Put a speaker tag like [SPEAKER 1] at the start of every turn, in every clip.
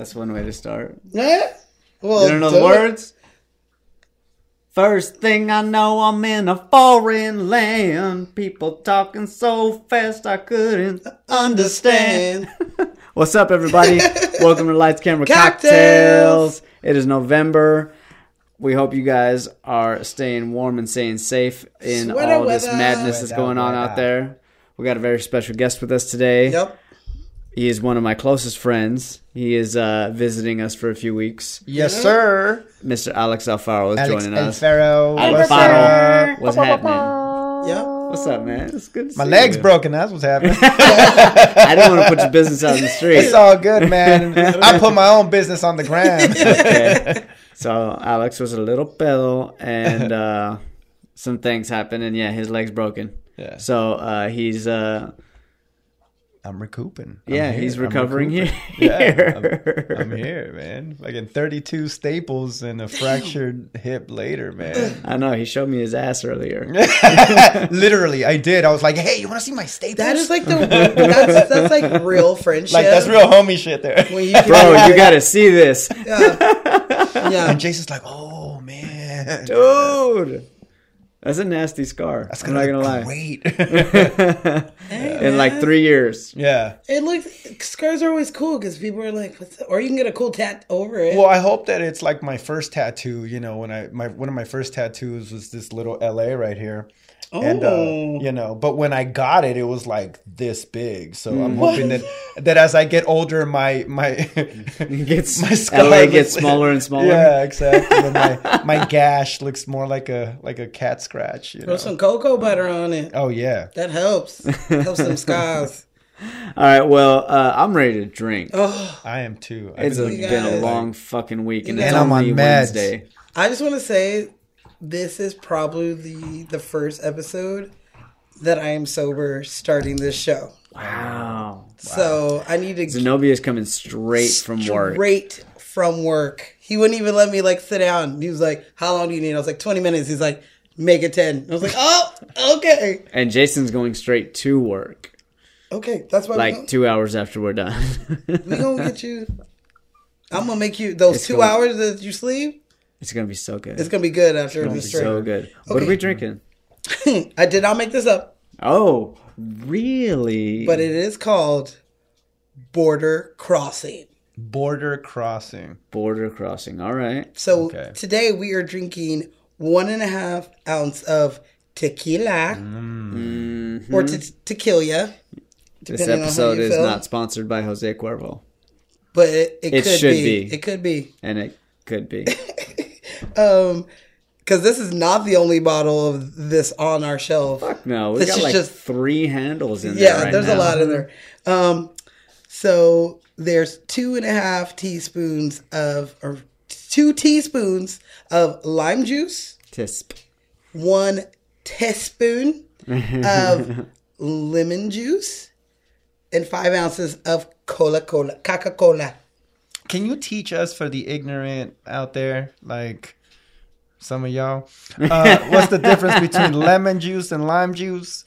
[SPEAKER 1] That's one way to start.
[SPEAKER 2] Yeah? Well,
[SPEAKER 1] You don't know the words? First thing I know, I'm in a foreign land. People talking so fast I couldn't understand. What's up, everybody? Welcome to Lights, Camera,
[SPEAKER 2] Cocktails.
[SPEAKER 1] Cocktails. It is November. We hope you guys are staying warm and staying safe in
[SPEAKER 2] Sweater
[SPEAKER 1] all this
[SPEAKER 2] weather.
[SPEAKER 1] madness that's going on
[SPEAKER 3] weather.
[SPEAKER 1] out there. We got a very special guest with us today.
[SPEAKER 2] Yep.
[SPEAKER 1] He is one of my closest friends. He is uh, visiting us for a few weeks.
[SPEAKER 3] Yes, sir.
[SPEAKER 1] Mr. Alex Alfaro is
[SPEAKER 3] Alex
[SPEAKER 1] joining us.
[SPEAKER 3] Alfaro. What's
[SPEAKER 1] Alfaro.
[SPEAKER 3] up?
[SPEAKER 1] What's happening?
[SPEAKER 2] Yep.
[SPEAKER 1] What's up, man? It's good. To
[SPEAKER 3] My
[SPEAKER 1] see
[SPEAKER 3] leg's
[SPEAKER 1] you.
[SPEAKER 3] broken. That's what's happening.
[SPEAKER 1] I don't want to put your business out in the street.
[SPEAKER 3] it's all good, man. I put my own business on the ground.
[SPEAKER 1] okay. So Alex was a little pedo, and uh, some things happened, and yeah, his leg's broken.
[SPEAKER 3] Yeah.
[SPEAKER 1] So uh, he's uh,
[SPEAKER 3] I'm recouping. I'm
[SPEAKER 1] yeah,
[SPEAKER 3] here.
[SPEAKER 1] he's recovering here.
[SPEAKER 3] Yeah, I'm, I'm here, man. Like in 32 staples and a fractured hip later, man.
[SPEAKER 1] I know he showed me his ass earlier.
[SPEAKER 3] Literally, I did. I was like, "Hey, you want to see my staples?"
[SPEAKER 2] That is like the that's, that's like real friendship.
[SPEAKER 3] like that's real homie shit there.
[SPEAKER 2] You
[SPEAKER 1] Bro,
[SPEAKER 2] be
[SPEAKER 1] you got to see this,
[SPEAKER 2] Yeah. yeah.
[SPEAKER 3] And Jason's like, "Oh man,
[SPEAKER 1] dude. That's a nasty scar.
[SPEAKER 3] that's
[SPEAKER 1] I'm
[SPEAKER 3] gonna
[SPEAKER 1] not gonna
[SPEAKER 3] look
[SPEAKER 1] lie.
[SPEAKER 3] great."
[SPEAKER 1] In like three years.
[SPEAKER 3] yeah.
[SPEAKER 2] It looks scars are always cool because people are like, "What's? Or you can get a cool tat over it.
[SPEAKER 3] Well, I hope that it's like my first tattoo. You know, when I my one of my first tattoos was this little LA right here. And
[SPEAKER 2] Oh.
[SPEAKER 3] uh, you know, but when I got it, it was like this big. So I'm hoping that that as I get older, my my
[SPEAKER 1] gets
[SPEAKER 3] my scar
[SPEAKER 1] LA gets
[SPEAKER 3] looks-
[SPEAKER 1] smaller and smaller.
[SPEAKER 3] Yeah, exactly. And my my gash looks more like a like a cat scratch. You
[SPEAKER 2] Throw
[SPEAKER 3] know?
[SPEAKER 2] some cocoa butter on it.
[SPEAKER 3] Oh yeah.
[SPEAKER 2] That helps. helps them scars.
[SPEAKER 1] All right, well, uh, I'm ready to drink.
[SPEAKER 2] Oh,
[SPEAKER 3] I am too. I've
[SPEAKER 1] It's
[SPEAKER 3] been
[SPEAKER 1] a, been a long fucking week, and
[SPEAKER 2] And
[SPEAKER 1] it's
[SPEAKER 3] I'm on
[SPEAKER 1] only
[SPEAKER 3] meds.
[SPEAKER 1] Wednesday.
[SPEAKER 2] I just want to say, this is probably the the first episode that I am sober starting this show.
[SPEAKER 1] Wow.
[SPEAKER 2] So I need to
[SPEAKER 1] Zenobia is coming straight from work.
[SPEAKER 2] Straight from work. He wouldn't even let me like sit down. He was like, "How long do you need?" I was like, "20 minutes." He's like, "Make it 10." I was like, "Oh, okay,
[SPEAKER 1] And Jason's going straight to work,
[SPEAKER 2] okay." That's why
[SPEAKER 1] like two hours after we're done.
[SPEAKER 2] we gonna get you. I'm gonna make you those
[SPEAKER 1] It's
[SPEAKER 2] two
[SPEAKER 1] going-
[SPEAKER 2] hours that you sleep.
[SPEAKER 1] It's gonna be so good.
[SPEAKER 2] It's gonna be good after
[SPEAKER 1] gonna
[SPEAKER 2] the
[SPEAKER 1] be
[SPEAKER 2] straight.
[SPEAKER 1] so good. What are we drinking?
[SPEAKER 2] I did not make this up,
[SPEAKER 1] Oh, really?
[SPEAKER 2] but it is called Border Crossing.
[SPEAKER 3] Border crossing.
[SPEAKER 1] border crossing. All right.
[SPEAKER 2] So
[SPEAKER 3] Okay.
[SPEAKER 2] today we are drinking one and a half ounce of tequila
[SPEAKER 1] Mhm.
[SPEAKER 2] or te- tequila.
[SPEAKER 1] This
[SPEAKER 2] depending on
[SPEAKER 1] episode is
[SPEAKER 2] feel.
[SPEAKER 1] not sponsored by Jose Cuervo,
[SPEAKER 2] but it, it,
[SPEAKER 1] It
[SPEAKER 2] could
[SPEAKER 1] should
[SPEAKER 2] be.
[SPEAKER 1] be.
[SPEAKER 2] It could be.
[SPEAKER 1] and it could be.
[SPEAKER 2] Um, because this is not the only bottle of this on our shelf.
[SPEAKER 1] Fuck No, we
[SPEAKER 2] This
[SPEAKER 1] got
[SPEAKER 2] is
[SPEAKER 1] like
[SPEAKER 2] just-
[SPEAKER 1] three handles in there.
[SPEAKER 2] Yeah,
[SPEAKER 1] right
[SPEAKER 2] there's
[SPEAKER 1] now.
[SPEAKER 2] a lot in there. Um, so there's two and a half teaspoons of, or two teaspoons of lime juice,
[SPEAKER 1] Tisp.
[SPEAKER 2] one teaspoon of lemon juice, and five ounces of Coca Cola, Coca Cola.
[SPEAKER 3] Can you teach us for the ignorant out there, like some of y'all, uh, what's the difference between lemon juice and lime juice?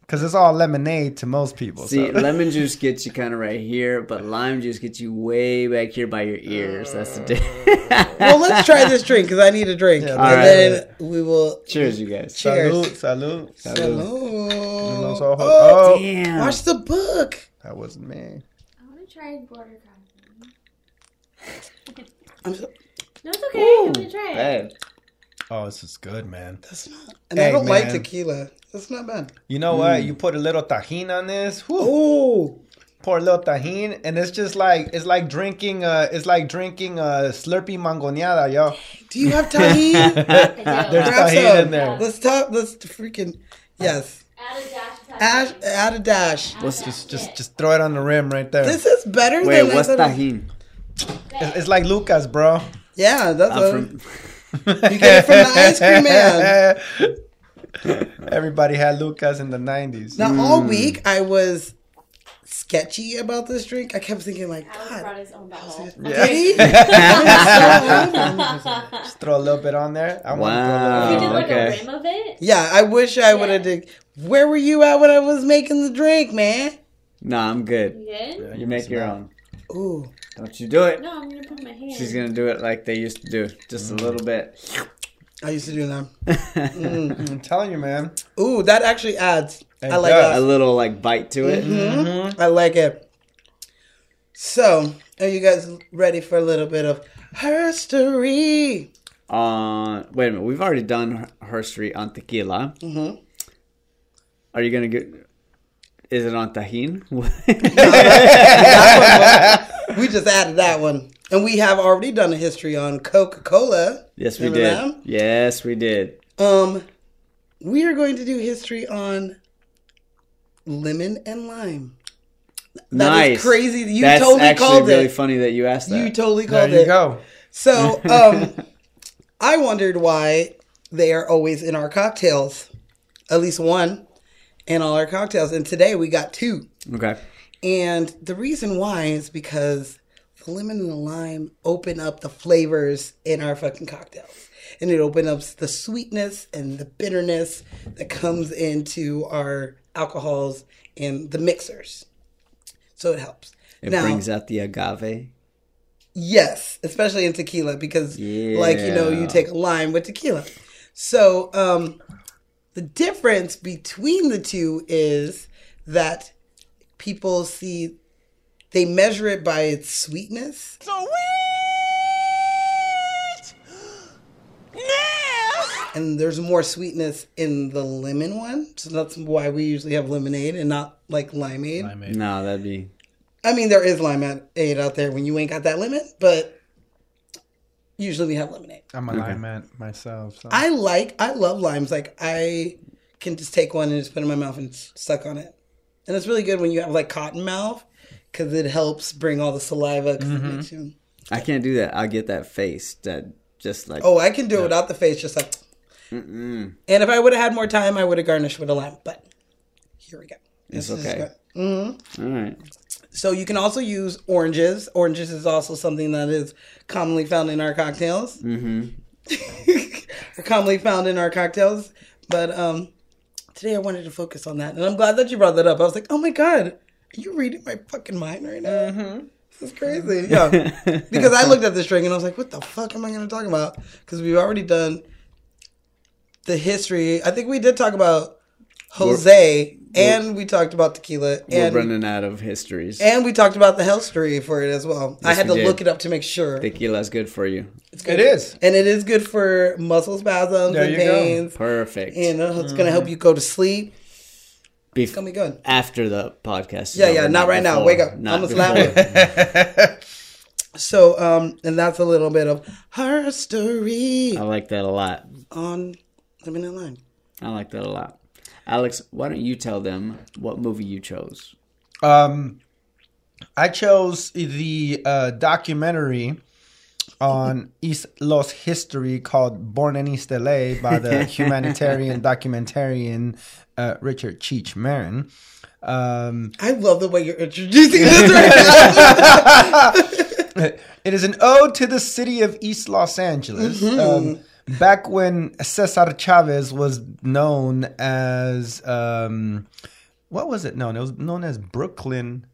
[SPEAKER 3] Because it's all lemonade to most people.
[SPEAKER 1] See,
[SPEAKER 3] so.
[SPEAKER 1] lemon juice gets you kind of right here, but lime juice gets you way back here by your ears. That's the difference.
[SPEAKER 2] Well, let's try this drink because I need a drink, and
[SPEAKER 3] all
[SPEAKER 1] right.
[SPEAKER 2] then we will.
[SPEAKER 1] Cheers, you guys.
[SPEAKER 2] Cheers.
[SPEAKER 3] Salud, salud.
[SPEAKER 2] Hello.
[SPEAKER 3] Los.
[SPEAKER 2] Oh,
[SPEAKER 3] Oh,
[SPEAKER 1] Damn.
[SPEAKER 2] watch the book.
[SPEAKER 3] that wasn't me.
[SPEAKER 4] I want to try border crossing.
[SPEAKER 2] I'm so,
[SPEAKER 4] No, it's okay. I'm gonna try it.
[SPEAKER 1] Bad.
[SPEAKER 3] Oh, this is good, man.
[SPEAKER 2] that's not, and I don't like tequila. That's not bad.
[SPEAKER 3] You know what? You put a little Tajín on this. Whew,
[SPEAKER 2] Oh,
[SPEAKER 3] pour a little Tajín, and it's just like it's like drinking. Uh, it's like drinking a Slurpee mangonada, yo.
[SPEAKER 2] do you have
[SPEAKER 4] Tajín?
[SPEAKER 3] There's
[SPEAKER 2] Grab
[SPEAKER 3] Tajín
[SPEAKER 2] some.
[SPEAKER 3] in there.
[SPEAKER 2] Let's talk. Let's freaking yes.
[SPEAKER 4] Add a dash of
[SPEAKER 2] Add, add a dash.
[SPEAKER 4] Add
[SPEAKER 1] What's
[SPEAKER 4] a
[SPEAKER 3] Just, just, just throw it on the rim right there.
[SPEAKER 2] This is better
[SPEAKER 1] Wait,
[SPEAKER 2] than
[SPEAKER 1] what's
[SPEAKER 2] I thought it-
[SPEAKER 1] Tajín?
[SPEAKER 3] It's, it's like Lucas, bro.
[SPEAKER 2] Yeah, that's
[SPEAKER 1] I'm
[SPEAKER 2] what
[SPEAKER 1] from.
[SPEAKER 2] you get it from the ice cream man.
[SPEAKER 3] Everybody had Lucas in the nineties.
[SPEAKER 2] Now all hmm. week I was sketchy about this drink. I kept thinking like, God,
[SPEAKER 4] brought his own bottle.
[SPEAKER 3] Yeah.
[SPEAKER 2] did he?
[SPEAKER 3] Just throw a little bit on there. I want
[SPEAKER 1] Wow.
[SPEAKER 4] You
[SPEAKER 3] to
[SPEAKER 4] did
[SPEAKER 3] throw a little
[SPEAKER 4] like
[SPEAKER 1] okay.
[SPEAKER 4] a rim of it.
[SPEAKER 2] Yeah, I wish I would have did. Where were you at when I was making the drink, man?
[SPEAKER 1] Nah, I'm good.
[SPEAKER 4] You good?
[SPEAKER 1] You make your own.
[SPEAKER 2] Ooh,
[SPEAKER 1] Don't you do it.
[SPEAKER 4] No, I'm gonna put my hand.
[SPEAKER 1] She's gonna do it like they used to do, just a little bit.
[SPEAKER 2] I used to do that.
[SPEAKER 3] I'm telling you, man.
[SPEAKER 2] Ooh, that actually adds.
[SPEAKER 3] It
[SPEAKER 2] I like
[SPEAKER 3] does.
[SPEAKER 1] a little like bite to it.
[SPEAKER 2] Mhm. I like it. So, are you guys ready for a little bit of history?
[SPEAKER 1] Uh, wait a minute. We've already done herstory on tequila.
[SPEAKER 2] Mm-hmm.
[SPEAKER 1] Are you gonna get? Is it on tajin?
[SPEAKER 2] We just added that one, and we have already done a history on Coca Cola.
[SPEAKER 1] yes, we did.
[SPEAKER 2] them?
[SPEAKER 1] Yes, we did.
[SPEAKER 2] Um, we are going to do history on lemon and lime. That is
[SPEAKER 1] nice,
[SPEAKER 2] crazy. You
[SPEAKER 1] That's
[SPEAKER 2] totally
[SPEAKER 1] actually
[SPEAKER 2] called
[SPEAKER 1] really
[SPEAKER 2] it.
[SPEAKER 1] funny that you asked that.
[SPEAKER 2] You totally called There
[SPEAKER 3] you
[SPEAKER 2] it.
[SPEAKER 3] go.
[SPEAKER 2] So, um, I wondered why they are always in our cocktails. At least one in all our cocktails. And today we got two.
[SPEAKER 1] okay.
[SPEAKER 2] And the reason why is because the lemon and the lime open up the flavors in our fucking cocktails. And it opens up the sweetness and the bitterness that comes into our alcohols and the mixers. So it helps.
[SPEAKER 1] It
[SPEAKER 2] now,
[SPEAKER 1] brings out the agave.
[SPEAKER 2] Yes, especially in tequila because like you know, you take a lime with tequila. So, um the difference between the two is that people see they measure it by its sweetness. So whe And there's more sweetness in the lemon one. So that's why we usually have lemonade and not like limeade.
[SPEAKER 3] Limeade.
[SPEAKER 1] No, that'd be.
[SPEAKER 2] I mean, there is limeade out there when you ain't got that lemon, but usually we have lemonade.
[SPEAKER 3] I'm a lime man myself. So.
[SPEAKER 2] I like, I love limes. Like I can just take one and just put it in my mouth and suck on it, and it's really good when you have like cotton mouth because it helps bring all the saliva. 'cause it makes mm-hmm. you-
[SPEAKER 1] I can't do that. I'll get that face that just like.
[SPEAKER 2] Oh, I can do it without the face, just like.
[SPEAKER 1] Mm-mm.
[SPEAKER 2] And if I would have had more time, I would have garnished with a lime. But here we go.
[SPEAKER 1] It's
[SPEAKER 2] This is
[SPEAKER 1] okay.
[SPEAKER 2] good. Mm-hmm.
[SPEAKER 1] All right.
[SPEAKER 2] So you can also use oranges. Oranges is also something that is commonly found in our cocktails.
[SPEAKER 1] Mm-hmm.
[SPEAKER 2] are commonly found in our cocktails. But um, today I wanted to focus on that, and I'm glad that you brought that up. I was like, oh my god, are you reading my fucking mind right now?
[SPEAKER 3] Mm-hmm.
[SPEAKER 2] This is crazy. Yeah, because I looked at this drink and I was like, what the fuck am I going to talk about? Because we've already done the history. I think we did talk about Jose, and we talked about tequila,
[SPEAKER 1] We're
[SPEAKER 2] and
[SPEAKER 1] running out of histories.
[SPEAKER 2] and we talked about the health story for it as well. I had
[SPEAKER 1] we
[SPEAKER 2] to
[SPEAKER 1] did.
[SPEAKER 2] look it up to make sure.
[SPEAKER 1] Tequila's good for you.
[SPEAKER 3] it is. good. It is.
[SPEAKER 2] And it is good for muscle spasms
[SPEAKER 3] There
[SPEAKER 2] and
[SPEAKER 3] you go.
[SPEAKER 2] pains.
[SPEAKER 1] Perfect.
[SPEAKER 2] You know, it's gonna help you go to sleep.
[SPEAKER 1] Bef-
[SPEAKER 2] It's gonna be good.
[SPEAKER 1] after the podcast.
[SPEAKER 2] Yeah, yeah, not right now. Wake up.
[SPEAKER 1] Not
[SPEAKER 2] I'ma slap
[SPEAKER 1] before.
[SPEAKER 2] So, um, and that's a little bit of her story
[SPEAKER 1] I like that a lot.
[SPEAKER 2] on Living in Line.
[SPEAKER 1] I like that a lot. Alex, why don't you tell them what movie you chose?
[SPEAKER 3] Um, I chose the uh, documentary on East Los history called "Born in East LA" by the humanitarian documentarian uh, Richard Cheech Marin. Um,
[SPEAKER 2] I love the way you're introducing this right now.
[SPEAKER 3] it is an ode to the city of East Los Angeles. Um, back when Cesar Chavez was known as um, what was it known? It was known as Brooklyn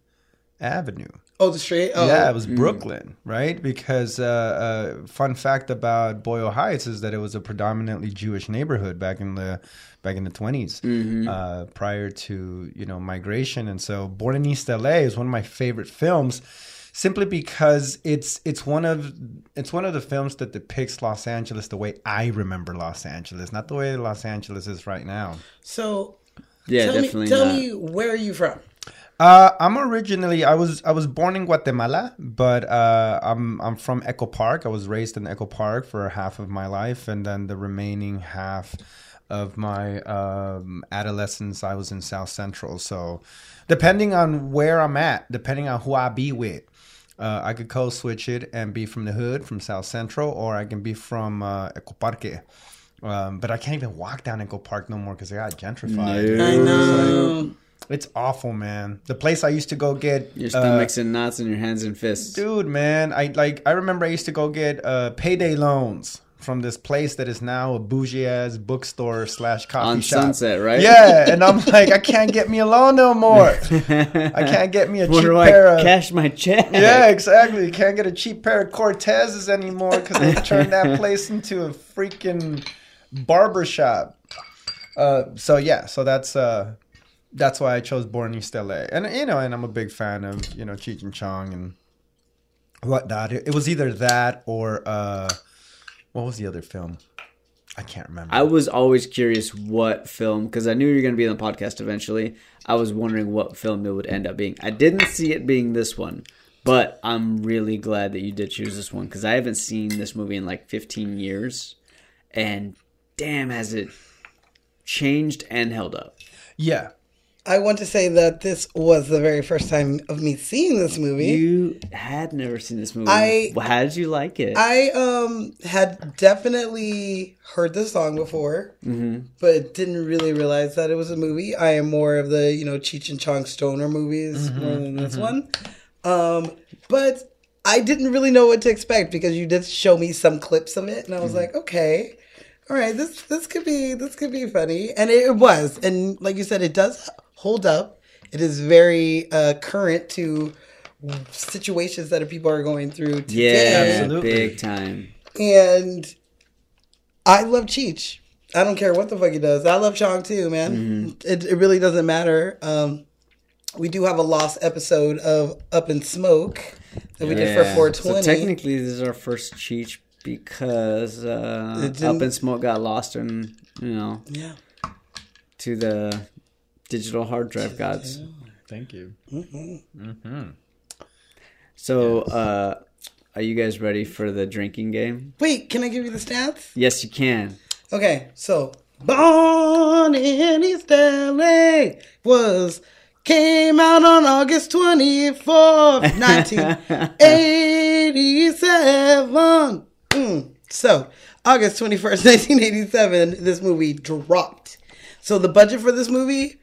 [SPEAKER 3] Avenue.
[SPEAKER 2] oh, the street. Oh,
[SPEAKER 3] Yeah, it was Brooklyn, right? Because uh, uh, fun fact about Boyle Heights is that it was a predominantly Jewish neighborhood back in the back in the 20s uh, prior to you know migration, and so Born in East LA is one of my favorite films. Simply because it's it's one of it's one of the films that depicts Los Angeles the way I remember Los Angeles, not the way Los Angeles is right now.
[SPEAKER 2] So,
[SPEAKER 1] Yeah,
[SPEAKER 2] tell
[SPEAKER 1] definitely
[SPEAKER 2] me, tell
[SPEAKER 1] not.
[SPEAKER 2] me, where are you from?
[SPEAKER 3] Uh, I'm originally I was I was born in Guatemala, but uh, I'm I'm from Echo Park. I was raised in Echo Park for half of my life, and then the remaining half of my um, adolescence I was in South Central. So, depending on where I'm at, depending on who I be with, uh, I could code switch it and be from the hood, from South Central, or I can be from uh, Echo Parque. Um, but I can't even walk down Echo Park no more because they got gentrified.
[SPEAKER 1] No.
[SPEAKER 2] I know.
[SPEAKER 3] It's awful, man. The place I used to go get
[SPEAKER 1] Your
[SPEAKER 3] uh,
[SPEAKER 1] stomach's in knots and your hands in fists.
[SPEAKER 3] dude, man. I like. I remember I used to go get uh, payday loans from this place that is now a bougie ass bookstore slash coffee
[SPEAKER 1] On
[SPEAKER 3] shop.
[SPEAKER 1] Sunset, right?
[SPEAKER 3] Yeah, and I'm like, I can't get me alone no more. I can't get me a cheap
[SPEAKER 1] Where do
[SPEAKER 3] pair
[SPEAKER 1] I
[SPEAKER 3] of.
[SPEAKER 1] cash my check?
[SPEAKER 3] Yeah, exactly. Can't get a cheap pair of Cortezes anymore because they turned that place into a freaking barber shop. Uh, so yeah, so that's uh, that's why I chose Born East LA, and you know, and I'm a big fan of you know Cheech and Chong and whatnot. It, it was either that or uh, what was the other film? I can't remember.
[SPEAKER 1] I was always curious what film because I knew you were going to be on the podcast eventually. I was wondering what film it would end up being. I didn't see it being this one, but I'm really glad that you did choose this one because I haven't seen this movie in like 15 years, and damn, has it changed and held up.
[SPEAKER 3] yeah,
[SPEAKER 2] I want to say that this was the very first time of me seeing this movie.
[SPEAKER 1] You had never seen this movie.
[SPEAKER 2] I-
[SPEAKER 1] How did you like it?
[SPEAKER 2] I um had definitely heard the song before, but didn't really realize that it was a movie. I am more of the you know Cheech and Chong stoner movies more than this one. Um, but I didn't really know what to expect because you did show me some clips of it, and I was like, okay, all right, this this could be this could be funny, and it, was, and like you said, it does hold up. It is very uh, current to situations that people are going through today.
[SPEAKER 1] yeah,
[SPEAKER 3] Absolutely.
[SPEAKER 1] big time.
[SPEAKER 2] And I love Cheech. I don't care what the fuck he does. I love Chong too, man.
[SPEAKER 1] Mm-hmm.
[SPEAKER 2] It, it really doesn't matter. Um, we do have a lost episode of Up in Smoke that we did for
[SPEAKER 1] Yeah.
[SPEAKER 2] 420.
[SPEAKER 1] So technically, this is our first Cheech because uh, Up in Smoke got lost and, you know,
[SPEAKER 2] yeah.
[SPEAKER 1] to the digital hard drive gods.
[SPEAKER 3] thank you.
[SPEAKER 1] So, uh, are you guys ready for the drinking game?
[SPEAKER 2] Wait, can I give you the stats?
[SPEAKER 1] Yes, you can.
[SPEAKER 2] Okay, so Born in East LA was came out on August 24th, 1987. Mm. So, August 21st, 1987, this movie dropped. So, the budget for this movie,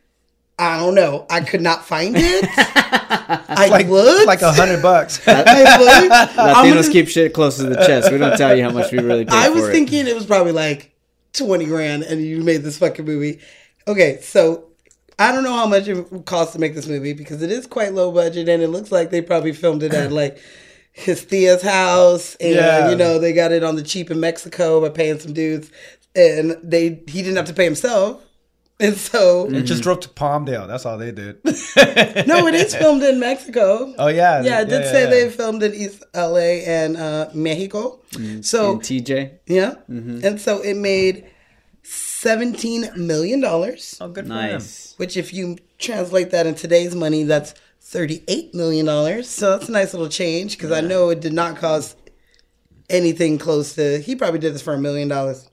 [SPEAKER 2] I don't know. I could not find it. I
[SPEAKER 3] Like
[SPEAKER 2] looked.
[SPEAKER 3] like a hundred bucks.
[SPEAKER 2] I looked. I'm
[SPEAKER 1] Latinos
[SPEAKER 2] gonna-
[SPEAKER 1] keep shit close to the chest. We don't tell you how much we really pay
[SPEAKER 2] I
[SPEAKER 1] for
[SPEAKER 2] was
[SPEAKER 1] it.
[SPEAKER 2] thinking it was probably like 20 grand and you made this fucking movie. Okay, so I don't know how much it would cost to make this movie because it is quite low budget and it looks like they probably filmed it at like his Thea's house and
[SPEAKER 3] Yeah.
[SPEAKER 2] you know they got it on the cheap in Mexico by paying some dudes and they he didn't have to pay himself. And so
[SPEAKER 3] It just drove to Palmdale. That's all they did.
[SPEAKER 2] no, it is filmed in Mexico.
[SPEAKER 3] Oh yeah,
[SPEAKER 2] Yeah, it did
[SPEAKER 3] yeah,
[SPEAKER 2] say
[SPEAKER 3] yeah.
[SPEAKER 2] they filmed in East LA and uh, Mexico. So
[SPEAKER 1] And TJ?
[SPEAKER 2] Yeah.
[SPEAKER 3] Mm-hmm.
[SPEAKER 2] And so it made seventeen million dollars.
[SPEAKER 3] Oh, good for him.
[SPEAKER 1] Nice.
[SPEAKER 2] which, if you translate that in today's money, that's $38 million. So that's a nice little change because I know it did not cost anything close to, he probably did this for a million dollars.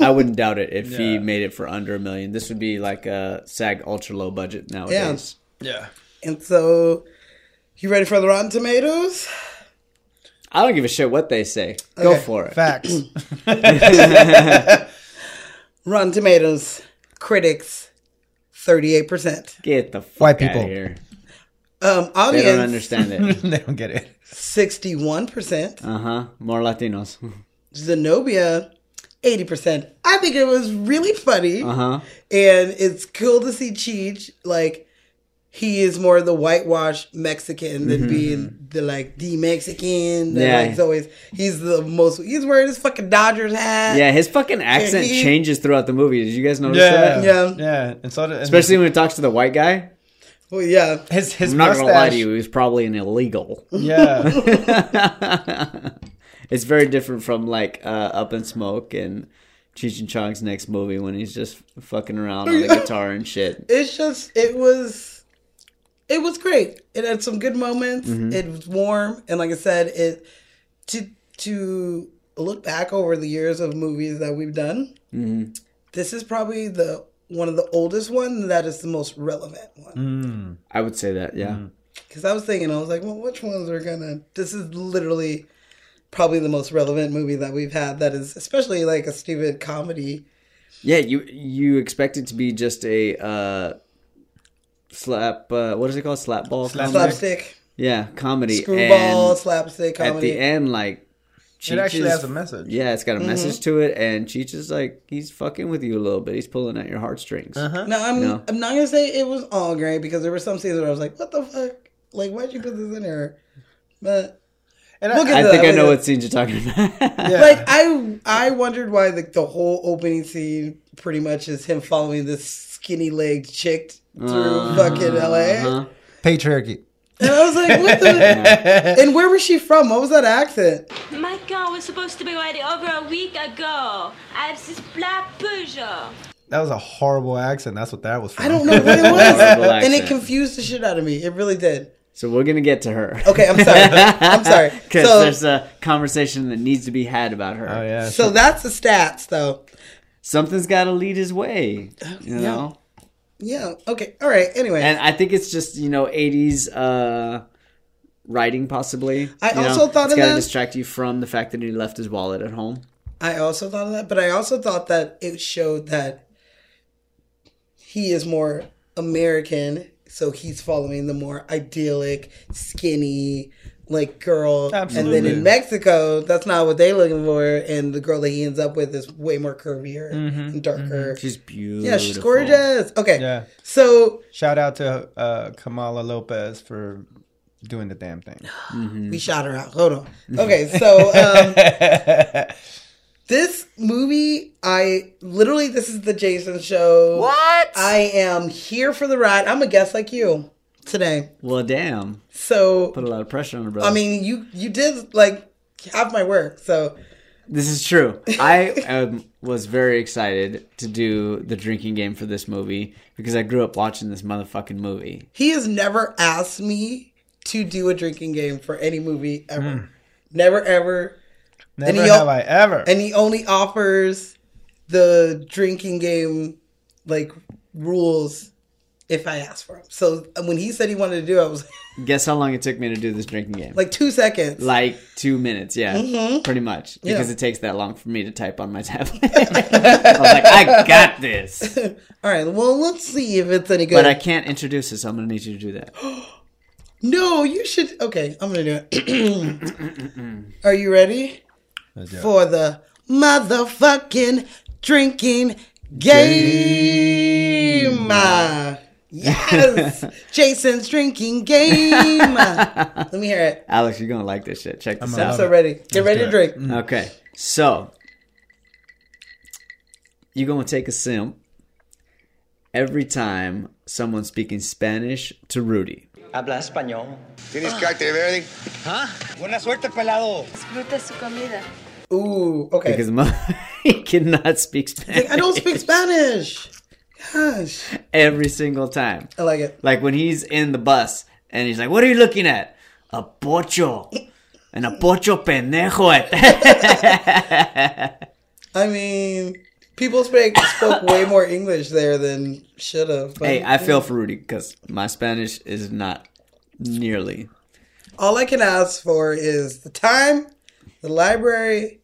[SPEAKER 1] I wouldn't doubt it if he made it for under a million. This would be like a SAG ultra low budget nowadays.
[SPEAKER 3] Yeah. yeah.
[SPEAKER 2] And so, you ready for the Rotten Tomatoes?
[SPEAKER 1] I don't give a shit what they say. Go for it.
[SPEAKER 3] Facts.
[SPEAKER 2] Rotten Tomatoes, critics, 38%.
[SPEAKER 1] Get the fuck
[SPEAKER 3] White
[SPEAKER 1] out
[SPEAKER 3] people.
[SPEAKER 1] of here.
[SPEAKER 2] Um,
[SPEAKER 1] They
[SPEAKER 2] audience,
[SPEAKER 1] don't understand it.
[SPEAKER 3] they don't get it.
[SPEAKER 2] 61%.
[SPEAKER 1] Uh huh. More Latinos.
[SPEAKER 2] Zenobia, 80%. I think it was really funny.
[SPEAKER 1] Uh huh.
[SPEAKER 2] And it's cool to see Cheech, like, he is more the whitewashed Mexican than being the, like, the Mexican. that,
[SPEAKER 1] Yeah.
[SPEAKER 2] Like, he's always, he's the most, he's wearing his fucking Dodgers hat.
[SPEAKER 1] Yeah, his fucking accent
[SPEAKER 2] he-
[SPEAKER 1] changes throughout the movie. Did you guys notice
[SPEAKER 3] Yeah,
[SPEAKER 1] that?
[SPEAKER 2] Yeah.
[SPEAKER 3] yeah. And so, and
[SPEAKER 1] Especially when he talks to the white guy.
[SPEAKER 2] Well, yeah.
[SPEAKER 3] his his
[SPEAKER 1] I'm not
[SPEAKER 3] mustache.
[SPEAKER 1] gonna lie to you, he was probably an illegal.
[SPEAKER 3] Yeah,
[SPEAKER 1] it's very different from like uh, Up in Smoke and Cheech and Chong's next movie when he's just fucking around on the guitar and shit.
[SPEAKER 2] It's just, it was, it was great. It had some good moments.
[SPEAKER 1] Mm-hmm.
[SPEAKER 2] It was warm. And like I said, it, to, to look back over the years of movies that we've done,
[SPEAKER 1] Mm-hmm.
[SPEAKER 2] this is probably the one of the oldest one that is the most relevant one.
[SPEAKER 1] I would say that, yeah.
[SPEAKER 2] Because I was thinking, I was like, well, which ones are gonna? This is literally probably the most relevant movie that we've had. That is especially like a stupid comedy.
[SPEAKER 1] Yeah, you you expect it to be just a uh, slap. Uh, what is it called? Slap ball.
[SPEAKER 3] Slap-
[SPEAKER 2] Slapstick,
[SPEAKER 1] Yeah, comedy.
[SPEAKER 2] screwball,
[SPEAKER 1] And
[SPEAKER 2] slapstick
[SPEAKER 1] at
[SPEAKER 2] comedy.
[SPEAKER 1] the end, like
[SPEAKER 3] It actually
[SPEAKER 1] is-
[SPEAKER 3] has a message.
[SPEAKER 1] Yeah, it's got a
[SPEAKER 2] Mm-hmm.
[SPEAKER 1] message to it, and Cheech is like he's fucking with you a little bit. He's pulling at your heartstrings.
[SPEAKER 3] Uh-huh.
[SPEAKER 2] No, I'm
[SPEAKER 1] No.
[SPEAKER 2] I'm not gonna say it was all great because there were some scenes where I was like, "What the fuck? Like, why'd you put this in here?" But
[SPEAKER 3] And
[SPEAKER 2] We'll
[SPEAKER 3] I,
[SPEAKER 2] get
[SPEAKER 1] I
[SPEAKER 2] to
[SPEAKER 1] think
[SPEAKER 2] that
[SPEAKER 1] I know what scenes you're talking about.
[SPEAKER 3] Yeah.
[SPEAKER 2] like I I wondered why like the whole opening scene pretty much is him following this skinny legged chick through
[SPEAKER 1] Uh-huh.
[SPEAKER 2] fucking LA.
[SPEAKER 1] Uh-huh.
[SPEAKER 3] patriarchy.
[SPEAKER 2] And I was like, what the? and where was she from? What was that accent?
[SPEAKER 5] My car was supposed to be ready over a week ago. I have this black Peugeot.
[SPEAKER 3] That was a horrible accent. That's what that was from.
[SPEAKER 2] I don't know what it was. And it confused the shit out of me. It really did.
[SPEAKER 1] So we're gonna get to her.
[SPEAKER 2] Okay, I'm sorry. I'm sorry.
[SPEAKER 1] Because
[SPEAKER 2] So,
[SPEAKER 1] there's a conversation that needs to be had about her.
[SPEAKER 3] Oh yeah.
[SPEAKER 2] so that's the stats, though.
[SPEAKER 1] Something's got to lead his way. You
[SPEAKER 2] Yeah.
[SPEAKER 1] know.
[SPEAKER 2] Yeah. Okay. All right. Anyway,
[SPEAKER 1] And I think it's just you know 80s uh, writing possibly.
[SPEAKER 2] I
[SPEAKER 1] You know,
[SPEAKER 2] also thought
[SPEAKER 1] it's
[SPEAKER 2] of
[SPEAKER 1] gotta
[SPEAKER 2] that.
[SPEAKER 1] distract you from the fact that he left his wallet at home.
[SPEAKER 2] I also thought of that, but I also thought that it showed that he is more American, so he's following the more idyllic, skinny, like girl. And then in Mexico, that's not what they're looking for, and the girl that he ends up with is way more curvier and darker.
[SPEAKER 1] She's beautiful.
[SPEAKER 2] Yeah, she's gorgeous. Okay,
[SPEAKER 3] Yeah.
[SPEAKER 2] so
[SPEAKER 3] Shout out to uh, Kamala Lopez for doing the damn thing.
[SPEAKER 2] we shout her out. Hold on. Okay, so um, this movie, I literally, this is the Jason show.
[SPEAKER 1] What?
[SPEAKER 2] I am here for the ride. I'm a guest like you today.
[SPEAKER 1] well, damn.
[SPEAKER 2] So
[SPEAKER 1] Put a lot of pressure on her, brother.
[SPEAKER 2] I mean, you you did like have my work. So
[SPEAKER 1] This is true. I um, was very excited to do the drinking game for this movie because I grew up watching this motherfucking movie.
[SPEAKER 2] he has never asked me to do a drinking game for any movie ever. Never ever.
[SPEAKER 3] Never
[SPEAKER 2] he
[SPEAKER 3] have I ever.
[SPEAKER 2] And he only offers the drinking game like rules if I ask for them. So when he said he wanted to do it, I was
[SPEAKER 1] Guess how long it took me to do this drinking game?
[SPEAKER 2] like two seconds.
[SPEAKER 1] Like two minutes, yeah, pretty much. Because
[SPEAKER 2] Mm-hmm. Yeah.
[SPEAKER 1] it takes that long for me to type on my tablet. I was like, I got this,
[SPEAKER 2] All right, well, let's see if it's any good.
[SPEAKER 1] but I can't introduce it, so I'm gonna need you to do that.
[SPEAKER 2] No, you should. Okay, I'm gonna do it. Are you ready
[SPEAKER 3] Let's do it.
[SPEAKER 2] For the motherfucking drinking game? Ah, Yes, Jason's drinking game. Let me hear it.
[SPEAKER 1] Alex, you're gonna like this shit. Check this
[SPEAKER 3] I'm
[SPEAKER 2] I'm
[SPEAKER 1] out.
[SPEAKER 2] so ready. Get ready to
[SPEAKER 3] do
[SPEAKER 2] drink.
[SPEAKER 1] Okay, so you're gonna take a simp every time someone's speaking Spanish to Rudy.
[SPEAKER 6] Habla español.
[SPEAKER 7] ¿Tienes cárter verde?
[SPEAKER 6] Buena suerte, pelado.
[SPEAKER 5] Disfruta su comida.
[SPEAKER 2] Ooh, okay.
[SPEAKER 1] Because he cannot speak Spanish.
[SPEAKER 2] I don't speak Spanish. Gosh,
[SPEAKER 1] every single time.
[SPEAKER 2] I like it.
[SPEAKER 1] Like when he's in the bus and he's like, "What are you looking at?" A pocho, and a pocho pendejo.
[SPEAKER 2] I mean, people speak spoke way more English there than should have.
[SPEAKER 1] hey, I feel for Rudy because my Spanish is not nearly.
[SPEAKER 2] All I can ask for is the time, the library,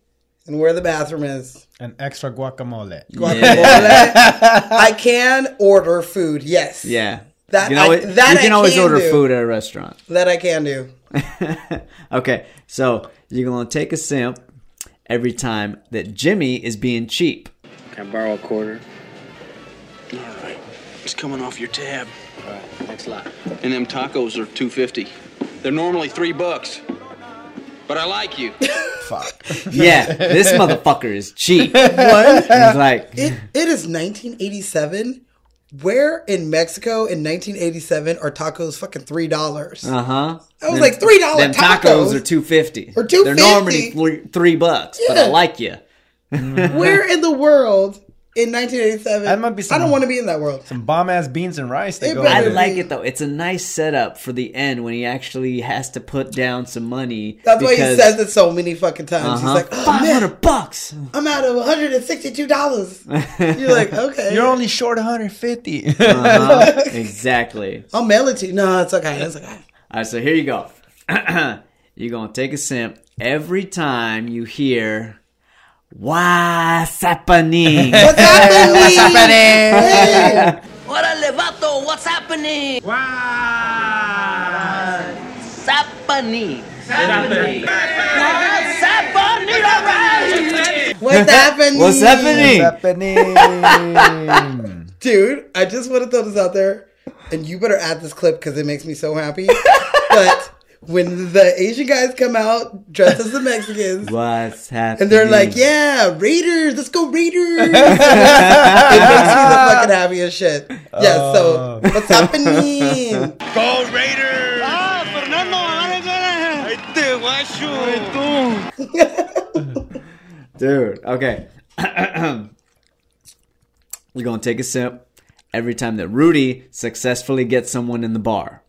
[SPEAKER 2] and where the bathroom is.
[SPEAKER 3] An extra guacamole.
[SPEAKER 2] Guacamole. I can order food. Yes.
[SPEAKER 1] Yeah.
[SPEAKER 2] That
[SPEAKER 1] you
[SPEAKER 2] I-
[SPEAKER 1] can always,
[SPEAKER 2] that
[SPEAKER 1] you
[SPEAKER 2] I
[SPEAKER 1] can always
[SPEAKER 2] can
[SPEAKER 1] order
[SPEAKER 2] do.
[SPEAKER 1] food at a restaurant.
[SPEAKER 2] That I can do.
[SPEAKER 1] okay, so you're gonna take a simp every time that Jimmy is being cheap.
[SPEAKER 8] Can I borrow a quarter? All right. It's coming off your tab.
[SPEAKER 6] All right, thanks a lot.
[SPEAKER 8] And them tacos are 250. They're normally 3 bucks. But I like you. Fuck.
[SPEAKER 1] yeah, this motherfucker is cheap.
[SPEAKER 2] What?
[SPEAKER 1] He's like,
[SPEAKER 2] It, it is 1987. Where in Mexico in 1987 are tacos fucking three dollars?
[SPEAKER 1] uh huh.
[SPEAKER 2] I was like three dollar
[SPEAKER 1] Them
[SPEAKER 2] tacos.
[SPEAKER 1] tacos are two fifty.
[SPEAKER 2] Or two.
[SPEAKER 1] They're normally
[SPEAKER 2] $2.50.
[SPEAKER 1] three, three bucks, but I like you.
[SPEAKER 2] Where in the world in 1987?
[SPEAKER 3] That might be
[SPEAKER 2] I don't want to be in that world.
[SPEAKER 3] Some bomb ass beans and rice. They
[SPEAKER 2] It
[SPEAKER 3] go.
[SPEAKER 1] I
[SPEAKER 3] with
[SPEAKER 1] like it though. It's a nice setup for the end when he actually has to put down some money.
[SPEAKER 2] That's why he says it so many fucking times. He's
[SPEAKER 1] Uh-huh.
[SPEAKER 2] like, oh
[SPEAKER 1] five
[SPEAKER 2] man,
[SPEAKER 1] hundred bucks.
[SPEAKER 2] I'm out of 162 dollars. You're like, okay,
[SPEAKER 3] You're only short 150.
[SPEAKER 1] Uh-huh. exactly.
[SPEAKER 2] I'll mail it to you. No, it's okay. It's okay.
[SPEAKER 1] All right, so here you go. You're gonna take a simp every time you hear "What's happening?"
[SPEAKER 2] What's happening? What's happening?
[SPEAKER 6] Órale, vato, what's happening? What's happening? What's happening?
[SPEAKER 2] What's happening?
[SPEAKER 1] What's happening?
[SPEAKER 3] happening?
[SPEAKER 2] Dude, I just want to throw this out there, and you better add this clip because it makes me so happy. but when the Asian guys come out dressed as the Mexicans,
[SPEAKER 1] What's happening?
[SPEAKER 2] and they're like, "Yeah, Raiders, let's go Raiders!" it makes me the fucking happiest shit. Yeah. So what's happening?
[SPEAKER 6] Go Raiders! Ah, Fernando,
[SPEAKER 1] Dude, okay. You're gonna take a sip every time that Rudy successfully gets someone in the bar.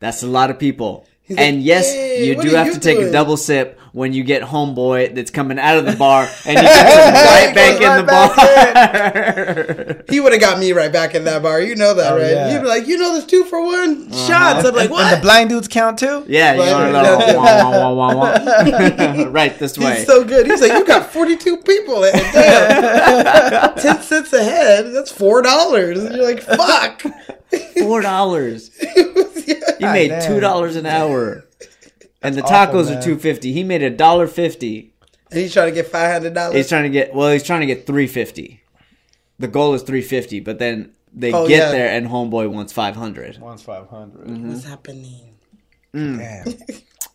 [SPEAKER 1] That's a lot of people. And yes,
[SPEAKER 2] "Hey,
[SPEAKER 1] you do have to take a double sip when you get homeboy that's coming out of the bar and he gets him right
[SPEAKER 2] He
[SPEAKER 1] back
[SPEAKER 2] goes
[SPEAKER 1] in the
[SPEAKER 2] right
[SPEAKER 1] bar.
[SPEAKER 2] He would have got me right back in that bar. You know that,
[SPEAKER 3] Oh,
[SPEAKER 2] right?
[SPEAKER 3] yeah.
[SPEAKER 2] He'd be like, "You know, there's two for one
[SPEAKER 1] Uh-huh.
[SPEAKER 2] shots." I'm like,
[SPEAKER 3] And
[SPEAKER 2] "What?"
[SPEAKER 3] the blind dudes count too?
[SPEAKER 1] yeah, you
[SPEAKER 2] Right.
[SPEAKER 1] want a little wah, wah, wah, wah, wah. right this way.
[SPEAKER 2] He's so good. He's like, you got 42 people. And damn, 10 cents a head. That's $4. And you're like, fuck.
[SPEAKER 1] Four dollars.
[SPEAKER 2] Yeah.
[SPEAKER 1] You made two dollars an hour, and the
[SPEAKER 3] awful,
[SPEAKER 1] tacos
[SPEAKER 3] man.
[SPEAKER 1] are two fifty. He made a dollar fifty.
[SPEAKER 2] And he's trying to get $500.
[SPEAKER 1] He's trying to get well. He's trying to get three fifty. The goal is three fifty, but then they
[SPEAKER 2] Oh,
[SPEAKER 1] get
[SPEAKER 2] yeah.
[SPEAKER 1] there and homeboy wants five hundred.
[SPEAKER 3] Wants 500.
[SPEAKER 1] Mm-hmm.
[SPEAKER 2] What's happening?
[SPEAKER 3] Damn.
[SPEAKER 1] All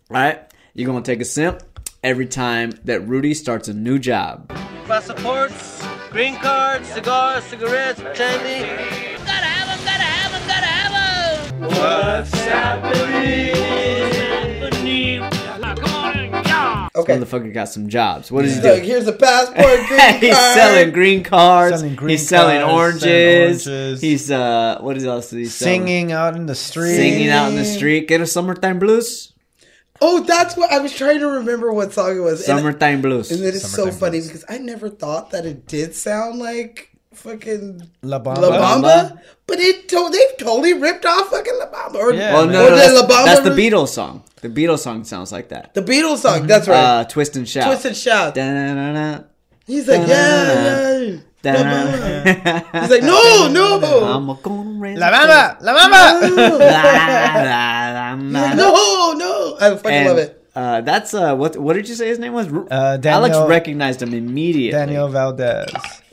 [SPEAKER 1] right, you're gonna take a sip every time that Rudy starts a new job.
[SPEAKER 6] Passports, green cards, cigars, cigarettes, candy. Gotta have them, gotta have them, gotta have them. What's happening? Come on.
[SPEAKER 2] Okay.
[SPEAKER 1] Motherfucker got some jobs. What does he
[SPEAKER 2] He's like,
[SPEAKER 1] do?
[SPEAKER 2] here's a passport, green
[SPEAKER 1] He's
[SPEAKER 2] card.
[SPEAKER 1] selling green cards.
[SPEAKER 3] Selling green
[SPEAKER 1] he's selling
[SPEAKER 3] cards,
[SPEAKER 1] oranges.
[SPEAKER 3] selling oranges.
[SPEAKER 1] He's uh, what else is he selling?
[SPEAKER 3] Singing out in the street.
[SPEAKER 1] singing out in the street. Get a summertime blues.
[SPEAKER 2] Oh, that's what I was trying to remember what song it was. And,
[SPEAKER 1] Summertime blues.
[SPEAKER 2] and it is so funny
[SPEAKER 3] Blues.
[SPEAKER 2] because I never thought that it did sound like fucking
[SPEAKER 3] La Bamba.
[SPEAKER 2] La Bamba,
[SPEAKER 1] Bamba?
[SPEAKER 2] but it to- they've totally ripped off fucking La Bamba. Or,
[SPEAKER 3] Yeah,
[SPEAKER 1] well, no,
[SPEAKER 2] or
[SPEAKER 1] no,
[SPEAKER 2] did
[SPEAKER 1] that's,
[SPEAKER 2] La Bamba
[SPEAKER 1] that's the
[SPEAKER 2] re-
[SPEAKER 1] Beatles song. The Beatles song sounds like that.
[SPEAKER 2] The Beatles song. That's right.
[SPEAKER 1] Uh, Twist and shout.
[SPEAKER 2] Twist and shout.
[SPEAKER 1] Da-na-na-na.
[SPEAKER 2] He's like, yeah, yeah.
[SPEAKER 1] Da-na-na.
[SPEAKER 2] He's like, no, no,
[SPEAKER 1] I'm a gonna raise
[SPEAKER 3] La Bamba! La Bamba!
[SPEAKER 2] No, no. I fucking
[SPEAKER 1] And,
[SPEAKER 2] love it.
[SPEAKER 1] Uh, that's uh, what what did you say his name was? Ru-
[SPEAKER 3] Uh,
[SPEAKER 1] Alex recognized him immediately.
[SPEAKER 3] Daniel Valdez.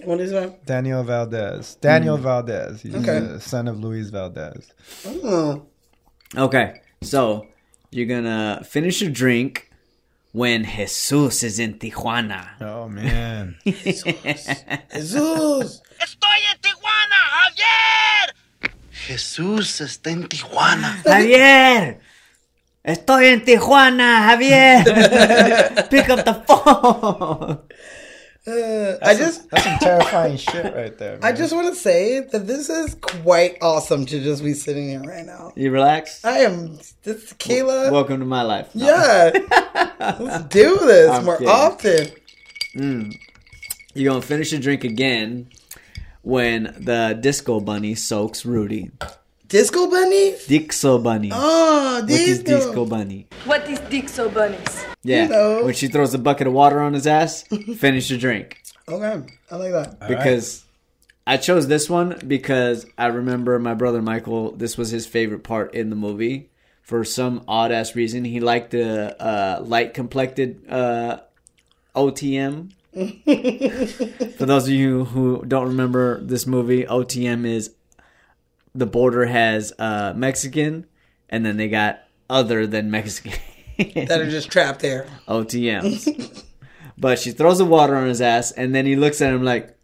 [SPEAKER 2] What is that?
[SPEAKER 3] Daniel Valdez. Daniel hmm. Valdez. He's
[SPEAKER 2] Okay.
[SPEAKER 3] the son of Luis Valdez.
[SPEAKER 2] Oh.
[SPEAKER 1] Okay, so you're gonna finish your drink when Jesus is in Tijuana.
[SPEAKER 3] Oh, man.
[SPEAKER 2] Jesus.
[SPEAKER 6] Estoy en Tijuana, Javier. Jesús está en Tijuana.
[SPEAKER 1] Javier, estoy en Tijuana, Javier. Pick up the phone.
[SPEAKER 2] Uh, I just
[SPEAKER 3] That's some terrifying shit right there.
[SPEAKER 2] I just want to say that this is quite awesome to just be sitting here right now.
[SPEAKER 1] You relax.
[SPEAKER 2] I am this tequila.
[SPEAKER 1] Welcome to my life. No.
[SPEAKER 2] yeah. Let's do this
[SPEAKER 1] I'm
[SPEAKER 2] more
[SPEAKER 1] kidding.
[SPEAKER 2] often.
[SPEAKER 1] You're gonna finish your drink again when the disco bunny soaks Rudy.
[SPEAKER 2] Disco bunny?
[SPEAKER 1] Dixo bunny.
[SPEAKER 2] Oh,
[SPEAKER 1] What is
[SPEAKER 2] disco.
[SPEAKER 1] disco bunny?
[SPEAKER 7] What is Dixo bunnies?
[SPEAKER 1] Yeah.
[SPEAKER 2] You know.
[SPEAKER 1] When she throws a bucket of water on his ass, finish your drink.
[SPEAKER 2] Okay, I like that.
[SPEAKER 1] because I chose this one because I remember my brother Michael. This was his favorite part in the movie. For some odd ass reason, he liked the uh, light complected uh, OTM. For those of you who don't remember this movie, OTM is the border has uh, Mexican, and then they got other than Mexican
[SPEAKER 2] That are just trapped there.
[SPEAKER 1] OTMs. but she throws the water on his ass, and then he looks at him like,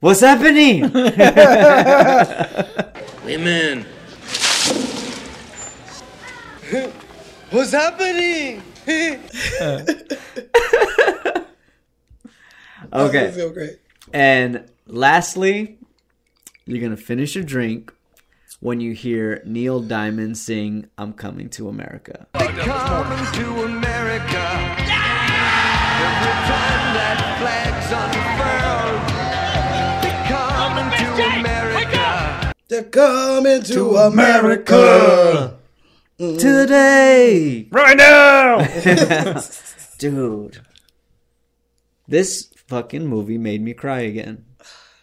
[SPEAKER 1] "What's happening?"
[SPEAKER 6] Women. What's happening?
[SPEAKER 1] Okay.
[SPEAKER 2] Great.
[SPEAKER 1] And lastly, you're gonna finish your drink when you hear Neil Diamond sing "I'm Coming to America." Coming to America. Every time that flag's unfurled.
[SPEAKER 2] They're coming to America. They're coming to America. Mm.
[SPEAKER 1] Today,
[SPEAKER 3] right now!
[SPEAKER 1] dude, this fucking movie made me cry again.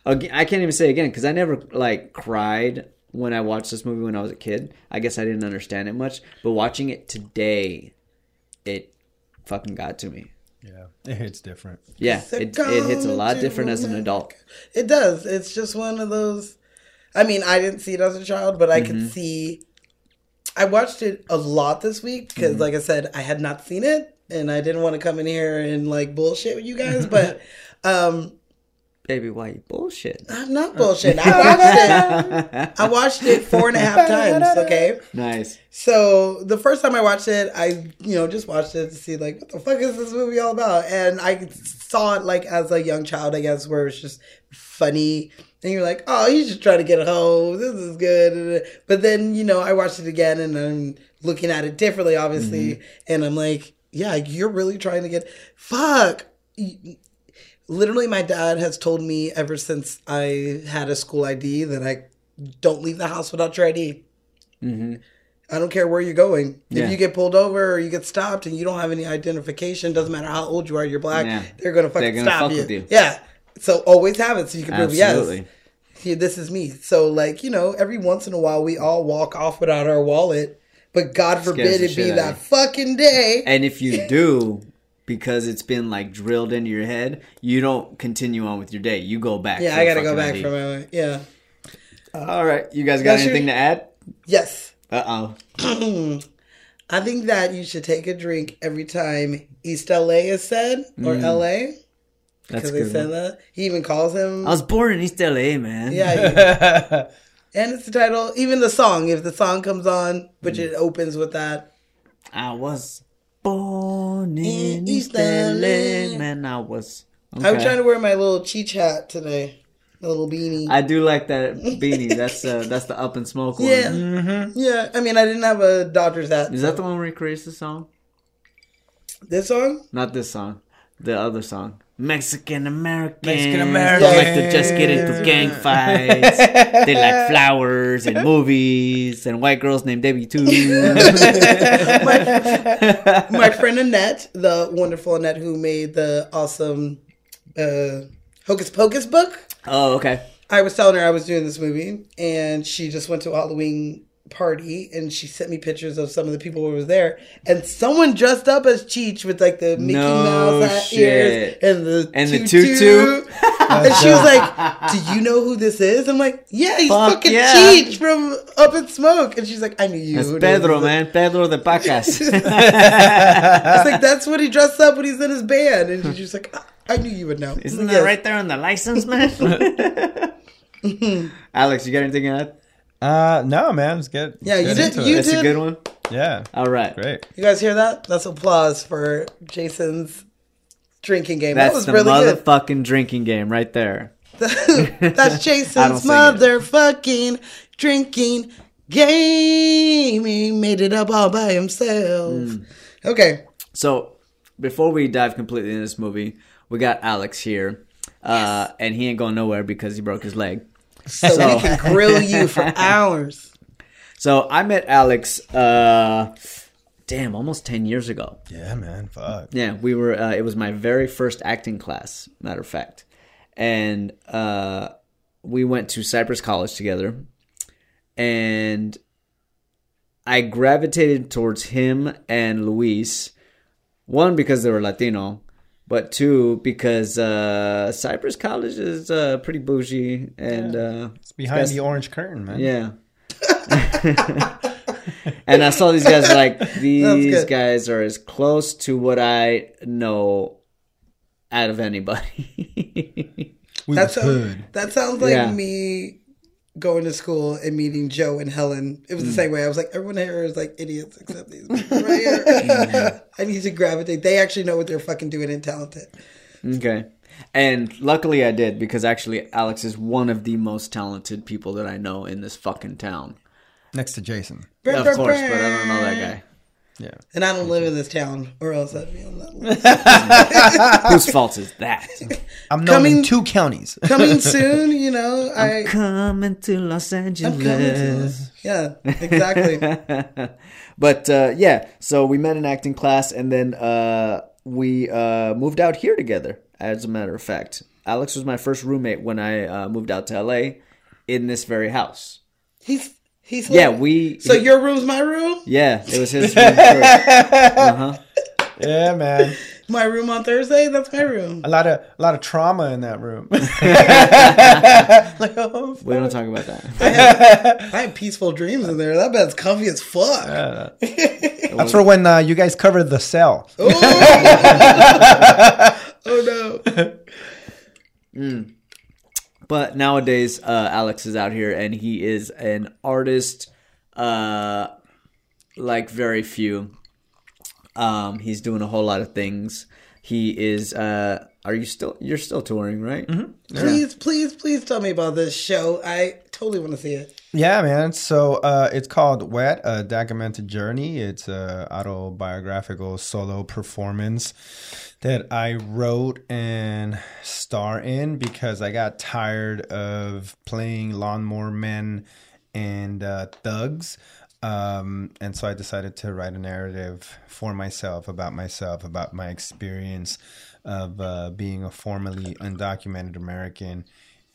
[SPEAKER 1] Again, I can't even say again because I never like cried when I watched this movie when I was a kid. I guess I didn't understand it much, but watching it today, it fucking got to me.
[SPEAKER 3] Yeah, it hits different.
[SPEAKER 1] Yeah, it, it hits a lot different as an adult.
[SPEAKER 2] It does. It's just one of those. I mean, I didn't see it as a child, but I
[SPEAKER 1] Mm-hmm.
[SPEAKER 2] could see. I watched it a lot this week because,
[SPEAKER 1] Mm-hmm.
[SPEAKER 2] like I said, I had not seen it, and I didn't want to come in here and like bullshit with you guys. But um
[SPEAKER 1] Baby, White bullshit?
[SPEAKER 2] I'm not bullshit. I watched it. I watched it four and a half times. Okay.
[SPEAKER 1] Nice.
[SPEAKER 2] So the first time I watched it, I you know just watched it to see like what the fuck is this movie all about, and I saw it like as a young child, I guess, where it's just funny, and you're like, oh, he's just trying to get home. This is good. But then you know I watched it again, and I'm looking at it differently, obviously, mm-hmm. and I'm like, yeah, you're really trying to get fuck. Literally, my dad has told me ever since I had a school ID that I don't leave the house without your ID. Mm-hmm. I don't care where you're going. If you get pulled over or you get stopped and you don't have any identification, doesn't matter how old you are, you're black,
[SPEAKER 1] Yeah.
[SPEAKER 2] they're gonna fucking
[SPEAKER 1] They're gonna
[SPEAKER 2] stop
[SPEAKER 1] fuck
[SPEAKER 2] you.
[SPEAKER 1] with you.
[SPEAKER 2] Yeah. So always have it so you can prove
[SPEAKER 1] Absolutely.
[SPEAKER 2] yes. Here, this is me. So like, you know, every once in a while we all walk off without our wallet, but God forbid it be that fucking day.
[SPEAKER 1] And if you do, because it's been like drilled into your head, you don't continue on with your day. You go back.
[SPEAKER 2] yeah, I gotta go back
[SPEAKER 1] ID.
[SPEAKER 2] for my yeah.
[SPEAKER 1] All right, you guys got
[SPEAKER 2] That's your-
[SPEAKER 1] anything to add?
[SPEAKER 2] Yes.
[SPEAKER 1] Uh oh.
[SPEAKER 2] I think that you should take a drink every time East LA is said or LA.
[SPEAKER 1] That's
[SPEAKER 2] Because they said that. He even calls him
[SPEAKER 1] I was born in East LA, man.
[SPEAKER 2] Yeah. and it's the title, even the song, if the song comes on, which it opens with that.
[SPEAKER 1] I was born in
[SPEAKER 2] In
[SPEAKER 1] East LA, man. I was.
[SPEAKER 2] I'm trying to wear my little Cheech hat today. A little beanie.
[SPEAKER 1] I do like that beanie. That's uh, that's the Up in Smoke one.
[SPEAKER 2] yeah. Yeah. I mean, I didn't have a Dodgers hat.
[SPEAKER 1] Is that the one where he creates the song?
[SPEAKER 2] this song?
[SPEAKER 1] Not this song. The other song. Mexican Americans.
[SPEAKER 3] Mexican
[SPEAKER 1] Don't like to just get into gang fights. they like flowers and movies and white girls named Debbie too.
[SPEAKER 2] My friend Annette, the wonderful Annette who made the awesome uh, Hocus Pocus book.
[SPEAKER 1] oh, okay.
[SPEAKER 2] I was telling her I was doing this movie, and she just went to a Halloween party, and she sent me pictures of some of the people who was there, and someone dressed up as Cheech with like the Mickey
[SPEAKER 1] No
[SPEAKER 2] Mouse ears and the
[SPEAKER 1] And the
[SPEAKER 2] tutu.
[SPEAKER 1] tutu.
[SPEAKER 2] and she was like, "Do you know who this is?" I'm like, "Yeah, he's
[SPEAKER 1] Fuck
[SPEAKER 2] fucking
[SPEAKER 1] yeah.
[SPEAKER 2] Cheech from Up in Smoke," and she's like, "I knew you."
[SPEAKER 1] That's Pedro,
[SPEAKER 2] this."
[SPEAKER 1] man. Pedro de Pacas.
[SPEAKER 2] It's like that's what he dressed up when he's in his band, and she's like, "I- "I knew you would know."
[SPEAKER 1] Isn't
[SPEAKER 2] Yes.
[SPEAKER 1] that right there on the license, man? Alex, you got anything to add?
[SPEAKER 3] Uh, no, man, it's good. get
[SPEAKER 2] Yeah, you did- you
[SPEAKER 3] it.
[SPEAKER 1] That's a good one.
[SPEAKER 3] Yeah,
[SPEAKER 1] All right.
[SPEAKER 3] great.
[SPEAKER 2] You guys hear that? That's applause for Jason's drinking game. that was
[SPEAKER 1] the
[SPEAKER 2] really good.
[SPEAKER 1] motherfucking drinking game right there.
[SPEAKER 2] That's
[SPEAKER 1] I don't
[SPEAKER 2] Jason's
[SPEAKER 1] sing it.
[SPEAKER 2] motherfucking drinking game. He made it up all by himself.
[SPEAKER 1] Mm.
[SPEAKER 2] Okay.
[SPEAKER 1] So before we dive completely into this movie, we got Alex here, uh, and he ain't going nowhere because he broke his leg.
[SPEAKER 2] So, we can grill you for hours.
[SPEAKER 1] So I met Alex, uh, damn, almost ten years ago.
[SPEAKER 3] Yeah, man, fuck.
[SPEAKER 1] Yeah, we were. Uh, it was my very first acting class, matter of fact, and uh, we went to Cypress College together, and I gravitated towards him and Luis. One because they were Latino, but two because uh, Cypress College is uh, pretty bougie, and uh,
[SPEAKER 3] It's behind
[SPEAKER 1] That's-
[SPEAKER 3] the orange curtain, man.
[SPEAKER 1] yeah. and I saw these guys like these guys are as close to what I know out of anybody.
[SPEAKER 3] we
[SPEAKER 2] That sounds, that sounds like
[SPEAKER 1] Yeah.
[SPEAKER 2] me going to school and meeting Joe and Helen. It was
[SPEAKER 1] Mm.
[SPEAKER 2] the same way. I was like, everyone here is like idiots except these people right here.
[SPEAKER 1] Mm.
[SPEAKER 2] I need to gravitate. They actually know what they're fucking doing and talented.
[SPEAKER 1] okay. And luckily I did because actually Alex is one of the most talented people that I know in this fucking town.
[SPEAKER 3] Next to Jason.
[SPEAKER 1] Of course, but I don't know that guy.
[SPEAKER 3] Yeah.
[SPEAKER 2] And I don't live in this town, or else I'd be on that list.
[SPEAKER 1] Whose fault is that?
[SPEAKER 3] I'm known
[SPEAKER 2] Coming-
[SPEAKER 3] in two counties.
[SPEAKER 2] Coming soon, you know. I, am
[SPEAKER 1] Coming to Los Angeles.
[SPEAKER 2] I'm coming to this. Yeah, exactly.
[SPEAKER 1] but uh, yeah, so we met in acting class, and then uh, we uh, moved out here together. As a matter of fact, Alex was my first roommate when I uh, moved out to LA in this very house.
[SPEAKER 2] He's he's
[SPEAKER 1] Yeah, we.
[SPEAKER 2] So your room's my room.
[SPEAKER 1] Yeah, it was his. room uh-huh.
[SPEAKER 3] Yeah, man.
[SPEAKER 2] My room on Thursday. That's my room.
[SPEAKER 3] A lot of a lot of trauma in that room. like, oh,
[SPEAKER 1] We don't talk about that.
[SPEAKER 2] I had peaceful dreams in there. That bed's comfy as fuck.
[SPEAKER 3] That's for when uh, you guys covered the cell.
[SPEAKER 2] Oh no.
[SPEAKER 1] But nowadays, uh, Alex is out here and he is an artist, uh, like very few. Um, he's doing a whole lot of things. He is. Uh, are you still? You're still touring, right?
[SPEAKER 2] Please, please, please tell me about this show. I totally want to see it.
[SPEAKER 3] Yeah, man. So uh, it's called Wet, a documented journey. It's a autobiographical solo performance that I wrote and star in because I got tired of playing lawnmower men and uh, thugs. Um, and so I decided to write a narrative for myself about myself, about my experience of uh, being a formerly undocumented American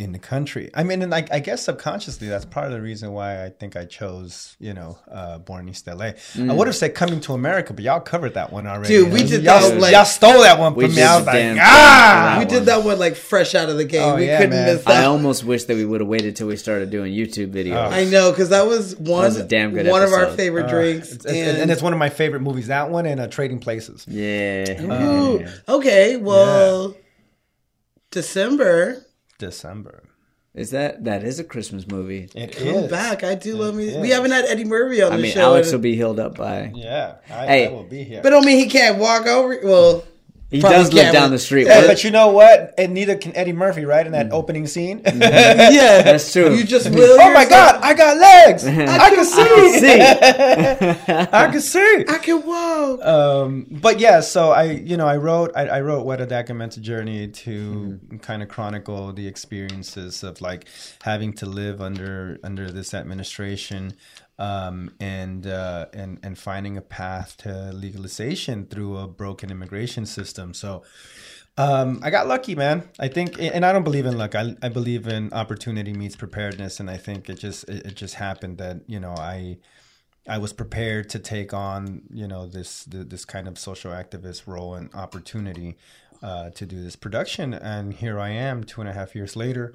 [SPEAKER 3] in the country. I mean, and I, I guess subconsciously that's part of the reason why I think I chose, you know, uh, Born in East LA. I would have said Coming to America, but y'all covered that one already.
[SPEAKER 2] Dude, we did
[SPEAKER 3] y'all,
[SPEAKER 2] that, like-
[SPEAKER 3] y'all stole that one from me. I was like, ah!
[SPEAKER 2] we did that one like fresh out of the game.
[SPEAKER 3] Oh,
[SPEAKER 2] we
[SPEAKER 3] yeah,
[SPEAKER 2] couldn't
[SPEAKER 3] man.
[SPEAKER 2] miss that.
[SPEAKER 1] I almost wish that we would have waited till we started doing YouTube videos.
[SPEAKER 2] I know because that was one
[SPEAKER 1] was a damn good
[SPEAKER 2] one of our favorite drinks,
[SPEAKER 3] It's- it's- and, it's one of my favorite movies. That one and uh, Trading Places.
[SPEAKER 1] Yeah.
[SPEAKER 2] Ooh, okay. Well, December.
[SPEAKER 3] December.
[SPEAKER 1] Is that that is a Christmas movie?
[SPEAKER 3] It
[SPEAKER 2] Come
[SPEAKER 3] is.
[SPEAKER 2] back. I do love me.
[SPEAKER 3] is.
[SPEAKER 2] We haven't had Eddie Murphy on
[SPEAKER 1] I
[SPEAKER 2] the
[SPEAKER 1] mean,
[SPEAKER 2] show.
[SPEAKER 1] Alex will be healed up by.
[SPEAKER 3] Yeah, I,
[SPEAKER 1] Hey.
[SPEAKER 3] I will be here.
[SPEAKER 2] but don't mean he can't walk over. Well,
[SPEAKER 1] He does live down the street.
[SPEAKER 3] Yeah, but you know what? And neither can Eddie Murphy, right? In that opening scene.
[SPEAKER 2] yeah,
[SPEAKER 1] That's true.
[SPEAKER 2] You just will.
[SPEAKER 3] oh my God! I got legs. I can see.
[SPEAKER 1] See,
[SPEAKER 3] I can see.
[SPEAKER 2] I can walk.
[SPEAKER 3] Um, but yeah, so I, you know, I wrote, I, I wrote "Wet a Documented Journey" to kind of chronicle the experiences of like having to live under under this administration, um, and uh, and and finding a path to legalization through a broken immigration system. So. Um, I got lucky, man. I think, and I don't believe in luck. I, I believe in opportunity meets preparedness, and I think it just it, it just happened that you know I I was prepared to take on, you know, this this kind of social activist role and opportunity uh, to do this production, and here I am, two and a half years later,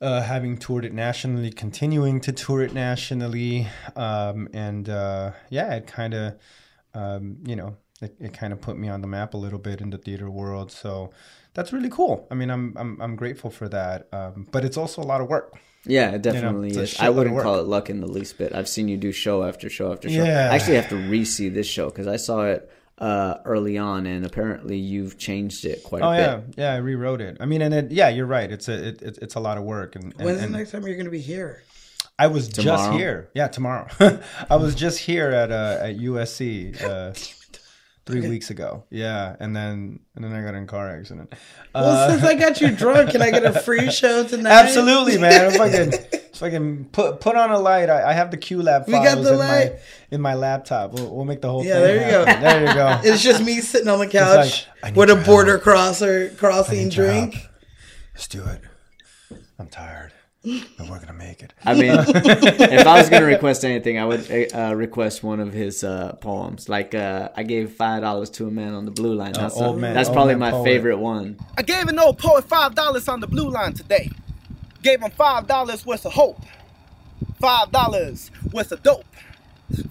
[SPEAKER 3] uh, having toured it nationally, continuing to tour it nationally, um, and uh, yeah, it kind of, um, you know, it, it kind of put me on the map a little bit in the theater world. So that's really cool. I mean, I'm I'm I'm grateful for that, um, but it's also a lot of work.
[SPEAKER 1] yeah, it definitely
[SPEAKER 3] it's a
[SPEAKER 1] is. I wouldn't call it luck in the least bit. I've seen you do show after show after show.
[SPEAKER 3] Yeah.
[SPEAKER 1] I actually have to re-see this show because I saw it uh, early on, and apparently you've changed it quite
[SPEAKER 3] Oh
[SPEAKER 1] a
[SPEAKER 3] yeah,
[SPEAKER 1] bit.
[SPEAKER 3] yeah, I rewrote it. I mean, and it, yeah, you're right. It's a it, it, it's a lot of work, and, and,
[SPEAKER 2] When's the
[SPEAKER 3] and
[SPEAKER 2] next time you're going to be here?
[SPEAKER 3] I was just here. Yeah, tomorrow. I was just here at uh, at USC uh, three weeks ago. Yeah, and then and then I got in a car accident.
[SPEAKER 2] Well,
[SPEAKER 3] Uh,
[SPEAKER 2] since I got you drunk, can I get a free show tonight?
[SPEAKER 3] absolutely, man. If I can, if I can put put on a light, I, I have the QLab
[SPEAKER 2] We
[SPEAKER 3] files
[SPEAKER 2] got the
[SPEAKER 3] in
[SPEAKER 2] light.
[SPEAKER 3] my in my laptop. We'll, we'll make the whole thing.
[SPEAKER 2] Yeah,
[SPEAKER 3] thing.
[SPEAKER 2] there you go.
[SPEAKER 3] There you go.
[SPEAKER 2] It's just me sitting on the couch
[SPEAKER 3] like,
[SPEAKER 2] with a border
[SPEAKER 3] help.
[SPEAKER 2] crosser crossing drink.
[SPEAKER 3] help. Let's do it. I'm tired, but we're gonna make it.
[SPEAKER 1] I mean, if I was going to request anything, I would uh, request one of his uh, poems. Like uh, I gave five dollars to a man on the blue line. That's,
[SPEAKER 3] old man-
[SPEAKER 1] that's
[SPEAKER 3] old
[SPEAKER 1] probably
[SPEAKER 3] man
[SPEAKER 1] my
[SPEAKER 3] poet.
[SPEAKER 1] favorite one.
[SPEAKER 9] I gave an old poet five dollars on the blue line today. Gave him five dollars worth of hope. Five dollars worth of dope.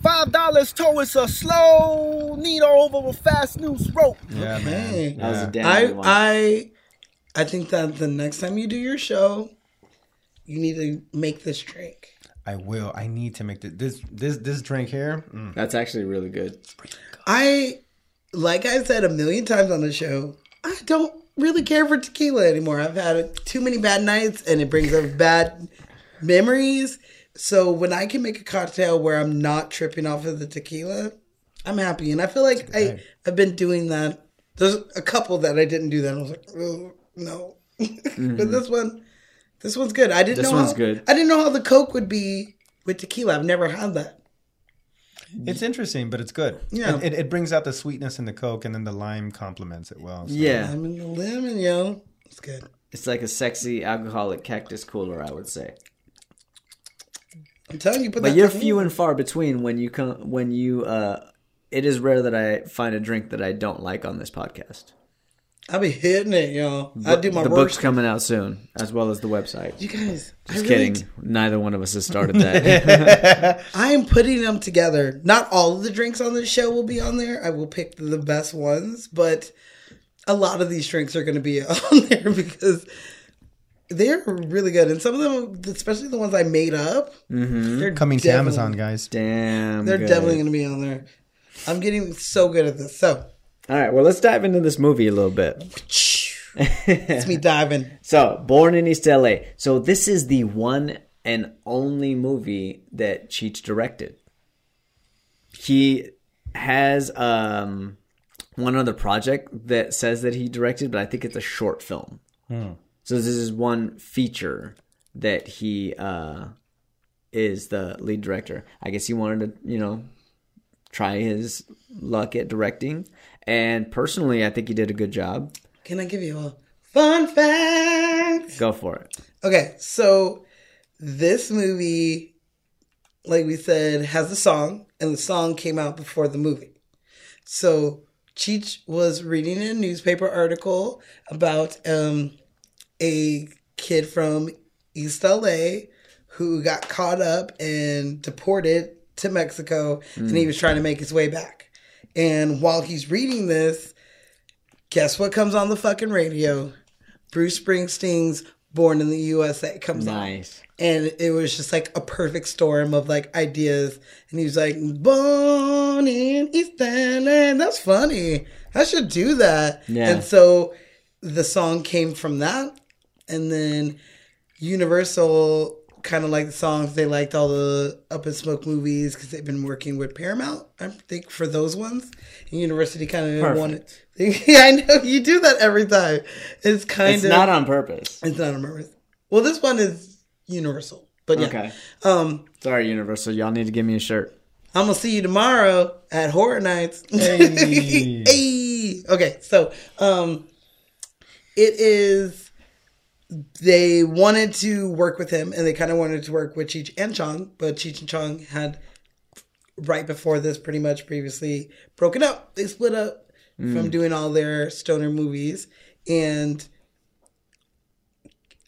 [SPEAKER 9] Five dollars towards a slow needle over a fast noose rope.
[SPEAKER 3] Yeah, man.
[SPEAKER 2] Hey.
[SPEAKER 1] That was a damn
[SPEAKER 2] I
[SPEAKER 1] one.
[SPEAKER 2] I I think that the next time you do your show, you need to make this drink.
[SPEAKER 3] I will. I need to make the, this this this drink here. mm.
[SPEAKER 1] that's actually really good.
[SPEAKER 2] I like I said a million times on the show, I don't really care for tequila anymore. I've had too many bad nights and it brings up bad memories. So when I can make a cocktail where I'm not tripping off of the tequila, I'm happy. And I feel like I I've been doing that. There's a couple that I didn't do that. I was like, oh no. but this one this one's good. I didn't
[SPEAKER 1] This
[SPEAKER 2] know
[SPEAKER 1] one's
[SPEAKER 2] how,
[SPEAKER 1] good.
[SPEAKER 2] I didn't know how the Coke would be with tequila. I've never had that.
[SPEAKER 3] It's interesting, but it's good.
[SPEAKER 2] Yeah.
[SPEAKER 3] It, it, it brings out the sweetness in the Coke, and then the lime complements it well. so-
[SPEAKER 1] Yeah,
[SPEAKER 2] Lemon, the lemon, yo. It's good.
[SPEAKER 1] it's like a sexy alcoholic cactus cooler. I would say.
[SPEAKER 2] I'm telling you, put
[SPEAKER 1] But
[SPEAKER 2] that
[SPEAKER 1] you're
[SPEAKER 2] fucking-
[SPEAKER 1] few and far between when you come when you. uh It is rare that I find a drink that I don't like on this podcast.
[SPEAKER 2] I'll be hitting it, y'all. I do my
[SPEAKER 1] the
[SPEAKER 2] worst.
[SPEAKER 1] book's coming out soon, as well as the website.
[SPEAKER 2] You guys, I
[SPEAKER 1] Just
[SPEAKER 2] really
[SPEAKER 1] kidding. Neither one of us has started that.
[SPEAKER 2] I am putting them together. Not all of the drinks on this show will be on there. I will pick the best ones, but a lot of these drinks are going to be on there because they're really good. And some of them, especially the ones I made up, mm-hmm. they're
[SPEAKER 3] Coming to Amazon, guys.
[SPEAKER 1] Damn.
[SPEAKER 2] They're
[SPEAKER 1] good.
[SPEAKER 2] definitely going to be on there. I'm getting so good at this. So
[SPEAKER 1] All right. Well, let's dive into this movie a little bit.
[SPEAKER 2] it's me diving.
[SPEAKER 1] So, Born in East LA. So, this is the one and only movie that Cheech directed. He has um, one other project that says that he directed, but I think it's a short film. So, this is one feature that he uh, is the lead director. I guess he wanted to, you know, try his luck at directing. And personally, I think he did a good job.
[SPEAKER 2] Can I give you a fun fact?
[SPEAKER 1] Go for it.
[SPEAKER 2] Okay, so this movie, like we said, has a song, and the song came out before the movie. So Cheech was reading a newspaper article about um, a kid from East LA who got caught up and deported to Mexico, and he was trying to make his way back. And while he's reading this, guess what comes on the fucking radio? Bruce Springsteen's Born in the USA comes on.
[SPEAKER 1] Nice.
[SPEAKER 2] And it was just like a perfect storm of like ideas. And he was like, Born in East LA. That's funny. I should do that.
[SPEAKER 1] Yeah.
[SPEAKER 2] And so the song came from that. And then Universal kind of like the songs. They liked all the Up in Smoke movies because they've been working with Paramount, I think, for those ones. And University kind of wanted. yeah, I know. You do that every time. It's kind
[SPEAKER 1] It's
[SPEAKER 2] of.
[SPEAKER 1] not on purpose.
[SPEAKER 2] It's not on purpose. Well, this one is Universal. But yeah.
[SPEAKER 1] Okay.
[SPEAKER 2] Um,
[SPEAKER 1] Sorry, Universal. Y'all need to give me a shirt.
[SPEAKER 2] I'm gonna see you tomorrow at Horror Nights.
[SPEAKER 3] Hey.
[SPEAKER 2] Hey. Okay, so um, it is. They wanted to work with him, and they kind of wanted to work with Cheech and Chong, but Cheech and Chong had right before this, pretty much previously broken up. They split up mm. from doing all their stoner movies, and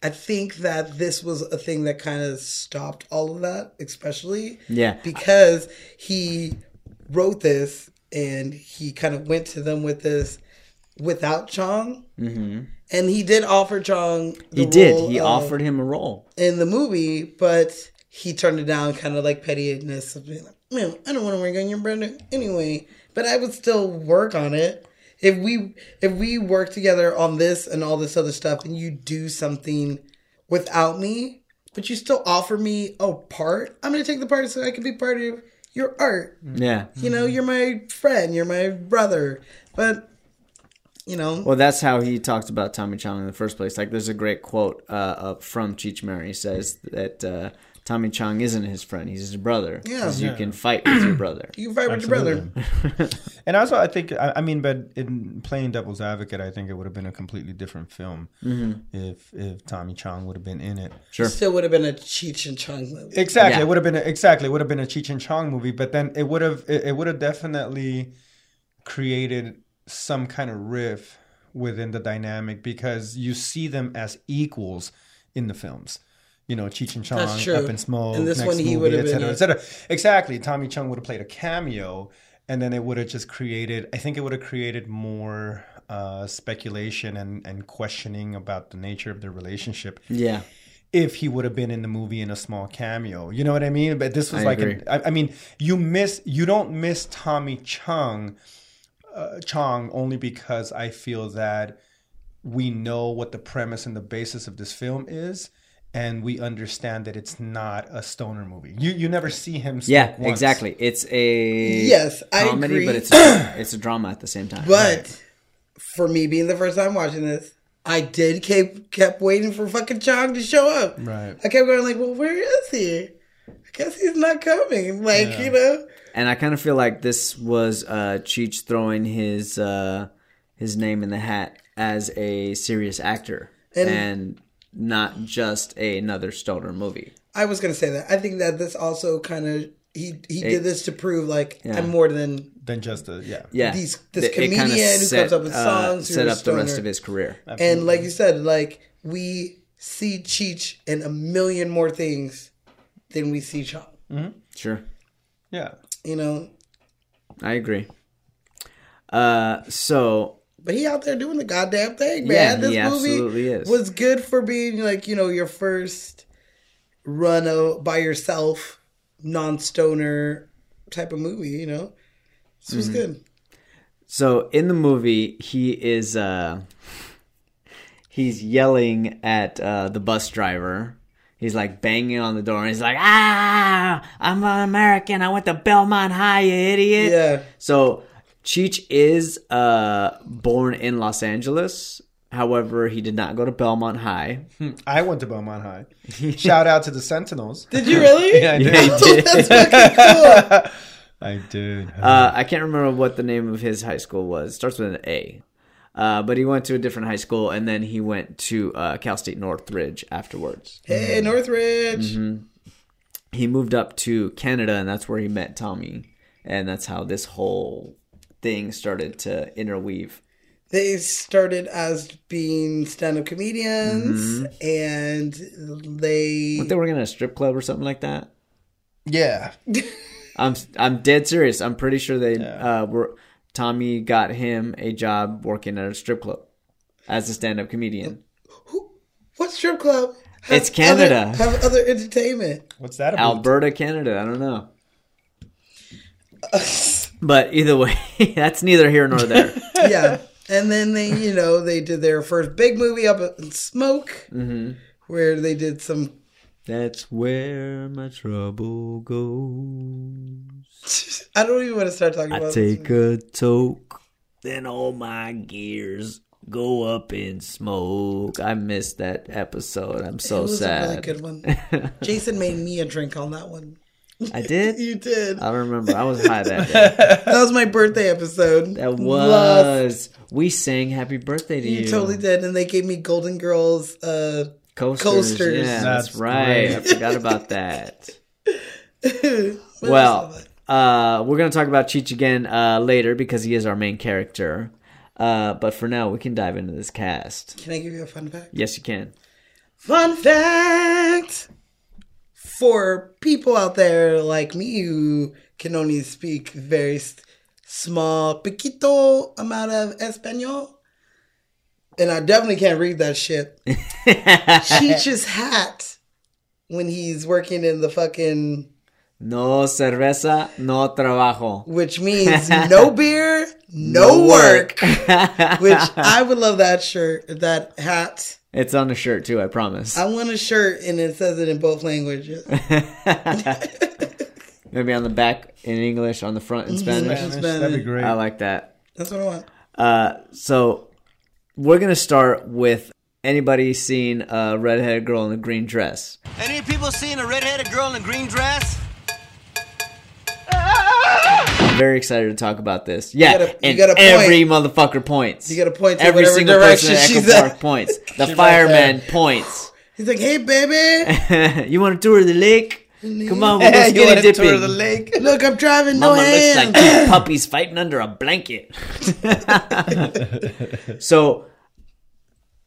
[SPEAKER 2] I think that this was a thing that kind of stopped all of that, especially
[SPEAKER 1] Yeah.
[SPEAKER 2] because he wrote this and he kind of went to them with this without Chong, mm-hmm. and he did offer Chong.
[SPEAKER 1] He did.
[SPEAKER 2] role
[SPEAKER 1] He
[SPEAKER 2] of-
[SPEAKER 1] offered him a role.
[SPEAKER 2] in the movie, but he turned it down, kind of like pettiness of being like, "Man, I don't want to work on your brother anyway." But I would still work on it if we if we work together on this and all this other stuff, and you do something without me, but you still offer me a part. I'm gonna take the part so I can be part of your art.
[SPEAKER 1] Yeah.
[SPEAKER 2] You know, you're my friend, you're my brother, but you know,
[SPEAKER 1] Well, that's how he talked about Tommy Chong in the first place. Like, there's a great quote uh, up from Cheech Marin. He says that uh, Tommy Chong isn't his friend; he's his brother.
[SPEAKER 2] Yeah.
[SPEAKER 1] 'Cause you
[SPEAKER 3] Yeah.
[SPEAKER 1] can fight with your brother.
[SPEAKER 2] you can fight with your brother.
[SPEAKER 3] And also, I think, I, I mean, but in playing devil's advocate, I think it would have been a completely different film if if Tommy Chong would have been in it.
[SPEAKER 1] Sure.
[SPEAKER 2] Still would have been a Cheech and Chong movie.
[SPEAKER 3] Exactly,
[SPEAKER 1] Yeah.
[SPEAKER 3] it would have been a, exactly it would have been a Cheech and Chong movie, but then it would have it, it would have definitely created some kind of riff within the dynamic because you see them as equals in the films. You know, Cheech and Chong,
[SPEAKER 2] That's true.
[SPEAKER 3] Up in Smoke,
[SPEAKER 2] And this
[SPEAKER 3] next
[SPEAKER 2] one he
[SPEAKER 3] movie,
[SPEAKER 2] would have
[SPEAKER 3] et cetera,
[SPEAKER 2] been a-
[SPEAKER 3] et cetera. Exactly, Tommy Chong would have played a cameo, and then it would have just created. I think it would have created more uh, speculation and and questioning about the nature of their relationship
[SPEAKER 1] Yeah.
[SPEAKER 3] if he would have been in the movie in a small cameo. You know what I mean? But this was
[SPEAKER 1] I
[SPEAKER 3] like, an, I, I mean, you miss, you don't miss Tommy Chung, uh, Chong only because I feel that we know what the premise and the basis of this film is. And we understand that it's not a stoner movie. You you never see him.
[SPEAKER 1] Yeah,
[SPEAKER 3] once.
[SPEAKER 1] exactly. It's a
[SPEAKER 2] Yes, I
[SPEAKER 1] comedy,
[SPEAKER 2] agree.
[SPEAKER 1] but it's a, it's a drama at the same time.
[SPEAKER 2] But for me being the first time watching this, I did keep kept waiting for fucking Chong to show up.
[SPEAKER 3] Right.
[SPEAKER 2] I kept going like, well, where is he? I guess he's not coming. Like you know,
[SPEAKER 1] and I kind of feel like this was uh, Cheech throwing his uh, his name in the hat as a serious actor
[SPEAKER 2] And-
[SPEAKER 1] and, not just a, another stoner movie.
[SPEAKER 2] I was gonna say that. I think that this also kind of he he
[SPEAKER 1] It-
[SPEAKER 2] did this to prove like
[SPEAKER 1] Yeah.
[SPEAKER 2] I'm more than
[SPEAKER 3] Than just a yeah.
[SPEAKER 1] Yeah,
[SPEAKER 2] These- this
[SPEAKER 1] It- it kinda
[SPEAKER 2] comedian who comes up with
[SPEAKER 1] uh,
[SPEAKER 2] songs who
[SPEAKER 1] set
[SPEAKER 2] are
[SPEAKER 1] up the rest of his career.
[SPEAKER 2] and like you said, like we see Cheech in a million more things than we see Chong.
[SPEAKER 1] Sure,
[SPEAKER 3] Yeah.
[SPEAKER 2] You know,
[SPEAKER 1] I agree. Uh, so
[SPEAKER 2] but he out there doing the goddamn thing,
[SPEAKER 1] Yeah,
[SPEAKER 2] man. this
[SPEAKER 1] he absolutely
[SPEAKER 2] movie
[SPEAKER 1] is.
[SPEAKER 2] was good for being like you know your first run of, by yourself, non stoner type of movie. You know, this
[SPEAKER 1] Mm-hmm.
[SPEAKER 2] was good.
[SPEAKER 1] So in the movie, he is uh he's yelling at uh the bus driver. He's like banging on the door and he's like, "Ah, I'm an American. I went to Belmont High, you idiot."
[SPEAKER 2] Yeah.
[SPEAKER 1] So Cheech is uh born in Los Angeles. However, he did not go to Belmont High.
[SPEAKER 3] I went to Belmont High. Shout out to the Sentinels.
[SPEAKER 2] Did you really?
[SPEAKER 3] Yeah, I
[SPEAKER 1] Yeah,
[SPEAKER 3] did.
[SPEAKER 1] he did.
[SPEAKER 2] That's fucking cool.
[SPEAKER 3] I did.
[SPEAKER 1] Uh, I can't remember what the name of his high school was. It starts with an A. Uh, but he went to a different high school and then he went to uh, Cal State Northridge afterwards.
[SPEAKER 2] Hey, Northridge.
[SPEAKER 1] Mm-hmm. he moved up to Canada, and that's where he met Tommy, and that's how this whole thing started to interweave.
[SPEAKER 2] They started as being stand-up comedians,
[SPEAKER 1] Mm-hmm.
[SPEAKER 2] and they
[SPEAKER 1] What they were in a strip club or something like that.
[SPEAKER 3] yeah.
[SPEAKER 1] I'm I'm dead serious. I'm pretty sure they
[SPEAKER 3] Yeah.
[SPEAKER 1] uh, were. Tommy got him a job working at a strip club as a stand-up comedian.
[SPEAKER 2] Who, what strip club? have
[SPEAKER 1] It's Canada.
[SPEAKER 2] Other, have other entertainment.
[SPEAKER 3] What's that about?
[SPEAKER 1] Alberta, Canada. I don't know. But either way, that's neither here nor there.
[SPEAKER 2] yeah, and then they, you know, they did their first big movie up in Smoke,
[SPEAKER 1] Mm-hmm.
[SPEAKER 2] where they did some.
[SPEAKER 1] That's where my trouble goes.
[SPEAKER 2] I don't even want to start talking
[SPEAKER 1] I
[SPEAKER 2] about.
[SPEAKER 1] take a toke, then all my gears go up in smoke. I missed that episode. I'm so
[SPEAKER 2] it was
[SPEAKER 1] sad.
[SPEAKER 2] a really good one. Jason made me a drink on that one.
[SPEAKER 1] I did.
[SPEAKER 2] You did.
[SPEAKER 1] I don't remember. I was high that day.
[SPEAKER 2] That was my birthday episode.
[SPEAKER 1] That
[SPEAKER 2] Love.
[SPEAKER 1] was. We sang "Happy Birthday" to you.
[SPEAKER 2] You totally did, and they gave me Golden Girls. Uh,
[SPEAKER 1] coasters.
[SPEAKER 2] Coasters.
[SPEAKER 1] Yeah,
[SPEAKER 3] That's
[SPEAKER 1] that's, right.
[SPEAKER 3] great.
[SPEAKER 1] I forgot about that. well,
[SPEAKER 2] else?
[SPEAKER 1] Uh, we're gonna talk about Cheech again uh, later because he is our main character. Uh, but for now, we can dive into this cast.
[SPEAKER 2] can I give you a fun fact?
[SPEAKER 1] Yes, you can.
[SPEAKER 2] Fun fact for people out there like me who can only speak very s- small, poquito amount of Espanol, and I definitely can't read that shit. Cheech's hat when he's working in the fucking,
[SPEAKER 1] No cerveza, no trabajo.
[SPEAKER 2] which means no beer, no, work. which I would love that shirt, that hat.
[SPEAKER 1] It's on the shirt too. I promise.
[SPEAKER 2] I want a shirt and it says it in both languages.
[SPEAKER 1] Maybe on the back in English, on the front in Spanish.
[SPEAKER 2] Spanish.
[SPEAKER 3] That'd be great.
[SPEAKER 1] I like that.
[SPEAKER 2] That's what I want.
[SPEAKER 1] Uh, so we're gonna start with anybody seen a redheaded girl in a green dress.
[SPEAKER 6] Any people seeing a red-headed girl in a green dress?
[SPEAKER 1] Very excited to talk about this. Yeah,
[SPEAKER 2] gotta- you
[SPEAKER 1] and
[SPEAKER 2] gotta point.
[SPEAKER 1] every motherfucker points.
[SPEAKER 2] You gotta point
[SPEAKER 1] every single person at Echo
[SPEAKER 2] she's at.
[SPEAKER 1] Park points. The fireman points.
[SPEAKER 2] He's like, hey, baby,
[SPEAKER 1] you want to tour the lake? Come on, we'll go
[SPEAKER 3] you
[SPEAKER 1] skinny
[SPEAKER 3] a tour the lake?
[SPEAKER 2] look, I'm driving, no
[SPEAKER 1] Mama looks like
[SPEAKER 2] hands.
[SPEAKER 1] two puppies fighting under a blanket. so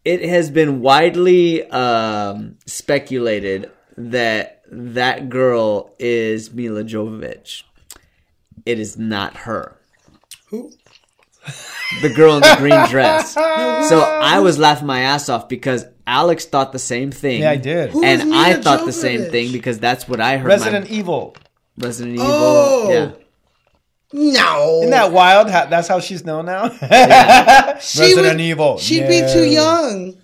[SPEAKER 1] it has been widely um, speculated that that girl is Milla Jovovich. It is not her.
[SPEAKER 2] Who?
[SPEAKER 1] The girl in the green dress. So I was laughing my ass off because Alex thought the same thing.
[SPEAKER 3] Yeah, I did.
[SPEAKER 2] Who
[SPEAKER 1] And
[SPEAKER 2] is
[SPEAKER 1] I
[SPEAKER 2] Milla
[SPEAKER 1] thought the same
[SPEAKER 2] Jovovich?
[SPEAKER 1] thing because that's what I heard.
[SPEAKER 3] Resident
[SPEAKER 1] my,
[SPEAKER 3] Evil.
[SPEAKER 1] Resident Evil.
[SPEAKER 2] Oh.
[SPEAKER 1] Yeah.
[SPEAKER 2] No.
[SPEAKER 3] Isn't that wild? How, that's how she's known now.
[SPEAKER 2] She
[SPEAKER 3] Resident
[SPEAKER 2] would-
[SPEAKER 3] Evil.
[SPEAKER 2] She'd be too young.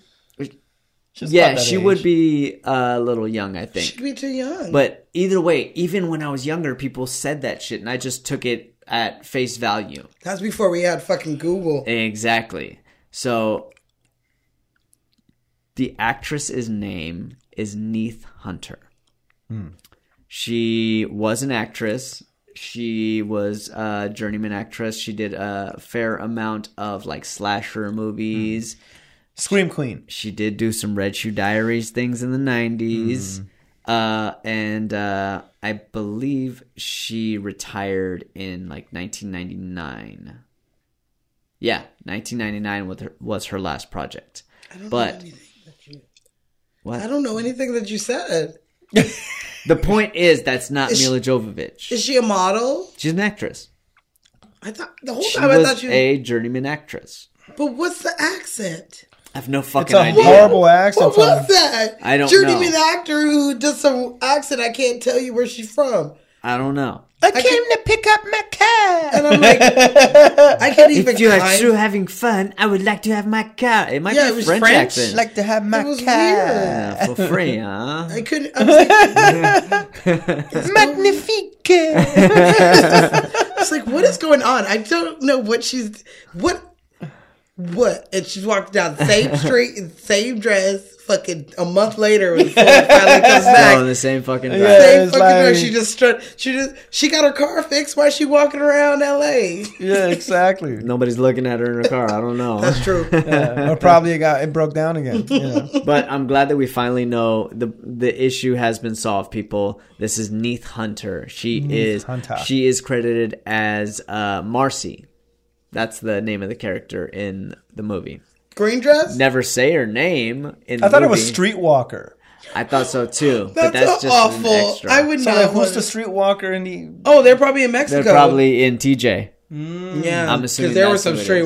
[SPEAKER 3] She's
[SPEAKER 1] Yeah, she
[SPEAKER 3] age.
[SPEAKER 1] would be a little young, I think.
[SPEAKER 2] She'd be too young.
[SPEAKER 1] But either way, even when I was younger, people said that shit, and I just took it at face value.
[SPEAKER 2] That's before we had fucking Google.
[SPEAKER 1] Exactly. So the actress's name is Neith Hunter. She was an actress. She was a journeyman actress. She did a fair amount of like slasher movies.
[SPEAKER 3] Scream Queen.
[SPEAKER 1] She did do some Red Shoe Diaries things in the 90s. Uh, and uh, I believe she retired in like 1999. Yeah, 1999 was her, was her last project. But you, what?
[SPEAKER 2] I don't know anything that you said.
[SPEAKER 1] the point is, that's not
[SPEAKER 2] Is she-
[SPEAKER 1] Milla Jovovich.
[SPEAKER 2] Is she a model?
[SPEAKER 1] She's an actress.
[SPEAKER 2] I thought the whole
[SPEAKER 1] She
[SPEAKER 2] time I thought she.
[SPEAKER 1] Was a journeyman actress.
[SPEAKER 2] but what's the accent?
[SPEAKER 1] I have no
[SPEAKER 3] It's
[SPEAKER 1] fucking
[SPEAKER 3] a
[SPEAKER 1] idea.
[SPEAKER 3] horrible accent.
[SPEAKER 2] What was that?
[SPEAKER 1] I don't
[SPEAKER 2] Journeyman
[SPEAKER 1] know.
[SPEAKER 2] actor who does some accent. I can't tell you where she's from.
[SPEAKER 1] I don't know.
[SPEAKER 3] I came to pick up my car.
[SPEAKER 2] And I'm like, I can't even.
[SPEAKER 1] If you are
[SPEAKER 2] kind-
[SPEAKER 1] through having fun, I would like to have my car. It might
[SPEAKER 2] Yeah,
[SPEAKER 1] be
[SPEAKER 2] it was
[SPEAKER 1] French,
[SPEAKER 2] French.
[SPEAKER 1] accent.
[SPEAKER 3] like to have my
[SPEAKER 2] It was
[SPEAKER 3] car.
[SPEAKER 2] weird.
[SPEAKER 1] Yeah, for free, huh?
[SPEAKER 2] I couldn't. I was like,
[SPEAKER 3] Magnifique.
[SPEAKER 2] it's like, what is going on? I don't know what she's what what. And she's walking down the same street in the same dress. Fucking a month later, when finally comes
[SPEAKER 1] Still in the same fucking drive.
[SPEAKER 3] Yeah.
[SPEAKER 2] Same fucking
[SPEAKER 3] like-
[SPEAKER 2] dress. She just strut. She just she got her car fixed while she walking around L.A.
[SPEAKER 3] yeah, exactly.
[SPEAKER 1] Nobody's looking at her in her car. I don't know.
[SPEAKER 2] That's true.
[SPEAKER 3] Yeah, or probably it got it broke down again. You know.
[SPEAKER 1] but I'm glad that we finally know the the issue has been solved. People, this is Neith Hunter. She is
[SPEAKER 3] Hunter.
[SPEAKER 1] she is credited as uh, Marcy. That's the name of the character in the movie.
[SPEAKER 2] Green dress.
[SPEAKER 1] Never say her name in. The
[SPEAKER 3] I thought it was. Streetwalker.
[SPEAKER 1] I thought so too,
[SPEAKER 2] That's,
[SPEAKER 1] but that's just
[SPEAKER 2] awful.
[SPEAKER 1] an extra.
[SPEAKER 2] I would
[SPEAKER 3] So
[SPEAKER 2] not.
[SPEAKER 3] like, who's
[SPEAKER 2] want-
[SPEAKER 3] the Streetwalker in the?
[SPEAKER 2] oh, they're probably in Mexico.
[SPEAKER 1] They're probably in TJ. Mm.
[SPEAKER 2] yeah.
[SPEAKER 1] I'm assuming
[SPEAKER 2] because there were
[SPEAKER 1] that's
[SPEAKER 2] some
[SPEAKER 1] who it
[SPEAKER 2] stray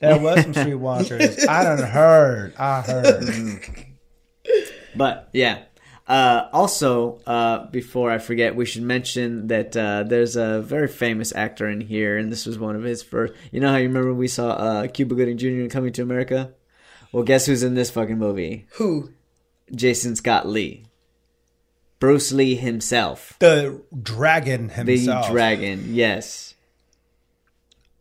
[SPEAKER 3] There was some Streetwalkers. I done heard. I heard.
[SPEAKER 1] But yeah. Uh, also, uh, before I forget, we should mention that uh, there's a very famous actor in here, and this was one of his first. You know how you remember we saw uh, Cuba Gooding Jr. in Coming to America? Well, guess who's in this fucking movie?
[SPEAKER 2] Who?
[SPEAKER 1] Jason Scott Lee. Bruce Lee himself.
[SPEAKER 3] The dragon himself.
[SPEAKER 1] The dragon, yes.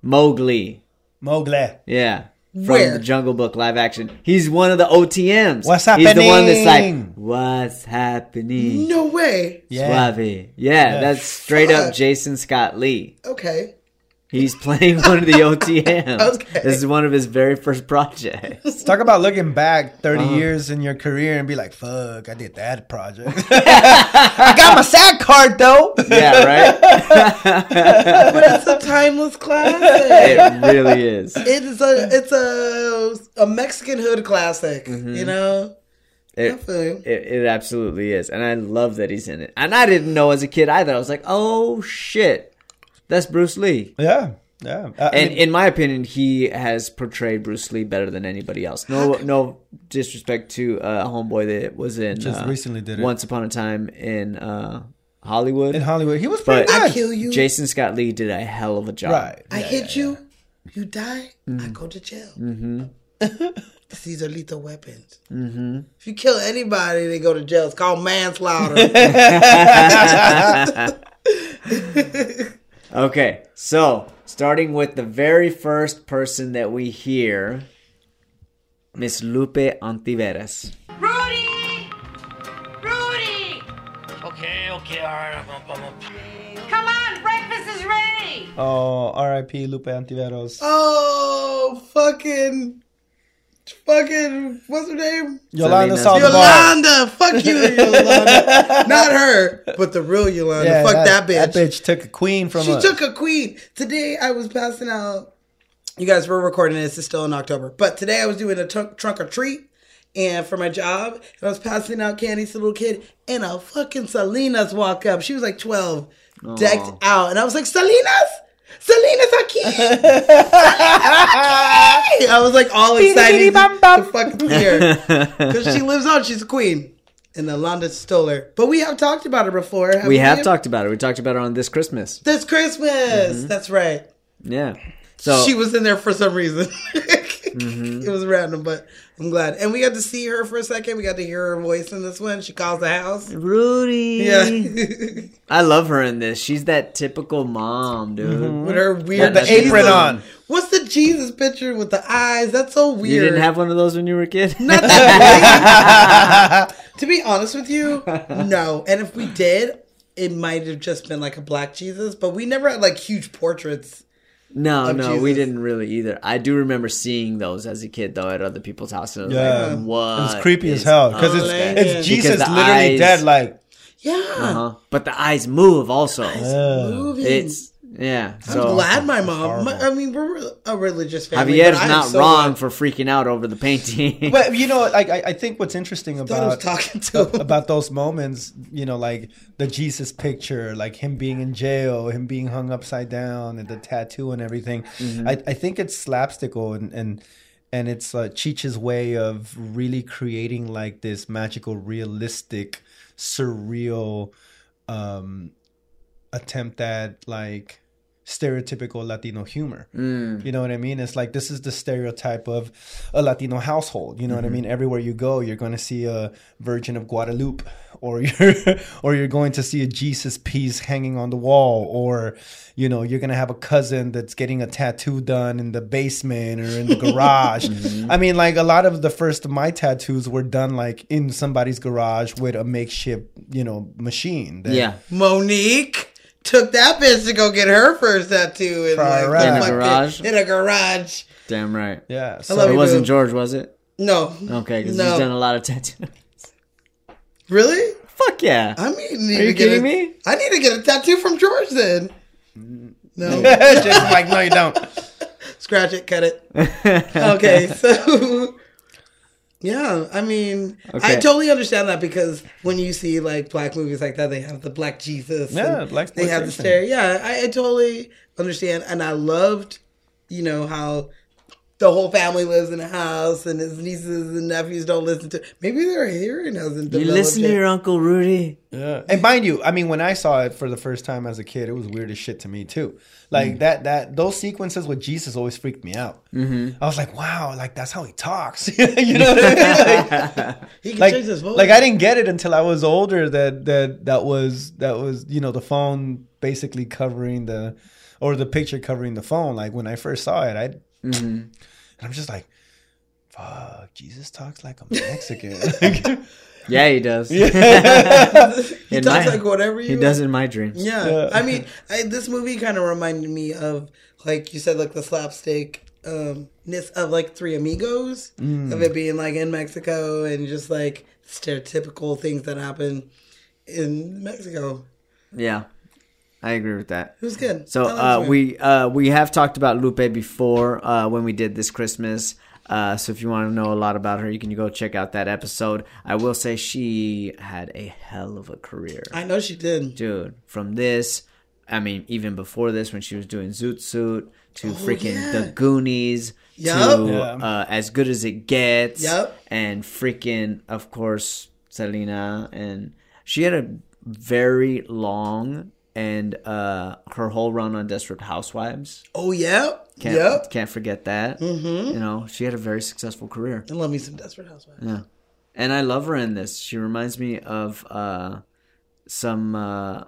[SPEAKER 1] Mowgli.
[SPEAKER 3] Mowgli.
[SPEAKER 1] Yeah. From
[SPEAKER 2] Where?
[SPEAKER 1] the Jungle Book live action. He's one of the OTMs.
[SPEAKER 3] What's happening?
[SPEAKER 1] He's the one that's like,
[SPEAKER 3] happening?
[SPEAKER 1] what's happening?
[SPEAKER 2] No way.
[SPEAKER 3] Yeah.
[SPEAKER 1] Suave. Yeah,
[SPEAKER 3] Yeah.
[SPEAKER 1] that's straight up Jason Scott Lee.
[SPEAKER 2] Okay.
[SPEAKER 1] He's playing one of the OTMs.
[SPEAKER 2] Okay.
[SPEAKER 1] This is one of his very first projects.
[SPEAKER 3] Talk about looking back 30
[SPEAKER 1] Uh-huh.
[SPEAKER 3] years in your career and be like, fuck, I did that project. I got my SAG card though.
[SPEAKER 1] yeah, right?
[SPEAKER 2] But it's a timeless classic.
[SPEAKER 1] it really is.
[SPEAKER 2] It is a it's a a Mexican hood classic. You know.
[SPEAKER 1] It, it, it absolutely is. And I love that he's in it. And I didn't know as a kid either. I was like, oh shit. That's Bruce Lee.
[SPEAKER 3] Yeah. Yeah. I
[SPEAKER 1] And
[SPEAKER 3] mean,
[SPEAKER 1] in my opinion, he has portrayed Bruce Lee better than anybody else. No, no disrespect to uh, homeboy that was in
[SPEAKER 3] Just
[SPEAKER 1] uh,
[SPEAKER 3] recently did it.
[SPEAKER 1] Once Upon a Time in uh, Hollywood.
[SPEAKER 3] in Hollywood, he was pretty
[SPEAKER 1] But-
[SPEAKER 2] I
[SPEAKER 3] good.
[SPEAKER 2] kill you.
[SPEAKER 1] Jason Scott Lee did a hell of a job.
[SPEAKER 3] Right.
[SPEAKER 2] I hit
[SPEAKER 3] yeah,
[SPEAKER 2] you. You die. I go to jail. Mm-hmm. These are lethal weapons. Mm-hmm. If you kill anybody, they go to jail. It's called manslaughter.
[SPEAKER 1] Okay, so starting with the very first person that we hear, Miss Lupe Ontiveros.
[SPEAKER 5] Rudy! Rudy!
[SPEAKER 6] Okay, okay, all right. I'm up, I'm up.
[SPEAKER 5] Come on, breakfast is ready!
[SPEAKER 3] Oh, R.I.P. Lupe Ontiveros.
[SPEAKER 2] oh, fucking, fucking, what's her name?
[SPEAKER 3] Yolanda
[SPEAKER 1] Selena.
[SPEAKER 3] Saldivar.
[SPEAKER 2] Yolanda. Fuck you, Yolanda. Not her, but the real Yolanda. Fuck that, bitch.
[SPEAKER 3] That bitch took a queen from
[SPEAKER 2] She
[SPEAKER 3] us.
[SPEAKER 2] took a queen. Today I was passing out. You guys were recording this. It's still in October. But today I was doing a trunk, trunk or treat. And for my job, and I was passing out candy to a little kid, and a fucking Selena walk up. She was like 12, decked out. And I was like, Selena? Selena aquí. I was like all excited to fucking see her. Because she lives on. She's a queen. And Yolanda stole her. But we have talked about her before. haven't
[SPEAKER 1] We have talked about it. We talked about her on this Christmas.
[SPEAKER 2] This Christmas. Mm-hmm. That's right.
[SPEAKER 1] Yeah. So
[SPEAKER 2] she was in there for some reason. Mm-hmm. It was random, but I'm glad. And we got to see her for a second. We got to hear her voice in this one. She calls the house.
[SPEAKER 1] Rudy.
[SPEAKER 2] Yeah.
[SPEAKER 1] I love her in this. She's that typical mom, dude. Mm-hmm.
[SPEAKER 2] with her weird
[SPEAKER 1] the
[SPEAKER 3] apron
[SPEAKER 2] Jesus-
[SPEAKER 3] on.
[SPEAKER 2] What's the Jesus picture with the eyes? That's so weird.
[SPEAKER 1] You didn't have one of those when you were a kid?
[SPEAKER 2] Not that big. to be honest with you, no. And if we did, it might have just been like a black Jesus, but we never had like huge portraits.
[SPEAKER 1] No,
[SPEAKER 2] of
[SPEAKER 1] no, we didn't really either. I do remember seeing those as a kid, though, at other people's houses.
[SPEAKER 3] Yeah.
[SPEAKER 1] like, what?
[SPEAKER 3] It was creepy as hell because it's, it's Jesus literally
[SPEAKER 1] eyes-
[SPEAKER 3] dead. Like
[SPEAKER 2] Yeah.
[SPEAKER 1] Uh-huh. But the eyes move also.
[SPEAKER 2] Moving.
[SPEAKER 1] It's yeah.
[SPEAKER 2] I'm glad my mom. My, I mean, we're a religious family.
[SPEAKER 1] Javier's
[SPEAKER 2] but I'm
[SPEAKER 1] not
[SPEAKER 2] so
[SPEAKER 1] wrong
[SPEAKER 2] glad-
[SPEAKER 1] for freaking out over the painting.
[SPEAKER 3] But you know, I, I think what's interesting
[SPEAKER 2] thought I was
[SPEAKER 3] about
[SPEAKER 2] talking to him.
[SPEAKER 3] about those moments, you know, like the Jesus picture, like him being in jail, him being hung upside down, and the tattoo and everything. I, I think it's slapstickal and and and it's uh, Cheech's way of really creating like this magical, realistic, surreal um, attempt at like stereotypical Latino humor. Mm. You know what I mean? It's like this is the stereotype of a Latino household. You know what I mm-hmm. mean? Everywhere you go, you're going to see a Virgin of Guadalupe, or you're or you're going to see a Jesus piece hanging on the wall, or you know you're going to have a cousin that's getting a tattoo done in the basement or in the garage. Mm-hmm. I mean, like a lot of the first of my tattoos were done like in somebody's garage with a makeshift, you know, machine. that-
[SPEAKER 1] yeah.
[SPEAKER 2] Monique took that bitch to go get her first tattoo in, like,
[SPEAKER 3] Correct. In a
[SPEAKER 1] garage?
[SPEAKER 2] In a garage.
[SPEAKER 1] Damn right.
[SPEAKER 3] yeah.
[SPEAKER 2] I
[SPEAKER 3] So
[SPEAKER 2] love
[SPEAKER 1] It
[SPEAKER 2] you,
[SPEAKER 1] wasn't
[SPEAKER 2] boo.
[SPEAKER 1] George, was it?
[SPEAKER 2] No.
[SPEAKER 1] Okay, because
[SPEAKER 2] No.
[SPEAKER 1] he's done a lot of tattoos.
[SPEAKER 2] Really?
[SPEAKER 1] Fuck yeah.
[SPEAKER 2] I mean, need
[SPEAKER 1] Are you
[SPEAKER 2] to get
[SPEAKER 1] kidding
[SPEAKER 2] a-
[SPEAKER 1] me?
[SPEAKER 2] I need to get a tattoo from George then. No.
[SPEAKER 3] Jason's like, no, you don't.
[SPEAKER 2] Scratch it, cut it. okay, so yeah, I mean, I totally understand that because when you see like black movies like that, they have the black Jesus.
[SPEAKER 3] Yeah, black
[SPEAKER 2] They have the stare. Yeah, I, I totally understand, and I loved, you know, how the whole family lives in a house, and his nieces and nephews don't listen to. Maybe their hearing hasn't
[SPEAKER 1] You
[SPEAKER 2] developed.
[SPEAKER 1] listen to your Uncle Rudy.
[SPEAKER 3] Yeah. And mind you, I mean, when I saw it for the first time as a kid, it was weird as shit to me too. Like that, that those sequences with Jesus always freaked me out. Mm-hmm. I was like, wow, like that's how he talks. you know what I mean? Like,
[SPEAKER 2] He can
[SPEAKER 3] like,
[SPEAKER 2] change his voice.
[SPEAKER 3] like I didn't get it until I was older. That that that was that was you know the phone basically covering the or the picture covering the phone. Like when I first saw it, I and I'm just like, fuck, Jesus talks like a Mexican.
[SPEAKER 1] Yeah, he does.
[SPEAKER 2] he
[SPEAKER 1] In
[SPEAKER 2] talks
[SPEAKER 1] my-
[SPEAKER 2] like whatever you
[SPEAKER 1] He does in my dreams.
[SPEAKER 2] Yeah,
[SPEAKER 3] Yeah.
[SPEAKER 2] I mean, I, this movie kind of reminded me of, like you said, like the slapstick um ness of like Three Amigos, of it being like in Mexico and just like stereotypical things that happen in Mexico.
[SPEAKER 1] Yeah, I agree with that.
[SPEAKER 2] It was good.
[SPEAKER 1] So uh, we uh, we have talked about Lupe before uh, when we did this Christmas. Uh, so if you want to know a lot about her, you can go check out that episode. I will say she had a hell of a career,
[SPEAKER 2] I know she did.
[SPEAKER 1] dude. From this, I mean, even before this, when she was doing Zoot Suit to freaking
[SPEAKER 2] Oh, yeah.
[SPEAKER 1] The Goonies
[SPEAKER 2] Yup.
[SPEAKER 1] to
[SPEAKER 3] Yeah.
[SPEAKER 1] uh, As Good as It Gets,
[SPEAKER 2] Yup.
[SPEAKER 1] and freaking, of course, Selena, and she had a very long and uh her whole run on Desperate Housewives.
[SPEAKER 2] Oh yeah,
[SPEAKER 1] Can't
[SPEAKER 2] yep.
[SPEAKER 1] can't forget that. Mm-hmm. You know, she had a very successful career.
[SPEAKER 2] I love me some Desperate Housewives.
[SPEAKER 1] Yeah, and I love her in this. She reminds me of uh some uh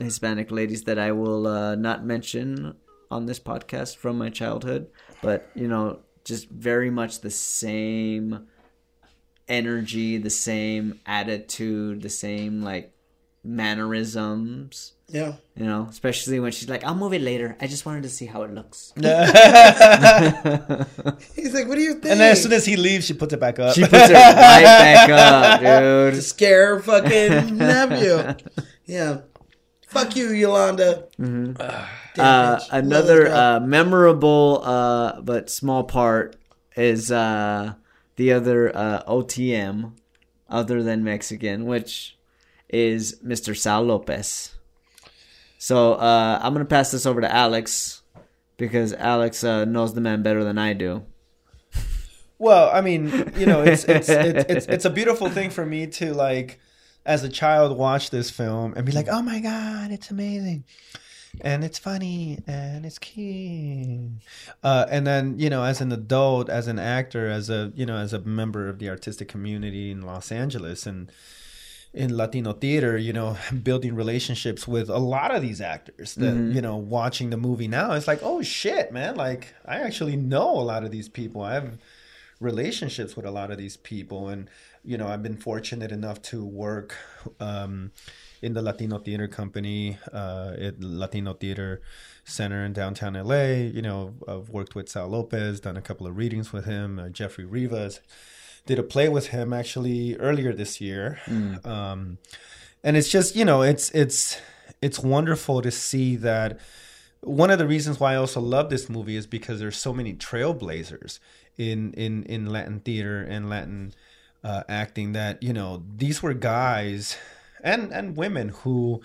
[SPEAKER 1] Hispanic ladies that I will uh, not mention on this podcast from my childhood, but you know, just very much the same energy, the same attitude, the same like mannerisms.
[SPEAKER 2] Yeah,
[SPEAKER 1] You know, especially when she's like, "I'll move it later. I just wanted to see how it looks."
[SPEAKER 2] he's like, "What do you think?"
[SPEAKER 3] and then as soon as he leaves, she puts it back up.
[SPEAKER 1] She puts it right back up,
[SPEAKER 2] to
[SPEAKER 1] dude.
[SPEAKER 2] scare her fucking nephew. Yeah, fuck you, Yolanda.
[SPEAKER 1] Mm-hmm. Uh, another
[SPEAKER 2] Love this girl.
[SPEAKER 1] uh, memorable uh, but small part is uh, the other uh, OTM, other than Mexican, which is Mr. Sal Lopez. So uh, I'm gonna pass this over to Alex because Alex uh, knows the man better than I do.
[SPEAKER 3] Well, I mean, you know, it's it's it's it's, it's a beautiful thing for me to like, as a child, watch this film and be like, "Oh my god, it's amazing." And it's funny and it's cute, uh, and then you know, as an adult, as an actor, as a you know, as a member of the artistic community in Los Angeles and in Latino theater, you know, building relationships with a lot of these actors that, you know, watching the movie now, it's like, oh shit, man. Like, I actually know a lot of these people. I have relationships with a lot of these people. And, you know, I've been fortunate enough to work um, in the Latino Theater Company uh, at Latino Theater Center in downtown LA. You know, I've worked with Sal Lopez, done a couple of readings with him, uh, Jeffrey Rivas did a play with him actually earlier this year, um, and it's just you know it's it's it's wonderful to see that. One of the reasons why I also love this movie is because there's so many trailblazers in in in Latin theater and Latin uh, acting that you know these were guys and and women who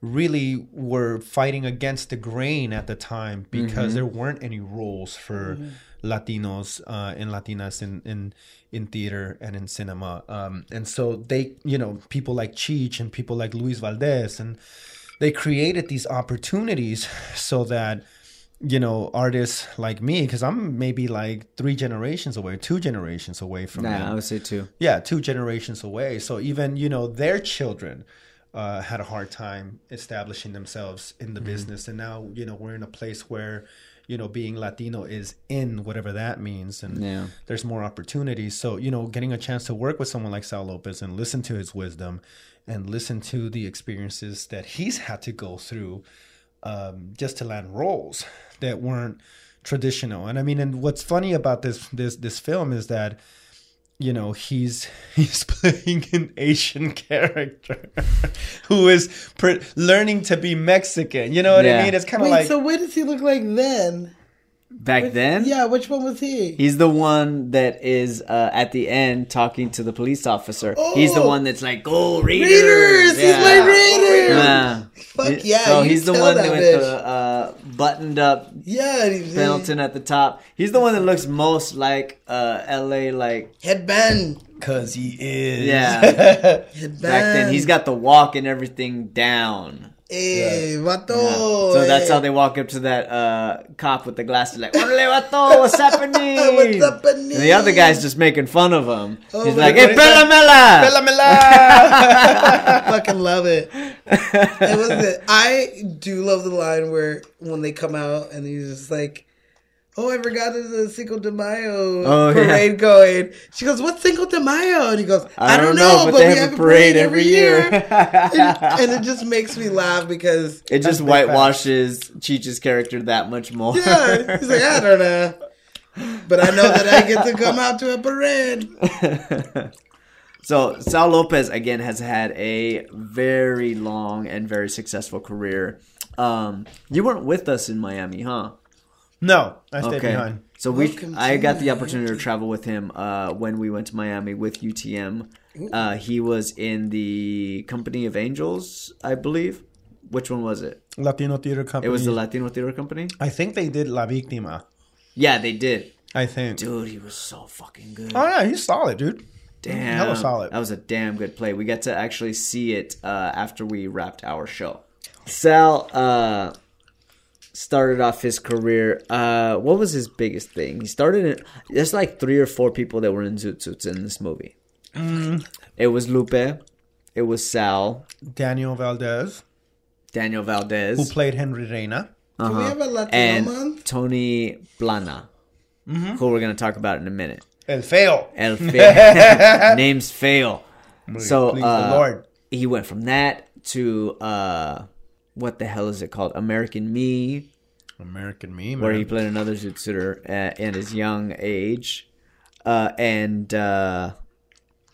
[SPEAKER 3] really were fighting against the grain at the time because
[SPEAKER 1] Mhm.
[SPEAKER 3] there weren't any rules for
[SPEAKER 1] Mhm.
[SPEAKER 3] Latinos uh, and Latinas in, in in theater and in cinema, um, and so they, you know, people like Cheech and people like Luis Valdez, and they created these opportunities so that you know artists like me, because I'm maybe like three generations away, two generations away from
[SPEAKER 1] Nah,
[SPEAKER 3] them.
[SPEAKER 1] I would say two.
[SPEAKER 3] Yeah, two generations away. So even you know their children uh, had a hard time establishing themselves in the
[SPEAKER 1] Mhm.
[SPEAKER 3] business, and now you know we're in a place where you know being Latino is in whatever that means, and
[SPEAKER 1] Yeah.
[SPEAKER 3] there's more opportunities. So you know, getting a chance to work with someone like Sal Lopez and listen to his wisdom, and listen to the experiences that he's had to go through um, just to land roles that weren't traditional. And I mean, and what's funny about this this this film is that you know he's he's playing an Asian character who is pre- learning to be Mexican. You know what
[SPEAKER 1] Yeah.
[SPEAKER 3] I mean? It's kind of like
[SPEAKER 2] so what does he look like then?
[SPEAKER 1] Back then,
[SPEAKER 2] Yeah, which one was he?
[SPEAKER 1] He's the one that is uh, at the end talking to the police officer. He's the
[SPEAKER 2] Oh!
[SPEAKER 1] one that's like, "Go Raiders!"
[SPEAKER 2] Raiders! He's my Raider!
[SPEAKER 1] Yeah.
[SPEAKER 2] Fuck yeah,
[SPEAKER 1] So he's the one
[SPEAKER 2] that
[SPEAKER 1] with
[SPEAKER 2] bitch.
[SPEAKER 1] the uh, buttoned up
[SPEAKER 2] Yeah,
[SPEAKER 1] Pendleton at the top. He's the one that looks most like uh, L.A. like
[SPEAKER 2] headband.
[SPEAKER 3] Cause he is.
[SPEAKER 1] Yeah.
[SPEAKER 2] Headband.
[SPEAKER 1] Back then, he's got the walk and everything down.
[SPEAKER 2] Eh, vato.
[SPEAKER 1] Yeah. So that's how they walk up to that uh, cop with the glasses, like, "Orale, vato, what's happening?"
[SPEAKER 2] What's happening?
[SPEAKER 1] And the other guy's just making fun of him.
[SPEAKER 2] Oh
[SPEAKER 1] He's like. "Hey, pelamela!"
[SPEAKER 2] I fucking love it. It was it. I do love the line where when they come out and he's just like, "Oh, I forgot there's a Cinco de Mayo
[SPEAKER 1] Oh,
[SPEAKER 2] parade
[SPEAKER 1] yeah.
[SPEAKER 2] going." She goes, "What's Cinco de Mayo?" And he goes, "I, don't, know, but,
[SPEAKER 1] they
[SPEAKER 2] we
[SPEAKER 1] have a parade every year."
[SPEAKER 2] and, and it just makes me laugh because
[SPEAKER 1] It just whitewashes Cheech's character that much more.
[SPEAKER 2] yeah, he's like, "I don't know." But I know that I get to come out to a parade.
[SPEAKER 1] so Sal Lopez again has had a very long and very successful career. Um, you weren't with us in Miami, huh?
[SPEAKER 3] No, I stayed behind.
[SPEAKER 1] So we, I got the opportunity to travel with him uh, when we went to Miami with UTM. Uh, he was in the Company of Angels, I believe. Which one was it?
[SPEAKER 3] Latino Theater Company.
[SPEAKER 1] It was the Latino Theater Company.
[SPEAKER 3] I think they did La Víctima.
[SPEAKER 1] Yeah, they did.
[SPEAKER 3] I think.
[SPEAKER 1] Dude, he was so fucking good.
[SPEAKER 3] Oh yeah, he's solid, dude.
[SPEAKER 1] Damn,
[SPEAKER 3] hella solid.
[SPEAKER 1] That was a damn good play. We got to actually see it uh, after we wrapped our show. Sal uh, started off his career. Uh, what was his biggest thing? He started in. There's like three or four people that were in zoot suits in this movie.
[SPEAKER 3] Mm,
[SPEAKER 1] It was Lupe. It was Sal.
[SPEAKER 3] Daniel Valdez,
[SPEAKER 1] Daniel Valdez.
[SPEAKER 3] who played Henry Reyna.
[SPEAKER 2] Do we have a Latino
[SPEAKER 1] and
[SPEAKER 2] month?
[SPEAKER 1] Tony Plana,
[SPEAKER 3] Mhm.
[SPEAKER 1] who we're going to talk about in a minute.
[SPEAKER 3] El Feo.
[SPEAKER 1] El Feo. Names fail.
[SPEAKER 3] Muy
[SPEAKER 1] So
[SPEAKER 3] please the
[SPEAKER 1] uh,
[SPEAKER 3] Lord.
[SPEAKER 1] he went from that to uh, what the hell is it called? American Me,
[SPEAKER 3] American Me,
[SPEAKER 1] where he
[SPEAKER 3] man.
[SPEAKER 1] played another zoot at, at his young age, uh, and uh,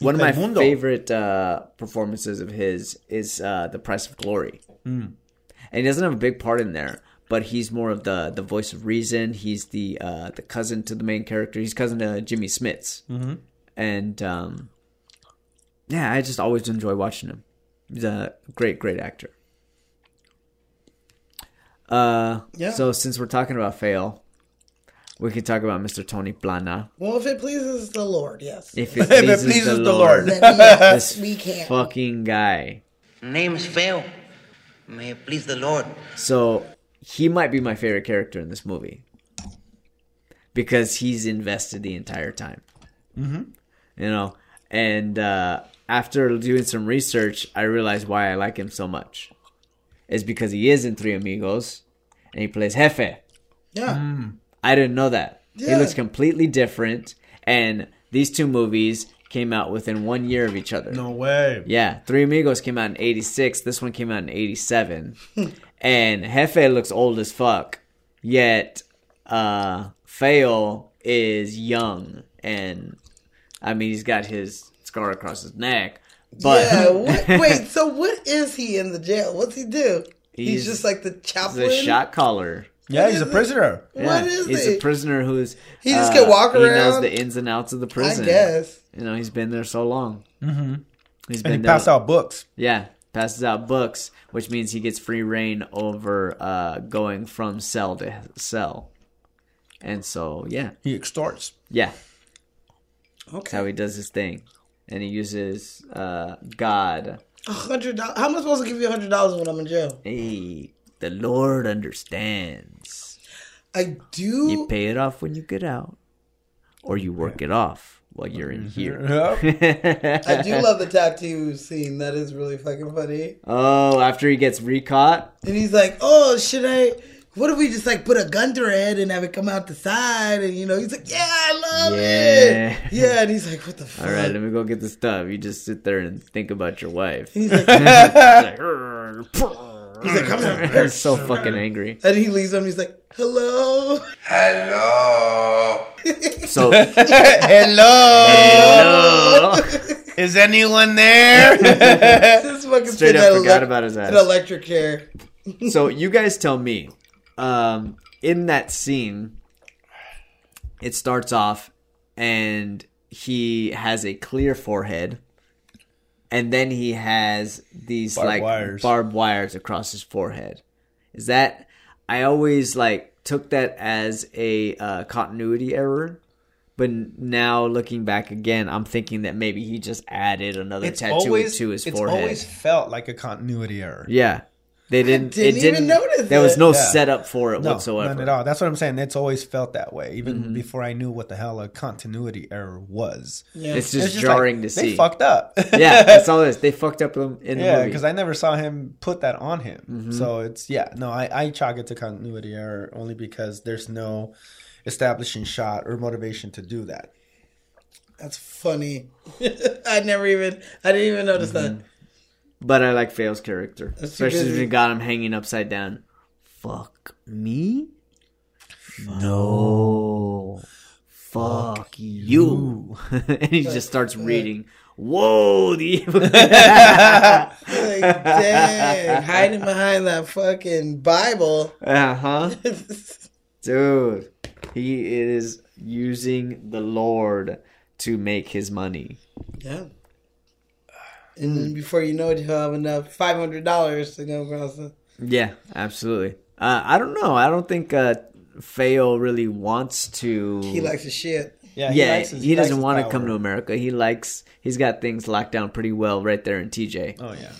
[SPEAKER 1] one of my
[SPEAKER 3] Mundo.
[SPEAKER 1] favorite uh, performances of his is uh, The Price of Glory.
[SPEAKER 3] Mm.
[SPEAKER 1] And he doesn't have a big part in there, but he's more of the the voice of reason. He's the uh, the cousin to the main character. He's cousin to Jimmy Smits,
[SPEAKER 3] Mhm.
[SPEAKER 1] and um, yeah, I just always enjoy watching him. He's a great, great actor. Uh,
[SPEAKER 2] Yeah.
[SPEAKER 1] So since we're talking about fail, we can talk about Mr. Tony Plana.
[SPEAKER 2] Well, if it pleases the Lord, yes.
[SPEAKER 1] If it pleases, the, Lord,
[SPEAKER 2] Then yes,
[SPEAKER 1] this
[SPEAKER 2] we can.
[SPEAKER 1] fucking guy.
[SPEAKER 10] Name's fail. May it please the Lord.
[SPEAKER 1] So he might be my favorite character in this movie because he's invested the entire time.
[SPEAKER 3] Mhm.
[SPEAKER 1] You know, and uh, after doing some research, I realized why I like him so much. Is because he is in Three Amigos, and he plays Jefe.
[SPEAKER 2] Yeah.
[SPEAKER 1] I didn't know that. He looks completely different, and these two movies came out within one year of each other.
[SPEAKER 3] No way.
[SPEAKER 1] Yeah, Three Amigos came out in '86. This one came out in '87, and Jefe looks old as fuck. Yet, uh, Feo is young, and I mean, he's got his scar across his neck, but
[SPEAKER 2] yeah. What, wait. So what is he in the jail? What's he do? He's,
[SPEAKER 1] He's-
[SPEAKER 2] just like the
[SPEAKER 1] he's
[SPEAKER 2] chaplain.
[SPEAKER 1] a shot caller.
[SPEAKER 3] Yeah, he's a prisoner.
[SPEAKER 1] Yeah,
[SPEAKER 2] What is
[SPEAKER 1] he's
[SPEAKER 2] he?
[SPEAKER 1] a prisoner who's
[SPEAKER 2] He just
[SPEAKER 1] uh,
[SPEAKER 2] can walk around.
[SPEAKER 1] He knows the ins and outs of the prison.
[SPEAKER 2] I guess.
[SPEAKER 1] You know, he's been there so long.
[SPEAKER 3] Mm-hmm.
[SPEAKER 1] He's
[SPEAKER 3] And
[SPEAKER 1] been
[SPEAKER 3] he
[SPEAKER 1] there.
[SPEAKER 3] passed out books.
[SPEAKER 1] Yeah, passes out books, which means he gets free reign over uh, going from cell to cell. And so, yeah,
[SPEAKER 3] He extorts.
[SPEAKER 1] yeah, that's
[SPEAKER 2] Okay.
[SPEAKER 1] how he does his thing, and he uses uh, God.
[SPEAKER 2] A hundred dollars. How am I supposed to give you a hundred dollars when I'm in jail?
[SPEAKER 1] Hey, the Lord understands.
[SPEAKER 2] I do.
[SPEAKER 1] You pay it off when you get out, or you work it off while you're in here.
[SPEAKER 2] I do love the tattoo scene. That is really fucking funny.
[SPEAKER 1] Oh, after he gets recaught.
[SPEAKER 2] And he's like, "Oh, should I? What if we just like put a gun to her head and have it come out the side?" And you know, he's like, "Yeah, I love
[SPEAKER 1] Yeah.
[SPEAKER 2] it." Yeah, and he's like, "What the fuck?"
[SPEAKER 1] All right, let me go get the stuff. You just sit there and think about your wife.
[SPEAKER 2] He's like,
[SPEAKER 1] He's like,
[SPEAKER 2] He's like, "Come here."
[SPEAKER 1] He's so fucking angry.
[SPEAKER 2] and he leaves him. He's like, "Hello."
[SPEAKER 10] Hello.
[SPEAKER 1] So
[SPEAKER 3] Hello. Hello. Is anyone there?
[SPEAKER 2] This fucking
[SPEAKER 1] Straight up forgot
[SPEAKER 2] elec-
[SPEAKER 1] about his ass.
[SPEAKER 2] An electric chair.
[SPEAKER 1] so you guys tell me um in that scene it starts off and he has a clear forehead and then he has these
[SPEAKER 3] Barbed
[SPEAKER 1] like
[SPEAKER 3] wires.
[SPEAKER 1] barbed wires across his forehead is that i always like took that as a uh, continuity error but now looking back again i'm thinking that maybe he just added another
[SPEAKER 3] it's
[SPEAKER 1] tattoo
[SPEAKER 3] always
[SPEAKER 1] to his
[SPEAKER 3] it's
[SPEAKER 1] forehead
[SPEAKER 3] always felt like a continuity error.
[SPEAKER 1] yeah they didn't,
[SPEAKER 2] didn't
[SPEAKER 1] it didn't
[SPEAKER 2] even notice
[SPEAKER 1] there was no
[SPEAKER 3] Yeah.
[SPEAKER 1] setup for it
[SPEAKER 3] No,
[SPEAKER 1] whatsoever
[SPEAKER 3] none at all. That's what I'm saying. It's always felt that way, even
[SPEAKER 1] Mm-hmm.
[SPEAKER 3] before I knew what the hell a continuity error was.
[SPEAKER 2] Yeah.
[SPEAKER 1] It's just
[SPEAKER 3] It's just
[SPEAKER 1] jarring
[SPEAKER 3] like,
[SPEAKER 1] to
[SPEAKER 3] they
[SPEAKER 1] see.
[SPEAKER 3] fucked up.
[SPEAKER 1] yeah, that's all it is. They fucked up in in the
[SPEAKER 3] yeah,
[SPEAKER 1] movie.
[SPEAKER 3] because I never saw him put that on him.
[SPEAKER 1] Mm-hmm.
[SPEAKER 3] So it's yeah, no, I, I chalk it to continuity error only because there's no establishing shot or motivation to do that.
[SPEAKER 2] That's funny. I never even. I didn't even notice that.
[SPEAKER 1] But I like Feo's character,
[SPEAKER 2] That's
[SPEAKER 1] especially when you got him hanging upside down. Fuck me? No. Fuck you. and he just starts reading. Whoa, the evil.
[SPEAKER 2] Like, dang, hiding behind that fucking Bible.
[SPEAKER 1] uh huh. Dude, he is using the Lord to make his money.
[SPEAKER 2] yeah. And then before you know it, you'll have enough five hundred dollars to go across the.
[SPEAKER 1] Yeah, absolutely. Uh, I don't know. I don't think uh, Feo really wants to.
[SPEAKER 2] He likes his shit.
[SPEAKER 3] Yeah,
[SPEAKER 1] yeah,
[SPEAKER 3] likes his-
[SPEAKER 1] he
[SPEAKER 3] likes
[SPEAKER 1] doesn't
[SPEAKER 3] his
[SPEAKER 1] want to come to America. He likes. He's got things locked down pretty well right there in TJ.
[SPEAKER 3] Oh yeah,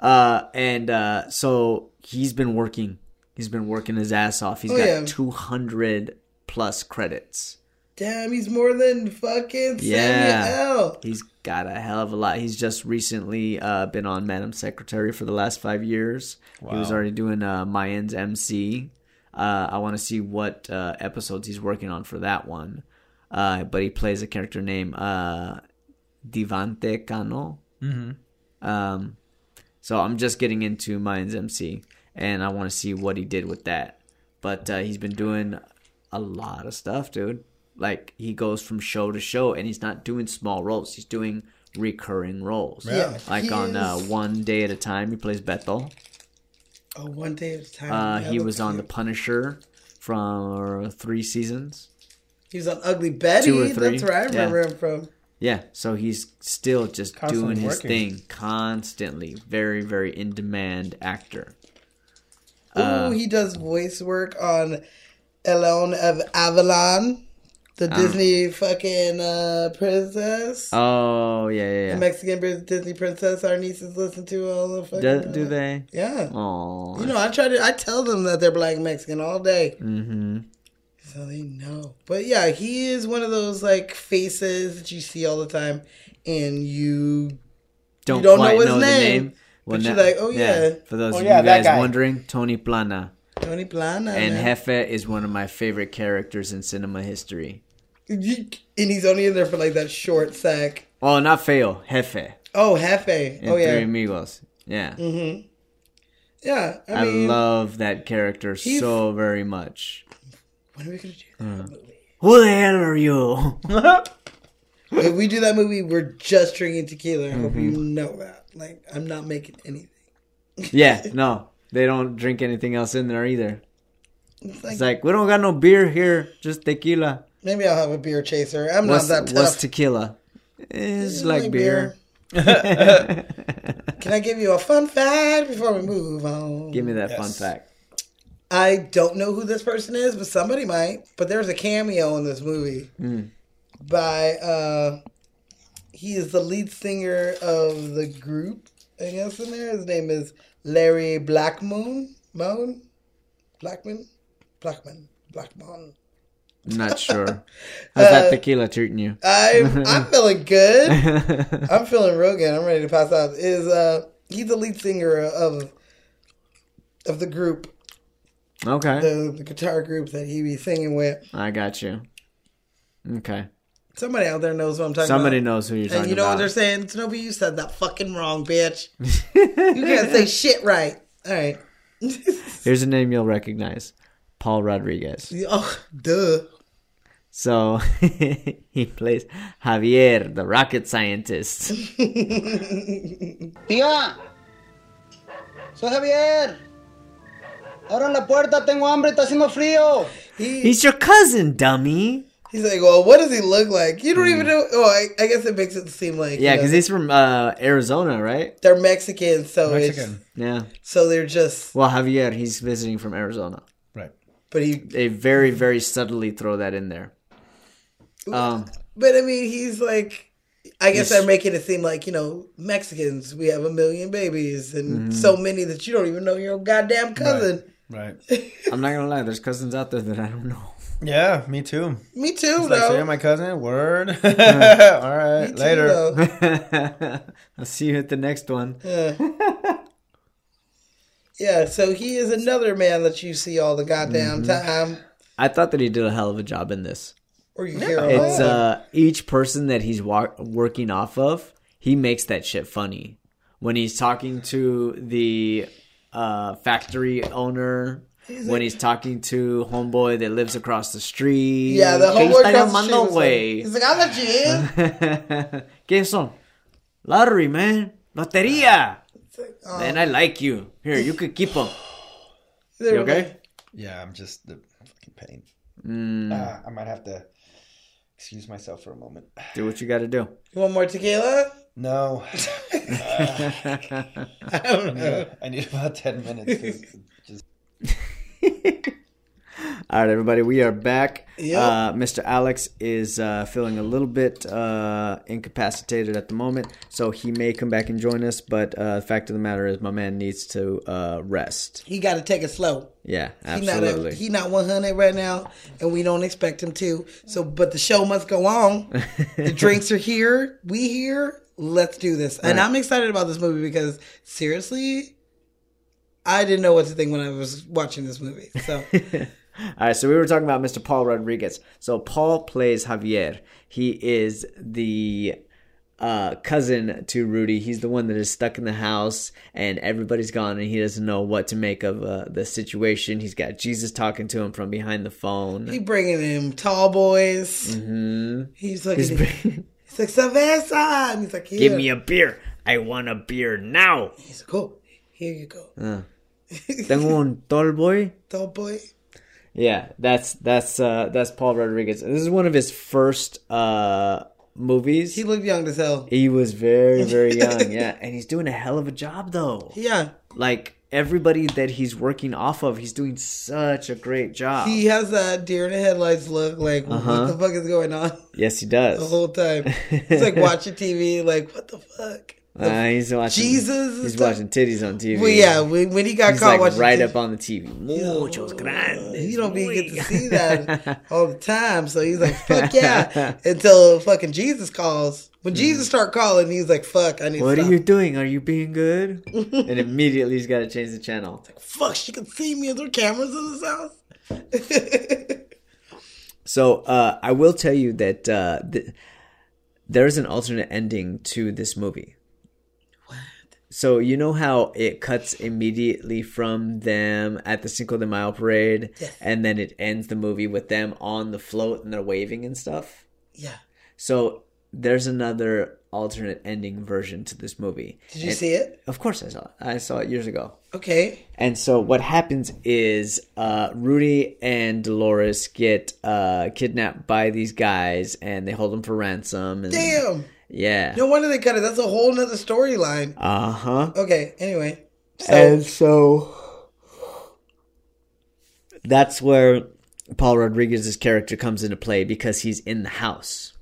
[SPEAKER 1] Uh, and uh, so he's been working. He's been working his ass off. He's
[SPEAKER 2] Oh,
[SPEAKER 1] got
[SPEAKER 2] yeah.
[SPEAKER 1] two hundred plus credits.
[SPEAKER 2] Damn, he's more than fucking
[SPEAKER 1] Yeah.
[SPEAKER 2] Samuel.
[SPEAKER 1] He's got a hell of a lot. He's just recently uh, been on Madam Secretary for the last five years. He was already doing uh, Mayans MC. Uh, I want to see what uh, episodes he's working on for that one. Uh, but he plays a character named uh, Divante Cano. Mm-hmm. Um, so I'm just getting into Mayans MC, and I want to see what he did with that. But uh, he's been doing a lot of stuff, dude. Like he goes from show to show, and he's not doing small roles. He's doing recurring roles.
[SPEAKER 2] Yeah,
[SPEAKER 1] Like
[SPEAKER 2] he
[SPEAKER 1] on uh, one day at a time, he plays Bethel.
[SPEAKER 2] Oh, one day at a time.
[SPEAKER 1] Uh, he was on The. Punisher from three seasons.
[SPEAKER 2] He was on Ugly Betty.
[SPEAKER 1] Two or three.
[SPEAKER 2] That's where I remember
[SPEAKER 1] Yeah.
[SPEAKER 2] him from.
[SPEAKER 1] Yeah, so he's still just
[SPEAKER 3] Constantly
[SPEAKER 1] doing his
[SPEAKER 3] working.
[SPEAKER 1] thing constantly. Very, very in demand actor.
[SPEAKER 2] Ooh,
[SPEAKER 1] Uh,
[SPEAKER 2] he does voice work on Elena of Avalor, the Disney fucking uh, princess.
[SPEAKER 1] Oh yeah, yeah,
[SPEAKER 2] The. Mexican Disney princess our nieces listen to all the fucking
[SPEAKER 1] Do, do they?
[SPEAKER 2] Yeah.
[SPEAKER 1] Oh,
[SPEAKER 2] You know, I try to I tell them that they're black Mexican all day.
[SPEAKER 1] Mm-hmm.
[SPEAKER 2] So they know. But yeah, he is one of those like faces that you see all the time and you
[SPEAKER 1] Don't,
[SPEAKER 2] don't know his
[SPEAKER 1] know, the
[SPEAKER 2] name,
[SPEAKER 1] name.
[SPEAKER 2] but you're like, oh, yeah.
[SPEAKER 1] For those
[SPEAKER 3] Oh,
[SPEAKER 1] of
[SPEAKER 3] yeah,
[SPEAKER 1] you guys
[SPEAKER 3] guy.
[SPEAKER 1] wondering, Tony Plana
[SPEAKER 2] Tony Plana.
[SPEAKER 1] and
[SPEAKER 2] man.
[SPEAKER 1] Jefe is one of my favorite characters in cinema history.
[SPEAKER 2] And he's only in there for like that short sec.
[SPEAKER 1] Oh, not Feo, Jefe
[SPEAKER 2] Oh, Hefe.
[SPEAKER 1] in
[SPEAKER 2] Oh yeah.
[SPEAKER 1] Three Amigos. Yeah,
[SPEAKER 2] Mm-hmm. Yeah. I,
[SPEAKER 1] I,
[SPEAKER 2] mean
[SPEAKER 1] love that character so very much.
[SPEAKER 2] when are we gonna do that movie?
[SPEAKER 1] Who the hell are you?
[SPEAKER 2] if we do that movie, we're just drinking tequila. I hope you
[SPEAKER 1] Mm-hmm.
[SPEAKER 2] know that. Like, I'm not making anything.
[SPEAKER 1] Yeah, no, they don't drink anything else in there either.
[SPEAKER 2] It's like,
[SPEAKER 1] It's like we don't got no beer here, just tequila.
[SPEAKER 2] Maybe I'll have a beer chaser. I'm
[SPEAKER 1] What's,
[SPEAKER 2] not that tough.
[SPEAKER 1] what's tequila? It's
[SPEAKER 2] It's
[SPEAKER 1] like,
[SPEAKER 2] like
[SPEAKER 1] beer.
[SPEAKER 2] Can I give you a fun fact before we move on?
[SPEAKER 1] Give me that fun fact.
[SPEAKER 2] I don't know who this person is, but somebody might. But there's a cameo in this movie
[SPEAKER 1] Mm.
[SPEAKER 2] by uh he is the lead singer of the group, I guess in there. His name is Larry Blackmoon. Moon? Blackman? Blackman. Blackmon.
[SPEAKER 1] I'm not sure. How's that
[SPEAKER 2] Uh,
[SPEAKER 1] tequila treating you?
[SPEAKER 2] I'm I'm feeling good. I'm feeling real good. I'm ready to pass out. Is uh he's the lead singer of of the group,
[SPEAKER 1] okay,
[SPEAKER 2] the, the guitar group that he be singing with.
[SPEAKER 1] I got you. Okay,
[SPEAKER 2] Somebody out there knows what I'm talking
[SPEAKER 1] somebody
[SPEAKER 2] about.
[SPEAKER 1] Somebody knows who you're talking about.
[SPEAKER 2] And you know
[SPEAKER 1] about.
[SPEAKER 2] what they're saying? Snoopy, you said that fucking wrong, bitch. you can't say shit right. All right.
[SPEAKER 1] Here's a name you'll recognize: Paul Rodriguez.
[SPEAKER 2] oh, duh.
[SPEAKER 1] So he plays Javier, the rocket scientist.
[SPEAKER 11] Tía, soy Javier. Abran la puerta, tengo hambre, está haciendo frío.
[SPEAKER 2] He,
[SPEAKER 1] He's your cousin, dummy.
[SPEAKER 2] he's like, well, what does he look like? You don't even know. Oh, I, I guess it makes it seem like
[SPEAKER 1] Yeah,
[SPEAKER 2] you know,
[SPEAKER 1] because he's from uh, Arizona, right?
[SPEAKER 2] they're Mexican, so
[SPEAKER 3] Mexican.
[SPEAKER 1] Yeah.
[SPEAKER 2] so they're just.
[SPEAKER 1] Well, Javier, he's visiting from Arizona.
[SPEAKER 3] Right.
[SPEAKER 2] But he,
[SPEAKER 1] They very, very subtly throw that in there. Um,
[SPEAKER 2] but I mean, he's like. I guess
[SPEAKER 1] He's-
[SPEAKER 2] they're making it seem like you know Mexicans. We have a million babies and
[SPEAKER 1] Mm-hmm.
[SPEAKER 2] so many that you don't even know your goddamn cousin.
[SPEAKER 3] Right.
[SPEAKER 1] I'm not gonna lie, there's cousins out there that I don't know.
[SPEAKER 3] Yeah, me too.
[SPEAKER 2] Me too,
[SPEAKER 3] It's like, so you're my cousin? Word. All right,
[SPEAKER 2] Me too,
[SPEAKER 3] later.
[SPEAKER 2] though.
[SPEAKER 1] I'll see you at the next one.
[SPEAKER 2] Yeah. yeah, so he is another man that you see all the goddamn
[SPEAKER 1] Mm-hmm.
[SPEAKER 2] time.
[SPEAKER 1] I thought that he did a hell of a job in this.
[SPEAKER 2] Or you hear
[SPEAKER 1] It's uh each person that he's wa- working off of, he makes that shit funny. When he's talking to the uh factory owner, when he's talking to homeboy that lives across the street.
[SPEAKER 2] yeah, the homeboy
[SPEAKER 1] está
[SPEAKER 2] across the
[SPEAKER 1] llamando,
[SPEAKER 2] street was like,
[SPEAKER 1] güey.
[SPEAKER 2] He's like, I'll let you in.
[SPEAKER 1] ¿Qué son? Lottery, man. Loteria.
[SPEAKER 2] Oh.
[SPEAKER 1] Man, I like you. Here, you could keep them. You okay?
[SPEAKER 2] like,
[SPEAKER 3] Yeah, I'm just the fucking pain.
[SPEAKER 1] Mm,
[SPEAKER 3] Uh, I might have to excuse myself for a moment.
[SPEAKER 1] do what you got to do.
[SPEAKER 2] You want more tequila?
[SPEAKER 3] No.
[SPEAKER 2] I don't know.
[SPEAKER 3] I need about 10 minutes. 'cause Just
[SPEAKER 1] All right, everybody, we are back.
[SPEAKER 2] Yep.
[SPEAKER 1] Uh, Mr. Alex is uh, feeling a little bit uh, incapacitated at the moment, so he may come back and join us. But uh, the fact of the matter is, my man needs to uh, rest.
[SPEAKER 2] He got to take it slow.
[SPEAKER 1] Yeah,
[SPEAKER 2] He not,
[SPEAKER 1] absolutely.
[SPEAKER 2] a, he not 100 right now, and we don't expect him to. So, but the show must go on. the drinks are here. We here. Let's do this. And. I'm excited about this movie because seriously, I didn't know what to think when I was watching this movie. So,
[SPEAKER 1] All right, so we were talking about Mr. Paul Rodriguez. So Paul plays Javier. He is the uh, cousin to Rudy. He's the one that is stuck in the house, and everybody's gone, and he doesn't know what to make of uh, the situation. He's got Jesus talking to him from behind the phone.
[SPEAKER 2] he bringing him tall boys.
[SPEAKER 1] hmm
[SPEAKER 2] He's like,
[SPEAKER 1] He's
[SPEAKER 2] he's, like cerveza. And he's like, here.
[SPEAKER 1] Give me a beer. I want a beer now.
[SPEAKER 2] He's like, oh, here you go.
[SPEAKER 1] Uh, tengo un tall boy.
[SPEAKER 2] Tall boy.
[SPEAKER 1] Yeah, that's that's uh, that's Paul Rodriguez. This is one of his first uh, movies.
[SPEAKER 2] He looked young as hell.
[SPEAKER 1] He was very, very young, yeah. And he's doing a hell of a job, though.
[SPEAKER 2] Yeah.
[SPEAKER 1] Like, everybody that he's working off of, he's doing such a great job.
[SPEAKER 2] He has that deer in the headlights look like,
[SPEAKER 1] Uh-huh.
[SPEAKER 2] what the fuck is going on?
[SPEAKER 1] yes, he does.
[SPEAKER 2] the whole time. It's like watching TV, like what the fuck?
[SPEAKER 1] Uh, he's watching
[SPEAKER 2] Jesus
[SPEAKER 1] He's
[SPEAKER 2] stuff.
[SPEAKER 1] watching titties on TV.
[SPEAKER 2] Well, yeah, when, when he got
[SPEAKER 1] he's
[SPEAKER 2] caught
[SPEAKER 1] like
[SPEAKER 2] watching
[SPEAKER 1] right
[SPEAKER 2] TV,
[SPEAKER 1] up on the TV. Muchos grandes.
[SPEAKER 2] you don't be get to see that all the time. So he's like, fuck yeah, until fucking Jesus calls. When Jesus start calling, he's like, fuck, I need. To
[SPEAKER 1] What
[SPEAKER 2] are
[SPEAKER 1] you doing? Are you being good? and immediately he's got to change the channel.
[SPEAKER 2] It's like, fuck, she can see me. Is there cameras in this house?
[SPEAKER 1] So uh, I will tell you that uh, th- there's an alternate ending to this movie. So you know how it cuts immediately from them at the Cinco de Mayo parade,
[SPEAKER 2] Yes.
[SPEAKER 1] and then it ends the movie with them on the float and they're waving and stuff.
[SPEAKER 2] yeah.
[SPEAKER 1] So there's another alternate ending version to this movie.
[SPEAKER 2] Did you
[SPEAKER 1] And-
[SPEAKER 2] see it?
[SPEAKER 1] Of course, I saw it. I saw it years ago.
[SPEAKER 2] Okay.
[SPEAKER 1] And so what happens is uh, Rudy and Dolores get uh, kidnapped by these guys, and they hold them for ransom. And,
[SPEAKER 2] Damn.
[SPEAKER 1] Yeah.
[SPEAKER 2] No wonder they cut it. That's a whole nother storyline.
[SPEAKER 1] Uh huh.
[SPEAKER 2] Okay. Anyway. So
[SPEAKER 1] and so that's where Paul Rodriguez's character comes into play because he's in the house.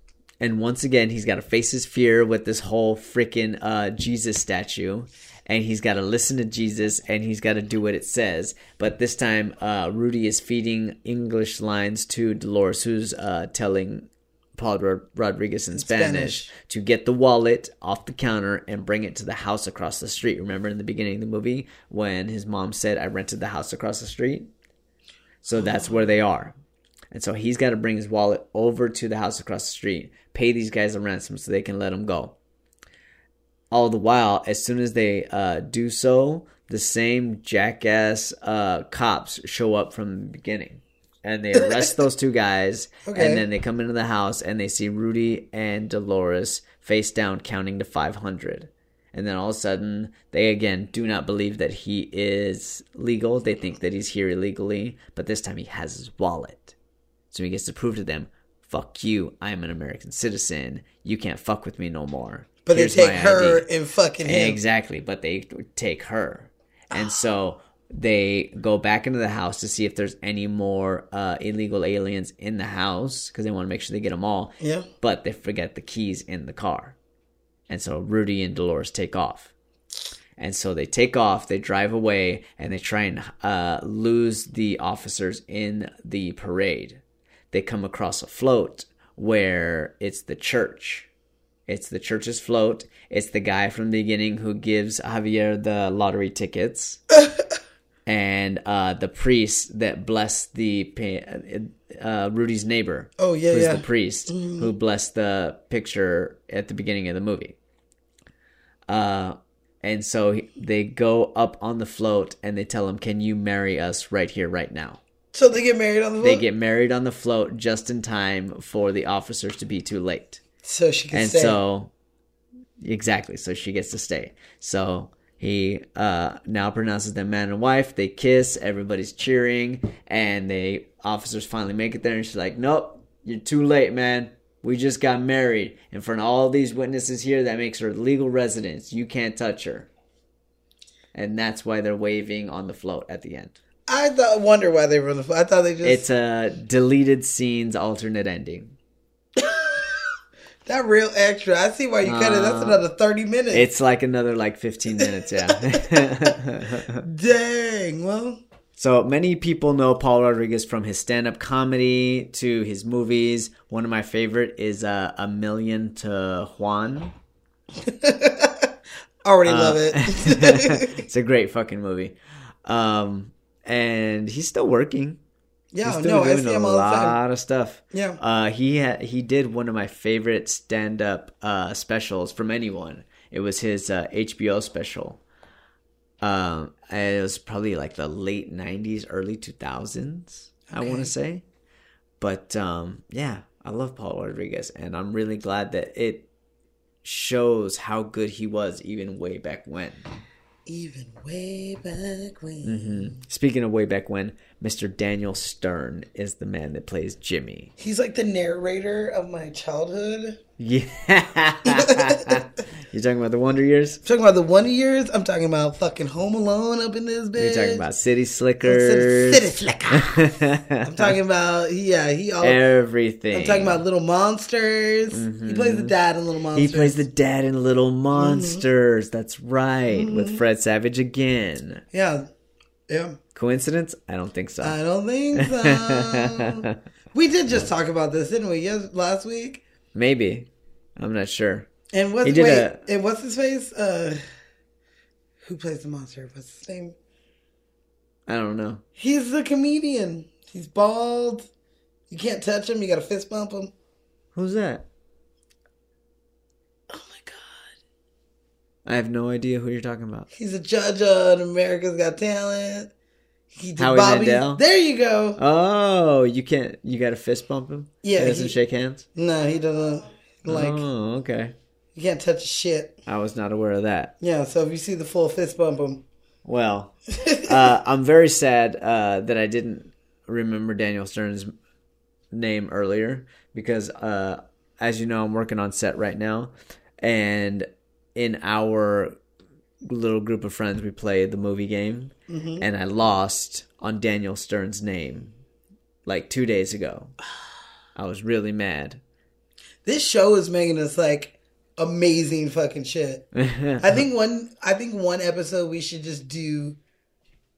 [SPEAKER 1] And once again, he's got to face his fear with this whole freaking uh, Jesus statue. And he's got to listen to Jesus and he's got to do what it says. But this time, uh, Rudy is feeding English lines to Dolores, who's uh, telling Paul Rod- Rodriguez in Spanish,
[SPEAKER 2] Spanish.
[SPEAKER 1] to get the wallet off the counter and bring it to the house across the street. Remember in the beginning of the movie when his mom said, I rented the house across the street? So that's where they are. And so he's got to bring his wallet over to the house across the street, pay these guys a ransom so they can let him go. All the while, as soon as they uh, do so, the same jackass uh, cops show up from the beginning. And they arrest those two guys.
[SPEAKER 2] Okay.
[SPEAKER 1] And then they come into the house and they see Rudy and Dolores face down counting to 500. And then all of a sudden, they again do not believe that he is legal. They think that he's here illegally. But this time he has his wallet. So he gets to prove to them, fuck you, I'm an American citizen. You can't fuck with me no more.
[SPEAKER 2] But
[SPEAKER 1] Here's
[SPEAKER 2] they take her
[SPEAKER 1] ID."
[SPEAKER 2] and fucking him.
[SPEAKER 1] Exactly, but they take her. And so they go back into the house to see if there's any more uh, illegal aliens in the house because they want to make sure they get them all.
[SPEAKER 2] Yeah.
[SPEAKER 1] But they forget the keys in the car. And so Rudy and Dolores take off. And so they take off, they drive away, and they try and uh, lose the officers in the parade. They come across a float where it's the church. It's the church's float. It's the guy from the beginning who gives Javier the lottery tickets. and uh, the priest that blessed the uh, Rudy's neighbor.
[SPEAKER 2] Oh, yeah,
[SPEAKER 1] who's
[SPEAKER 2] yeah.
[SPEAKER 1] the priest
[SPEAKER 2] Mhm.
[SPEAKER 1] who blessed the picture at the beginning of the movie. Uh, and so he- they go up on the float and they tell him, "Can you marry us right here, right now?"
[SPEAKER 2] So they get married on the Float?
[SPEAKER 1] They get married on the float just in time for the officers to be too late.
[SPEAKER 2] So she can
[SPEAKER 1] and
[SPEAKER 2] stay.
[SPEAKER 1] so exactly, so she gets to stay. So he uh, now pronounces them man and wife. They kiss. Everybody's cheering, and the officers finally make it there. And she's like, "Nope, you're too late, man. We just got married in front of all these witnesses here. That makes her legal residence. You can't touch her." And that's why they're waving on the float at the end.
[SPEAKER 2] I thought, wonder why they were on the float. I thought they just
[SPEAKER 1] It's a deleted scenes alternate ending.
[SPEAKER 2] That real extra. I see why you cut it. That's
[SPEAKER 1] Uh,
[SPEAKER 2] another thirty minutes.
[SPEAKER 1] It's like another like 15 minutes, yeah.
[SPEAKER 2] Dang. Well,
[SPEAKER 1] so many people know Paul Rodriguez from his stand-up comedy to his movies. One of my favorite is uh, A Million to Juan.
[SPEAKER 2] already
[SPEAKER 1] Uh,
[SPEAKER 2] love it.
[SPEAKER 1] it's a great fucking movie. Um, and he's still working.
[SPEAKER 2] Yeah,
[SPEAKER 1] He's
[SPEAKER 2] no, I
[SPEAKER 1] doing
[SPEAKER 2] see
[SPEAKER 1] a
[SPEAKER 2] him all the time.
[SPEAKER 1] lot of stuff.
[SPEAKER 2] Yeah.
[SPEAKER 1] Uh, he ha- he did one of my favorite stand-up uh, specials from anyone. It was his uh, HBO special. Um, and it was probably like the late '90s, early 2000s. I want to say, but um, yeah, I love Paul Rodriguez, and I'm really glad that it shows how good he was even way back when.
[SPEAKER 2] Even way back when.
[SPEAKER 1] hmm Speaking of way back when, Mr. Daniel Stern is the man that plays Jimmy.
[SPEAKER 2] He's like the narrator of my childhood.
[SPEAKER 1] Yeah. You're talking about the Wonder Years?
[SPEAKER 2] I'm talking about the Wonder Years. I'm talking about fucking Home Alone up in this bitch.
[SPEAKER 1] You're talking about City Slickers.
[SPEAKER 2] City Slickers. I'm talking about yeah, he all
[SPEAKER 1] everything.
[SPEAKER 2] I'm talking about Little Monsters. He plays the dad in Little Monsters.
[SPEAKER 1] He plays the dad in Little Monsters. That's right, with
[SPEAKER 2] Mhm.
[SPEAKER 1] Fred Savage again.
[SPEAKER 2] Yeah. Yeah.
[SPEAKER 1] Coincidence? I don't think so.
[SPEAKER 2] I don't think so. we did just talk about this, didn't we? Yes, last week.
[SPEAKER 1] Maybe. I'm not sure.
[SPEAKER 2] And what's
[SPEAKER 1] He did
[SPEAKER 2] wait,
[SPEAKER 1] a-
[SPEAKER 2] and what's his face? Uh who plays the monster? What's his name?
[SPEAKER 1] I don't know.
[SPEAKER 2] He's the comedian. He's bald. You can't touch him. You got to fist bump him.
[SPEAKER 1] Who's that?
[SPEAKER 2] Oh my god!
[SPEAKER 1] I have no idea who you're talking about.
[SPEAKER 2] He's a judge on America's Got Talent. He did
[SPEAKER 1] Howie
[SPEAKER 2] Bobby.
[SPEAKER 1] Mandel?
[SPEAKER 2] There you go.
[SPEAKER 1] Oh, you can't. You got to fist bump him.
[SPEAKER 2] Yeah,
[SPEAKER 1] he doesn't
[SPEAKER 2] he-
[SPEAKER 1] shake hands.
[SPEAKER 2] No, he doesn't. Like
[SPEAKER 1] oh, okay.
[SPEAKER 2] you can't touch a shit.
[SPEAKER 1] I was not aware of that.
[SPEAKER 2] Yeah, so if you see the full fist bump him.
[SPEAKER 1] Well, uh, I'm very sad uh, that I didn't remember Daniel Stern's name earlier because, uh, as you know, I'm working on set right now, and in our little group of friends, we played the movie game,
[SPEAKER 2] Mhm.
[SPEAKER 1] and I lost on Daniel Stern's name like two days ago. I was really mad.
[SPEAKER 2] This show is making us like amazing fucking shit. I think one I think one episode we should just do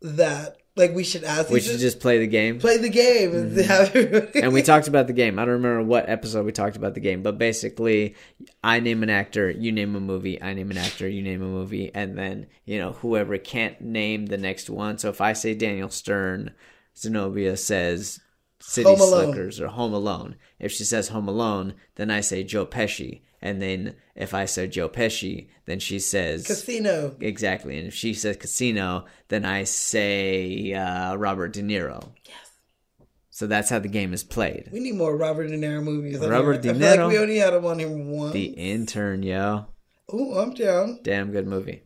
[SPEAKER 2] that. Like we should ask
[SPEAKER 1] we should just play the game.
[SPEAKER 2] play the game and
[SPEAKER 1] Mhm.
[SPEAKER 2] have everybody
[SPEAKER 1] and we talked about the game. I don't remember what episode we talked about the game, but basically, I name an actor, you name a movie, I name an actor, you name a movie, and then you know whoever can't name the next one. So if I say Daniel Stern, Zenobia says City Slickers or Home Alone. If she says Home Alone, then I say Joe Pesci, and then if I say Joe Pesci, then she says
[SPEAKER 2] Casino.
[SPEAKER 1] Exactly, and if she says Casino, then I say uh, Robert De Niro. Yes. So that's how the game is played.
[SPEAKER 2] We need more Robert De Niro movies.
[SPEAKER 1] Robert. De
[SPEAKER 2] I feel like
[SPEAKER 1] Niro.
[SPEAKER 2] we only had him on here once.
[SPEAKER 1] The intern, yo.
[SPEAKER 2] Oh, I'm down.
[SPEAKER 1] Damn good movie.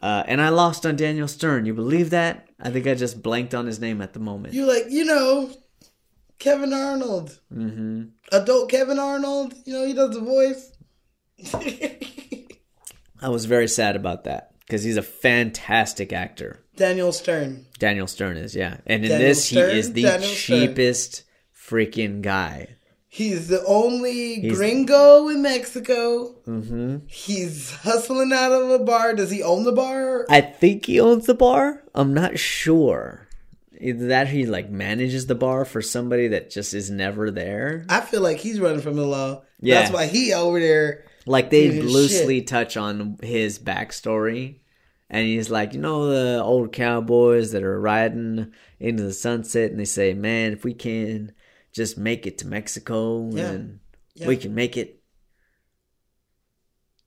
[SPEAKER 1] Uh, and I lost on Daniel Stern. You believe that? I think I just blanked on his name at the moment.
[SPEAKER 2] You like, you know, Kevin Arnold.
[SPEAKER 1] hmm
[SPEAKER 2] Adult Kevin Arnold. You know, he does the voice.
[SPEAKER 1] I was very sad about that because he's a fantastic actor.
[SPEAKER 2] Daniel Stern.
[SPEAKER 1] Daniel Stern is, yeah. And in
[SPEAKER 2] Daniel
[SPEAKER 1] this,
[SPEAKER 2] Stern,
[SPEAKER 1] he is the
[SPEAKER 2] Daniel Stern.
[SPEAKER 1] cheapest freaking guy.
[SPEAKER 2] He's the only
[SPEAKER 1] He's-
[SPEAKER 2] gringo in Mexico.
[SPEAKER 1] hmm
[SPEAKER 2] He's hustling out of a bar. Does he own the bar?
[SPEAKER 1] I think he owns the bar. I'm not sure. Either that he like manages the bar for somebody that just is never there.
[SPEAKER 2] I feel like he's running from the law.
[SPEAKER 1] Yeah.
[SPEAKER 2] That's why he over there.
[SPEAKER 1] Like they loosely
[SPEAKER 2] shit.
[SPEAKER 1] touch on his backstory. And he's like, you know, the old cowboys that are riding into the sunset and they say, man, if we can just make it to Mexico,
[SPEAKER 2] Yeah.
[SPEAKER 1] then
[SPEAKER 2] Yeah.
[SPEAKER 1] we can make it.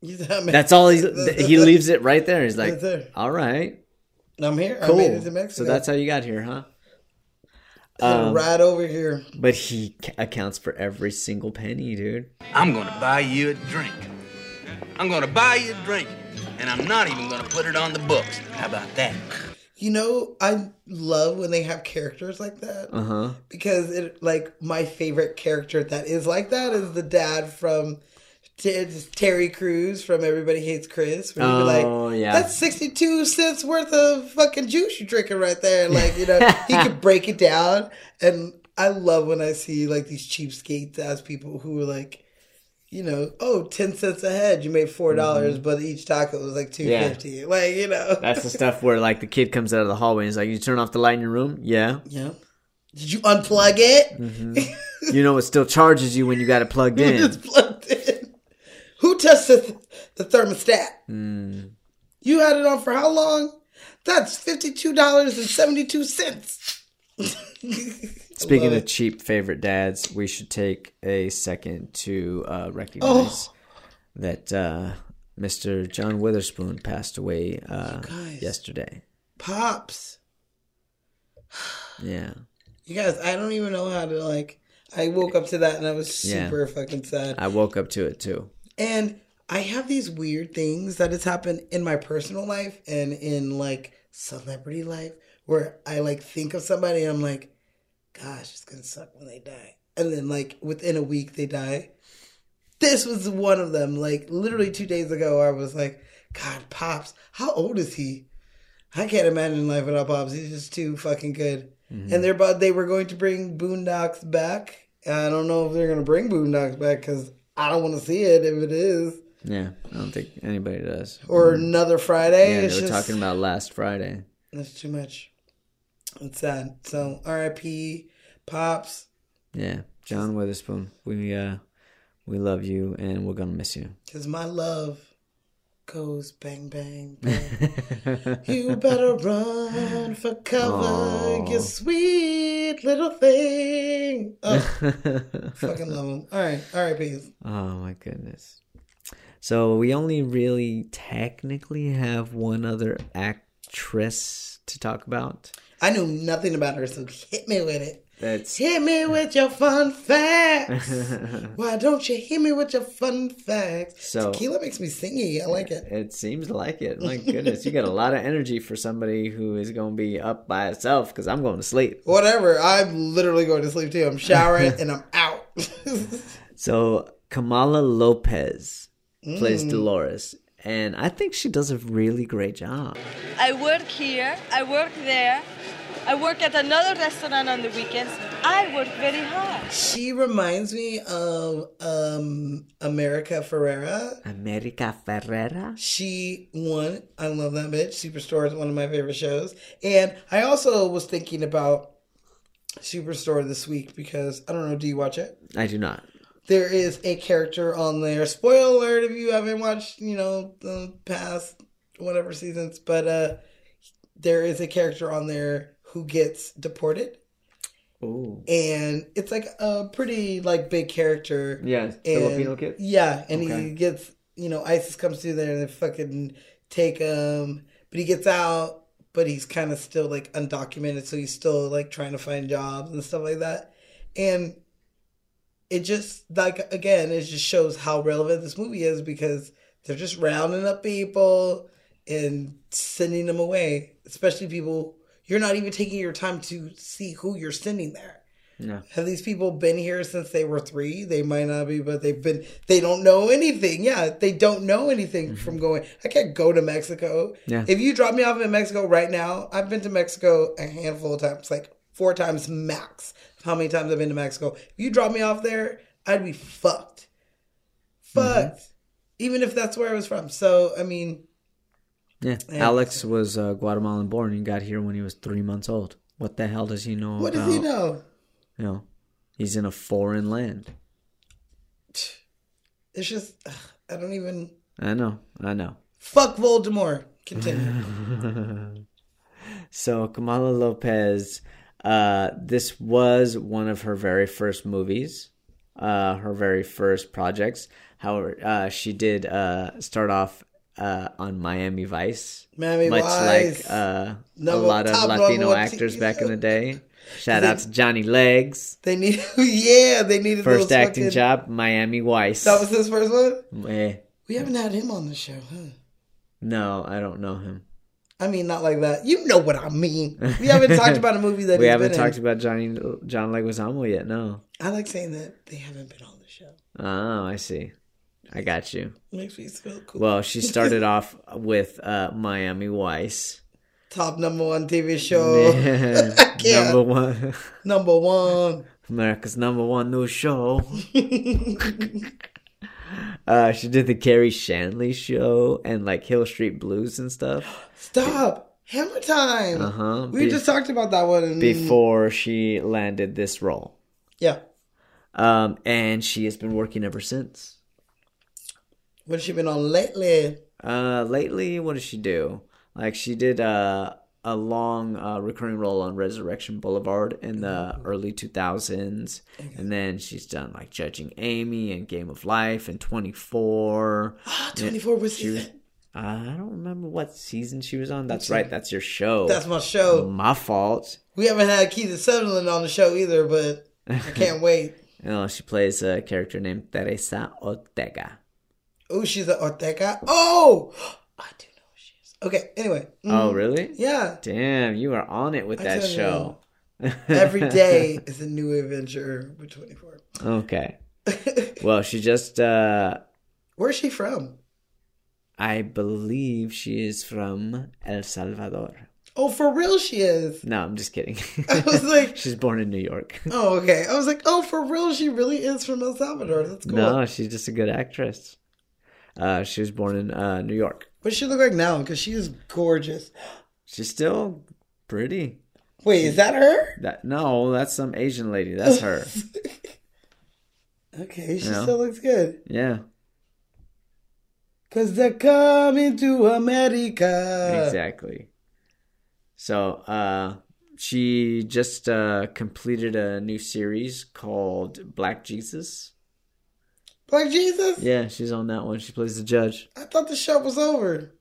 [SPEAKER 2] He's not ma-
[SPEAKER 1] That's all he, he leaves it right there. He's like, all right,
[SPEAKER 2] I'm here.
[SPEAKER 1] cool.
[SPEAKER 2] I made it to Mexico.
[SPEAKER 1] So that's how you got here, huh? Um,
[SPEAKER 2] right over here.
[SPEAKER 1] But he accounts for every single penny, dude.
[SPEAKER 10] I'm gonna buy you a drink. I'm gonna buy you a drink, and I'm not even gonna put it on the books. How about that?
[SPEAKER 2] You know, I love when they have characters like that
[SPEAKER 1] Uh huh.
[SPEAKER 2] because it like my favorite character that is like that is the dad from T- it's Terry Crews from Everybody Hates Chris. Where
[SPEAKER 1] Oh,
[SPEAKER 2] like,
[SPEAKER 1] yeah.
[SPEAKER 2] that's sixty two cents worth of fucking juice you're drinking right there. Like you know, he could break it down, and I love when I see like these cheapskates as people who are like. You know, oh, 10 cents a head. You made $4, dollars, but each taco was like two
[SPEAKER 1] Mm-hmm. Yeah.
[SPEAKER 2] fifty. Like, you know.
[SPEAKER 1] That's the stuff where like the kid comes out of the hallway and he's like, "You turn off the light in your room? Yeah.
[SPEAKER 2] Yeah. Did you unplug it?
[SPEAKER 1] hmm you know it still charges you when you got it plugged in.
[SPEAKER 2] It's plugged in. Who tested the thermostat?
[SPEAKER 1] Mm.
[SPEAKER 2] You had it on for how long? That's fifty-two dollars and seventy-two cents.
[SPEAKER 1] Speaking of cheap favorite dads, we should take a second to uh, recognize
[SPEAKER 2] Oh.
[SPEAKER 1] that uh, Mr. John Witherspoon passed away uh, yesterday.
[SPEAKER 2] Pops,
[SPEAKER 1] Yeah.
[SPEAKER 2] you guys, I don't even know how to like. I woke up to that and I was
[SPEAKER 1] Yeah.
[SPEAKER 2] super fucking sad.
[SPEAKER 1] I woke up to it too.
[SPEAKER 2] And I have these weird things that has happened in my personal life and in like celebrity life where I like think of somebody and I'm like, gosh, it's gonna suck when they die. And then like within a week they die. This was one of them. Like literally two days ago, I was like, God, Pops, how old is he? I can't imagine life without Pops. He's just too fucking good.
[SPEAKER 1] Mhm.
[SPEAKER 2] And they're about they were going to bring Boondocks back. I don't know if they're gonna bring Boondocks back because I don't want to see it if it is.
[SPEAKER 1] Yeah, I don't think anybody does.
[SPEAKER 2] Or another Friday.
[SPEAKER 1] Yeah, they were
[SPEAKER 2] just,
[SPEAKER 1] talking about last Friday.
[SPEAKER 2] That's too much. It's sad. So R.I.P. Pops.
[SPEAKER 1] Yeah, John Witherspoon. We uh, we love you, and we're gonna miss you.
[SPEAKER 2] Cause my love goes bang bang bang. you better run for cover,
[SPEAKER 1] Aw.
[SPEAKER 2] you sweet little thing. Oh, fucking love him. All right, all right, peace.
[SPEAKER 1] Oh my goodness. So we only really technically have one other actress to talk about.
[SPEAKER 2] I knew nothing about her, so hit me with it.
[SPEAKER 1] That's
[SPEAKER 2] Hit me with your fun facts. Why don't you hit me with your fun facts?
[SPEAKER 1] So-
[SPEAKER 2] Tequila makes me singy. I like it.
[SPEAKER 1] It seems like it. My goodness, you got a lot of energy for somebody who is going to be up by itself because I'm going to sleep.
[SPEAKER 2] Whatever. I'm literally going to sleep too. I'm showering and I'm out.
[SPEAKER 1] So Kamala Lopez plays
[SPEAKER 2] Mm.
[SPEAKER 1] Dolores, and I think she does a really great job.
[SPEAKER 7] I work here, I work there, I work at another restaurant on the weekends. I work very hard.
[SPEAKER 2] she reminds me of um America Ferrera.
[SPEAKER 1] America Ferrera.
[SPEAKER 2] She won. I love that bitch. Superstore is one of my favorite shows. And I also was thinking about Superstore this week because I don't know, do you watch it?
[SPEAKER 1] I do not.
[SPEAKER 2] There is a character on there. Spoiler alert if you haven't watched, you know, the past whatever seasons, but uh there is a character on there who gets deported.
[SPEAKER 1] Ooh.
[SPEAKER 2] And it's like a pretty like big character.
[SPEAKER 1] Yeah,
[SPEAKER 2] And-
[SPEAKER 1] Filipino kid?
[SPEAKER 2] Yeah, and
[SPEAKER 1] Okay.
[SPEAKER 2] he gets you know ISIS comes through there and they fucking take him, but he gets out, but he's kind of still like undocumented, so he's still like trying to find jobs and stuff like that, and it just like again it just shows how relevant this movie is because they're just rounding up people and sending them away, especially people you're not even taking your time to see who you're sending there. Have these people been here since they were three? They might not be, but they've been. They don't know anything. Yeah, they don't know anything mm-hmm. from going. I can't go to Mexico.
[SPEAKER 1] Yeah.
[SPEAKER 2] If you drop me off in Mexico right now, I've been to Mexico a handful of times, like four times max. How many times I've been to Mexico? If you drop me off there, I'd be fucked. Fucked. Even if that's where I was from. So I mean,
[SPEAKER 1] Yeah,
[SPEAKER 2] Yeah.
[SPEAKER 1] Alex was uh, Guatemalan born and got here when he was three months old. What the hell does he know?
[SPEAKER 2] what
[SPEAKER 1] about,
[SPEAKER 2] does he know?
[SPEAKER 1] You know, he's in a foreign land.
[SPEAKER 2] It's just ugh, I don't even.
[SPEAKER 1] I know, I know.
[SPEAKER 2] Fuck Voldemort. Continue.
[SPEAKER 1] So Kamala Lopez, uh, this was one of her very first movies, uh, her very first projects. However, uh, she did uh, start off uh, on Miami Vice,
[SPEAKER 2] Miami
[SPEAKER 1] much
[SPEAKER 2] Vice.
[SPEAKER 1] like uh, a lot of Latino actors back in the day. Shout
[SPEAKER 2] They-
[SPEAKER 1] out to Johnny Legs,
[SPEAKER 2] They need, yeah, they needed
[SPEAKER 1] first acting
[SPEAKER 2] fucking-
[SPEAKER 1] job, Miami Vice.
[SPEAKER 2] That was his first one.
[SPEAKER 1] Eh,
[SPEAKER 2] We haven't had him on the show, huh?
[SPEAKER 1] no, I don't know him.
[SPEAKER 2] I mean, not like that. You know what I mean. We haven't talked about a movie that
[SPEAKER 1] we haven't
[SPEAKER 2] been
[SPEAKER 1] talked
[SPEAKER 2] in.
[SPEAKER 1] about Johnny John Leguizamo yet. No.
[SPEAKER 2] I like saying that they haven't been on the show.
[SPEAKER 1] Oh, I see. I got you.
[SPEAKER 2] Makes me feel cool.
[SPEAKER 1] Well, she started off with uh, Miami Vice.
[SPEAKER 2] Top number one TV show. Can't.
[SPEAKER 1] number one,
[SPEAKER 2] Number one.
[SPEAKER 1] America's number one news show. Uh, she did the Garry Shandling show and like Hill Street Blues and stuff
[SPEAKER 2] Stop. Hammer time.
[SPEAKER 1] Uh huh.
[SPEAKER 2] We just talked about that one.
[SPEAKER 1] before she landed this role.
[SPEAKER 2] Yeah.
[SPEAKER 1] Um, and she has been working ever since.
[SPEAKER 2] What has she been on lately?
[SPEAKER 1] Uh, lately, what does she do? Like she did uh, a long uh, recurring role on Resurrection Boulevard in the early 2000s, and then she's done like Judging Amy and Game of Life and 24.
[SPEAKER 2] Ah, 24 was
[SPEAKER 1] She was-
[SPEAKER 2] season.
[SPEAKER 1] I don't remember what season she was on. That's right. That's your show.
[SPEAKER 2] That's my show.
[SPEAKER 1] My fault.
[SPEAKER 2] We haven't had Kiefer Sutherland on the show either, but I can't wait.
[SPEAKER 1] You know, she plays a character named Teresa Ortega.
[SPEAKER 2] Oh, she's an Ortega. Oh, I do know who she is. Okay, anyway.
[SPEAKER 1] Oh,
[SPEAKER 2] Mm.
[SPEAKER 1] really?
[SPEAKER 2] Yeah.
[SPEAKER 1] Damn, you are on it with
[SPEAKER 2] I
[SPEAKER 1] that show.
[SPEAKER 2] Every day is a new adventure with 24.
[SPEAKER 1] Okay. well, she just uh
[SPEAKER 2] Where's she from?
[SPEAKER 1] I believe she is from El Salvador.
[SPEAKER 2] Oh, for real she is.
[SPEAKER 1] No, I'm just kidding.
[SPEAKER 2] I was like,
[SPEAKER 1] she's born in New York.
[SPEAKER 2] oh, okay. I was like, oh, for real she really is from El Salvador. That's cool.
[SPEAKER 1] No, she's just a good actress. Uh she was born in uh New York.
[SPEAKER 2] What does she look like now? Because she is gorgeous.
[SPEAKER 1] She's still pretty.
[SPEAKER 2] Wait, is that her?
[SPEAKER 1] That no, that's some Asian lady. That's her.
[SPEAKER 2] Okay, she
[SPEAKER 1] Yeah.
[SPEAKER 2] still looks good.
[SPEAKER 1] yeah.
[SPEAKER 2] Because they're coming to America.
[SPEAKER 1] Exactly. So, uh, she just uh, completed a new series called Black Jesus.
[SPEAKER 2] Black Jesus?
[SPEAKER 1] Yeah, she's on that one. She plays the judge.
[SPEAKER 2] I thought the show was over.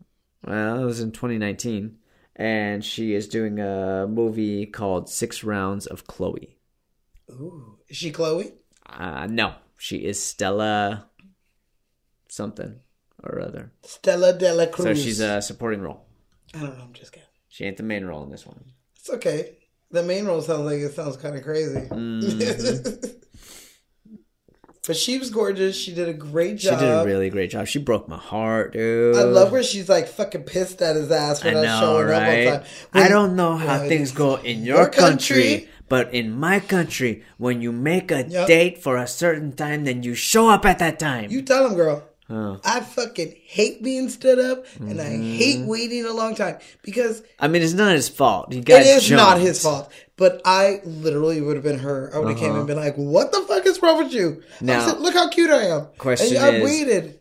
[SPEAKER 1] Well, it was in 2019. And she is doing a movie called Six Rounds of Chloe.
[SPEAKER 2] Ooh, is she Chloe?
[SPEAKER 1] Uh, no, she is Stella something or other.
[SPEAKER 2] Stella Dela Cruz.
[SPEAKER 1] So she's a supporting role.
[SPEAKER 2] I don't know. I'm just kidding.
[SPEAKER 1] She ain't the main role in this one.
[SPEAKER 2] It's okay. The main role sounds like it sounds kind of crazy.
[SPEAKER 1] Mhm.
[SPEAKER 2] but she was gorgeous. She did a great job.
[SPEAKER 1] She did a really great job. She broke my heart, dude.
[SPEAKER 2] I love where she's like fucking pissed at his ass for
[SPEAKER 1] I
[SPEAKER 2] not
[SPEAKER 1] know,
[SPEAKER 2] showing up
[SPEAKER 1] right?
[SPEAKER 2] on time. When-
[SPEAKER 1] I don't know how things go in your,
[SPEAKER 2] your
[SPEAKER 1] country,
[SPEAKER 2] country-
[SPEAKER 1] but in my country, when you make a
[SPEAKER 2] Yep.
[SPEAKER 1] date for a certain time, then you show up at that time.
[SPEAKER 2] You tell him, girl.
[SPEAKER 1] Huh.
[SPEAKER 2] I fucking hate being stood up, and I
[SPEAKER 1] Mm-hmm.
[SPEAKER 2] hate waiting a long time because
[SPEAKER 1] I mean, it's not his fault. He got
[SPEAKER 2] it is not his fault. But I literally would have been her. I would have came
[SPEAKER 1] Uh-huh.
[SPEAKER 2] and been like, "What the fuck is wrong with you?"
[SPEAKER 1] Now-
[SPEAKER 2] said, "Look how cute I am."
[SPEAKER 1] Question
[SPEAKER 2] and I
[SPEAKER 1] is-
[SPEAKER 2] waited.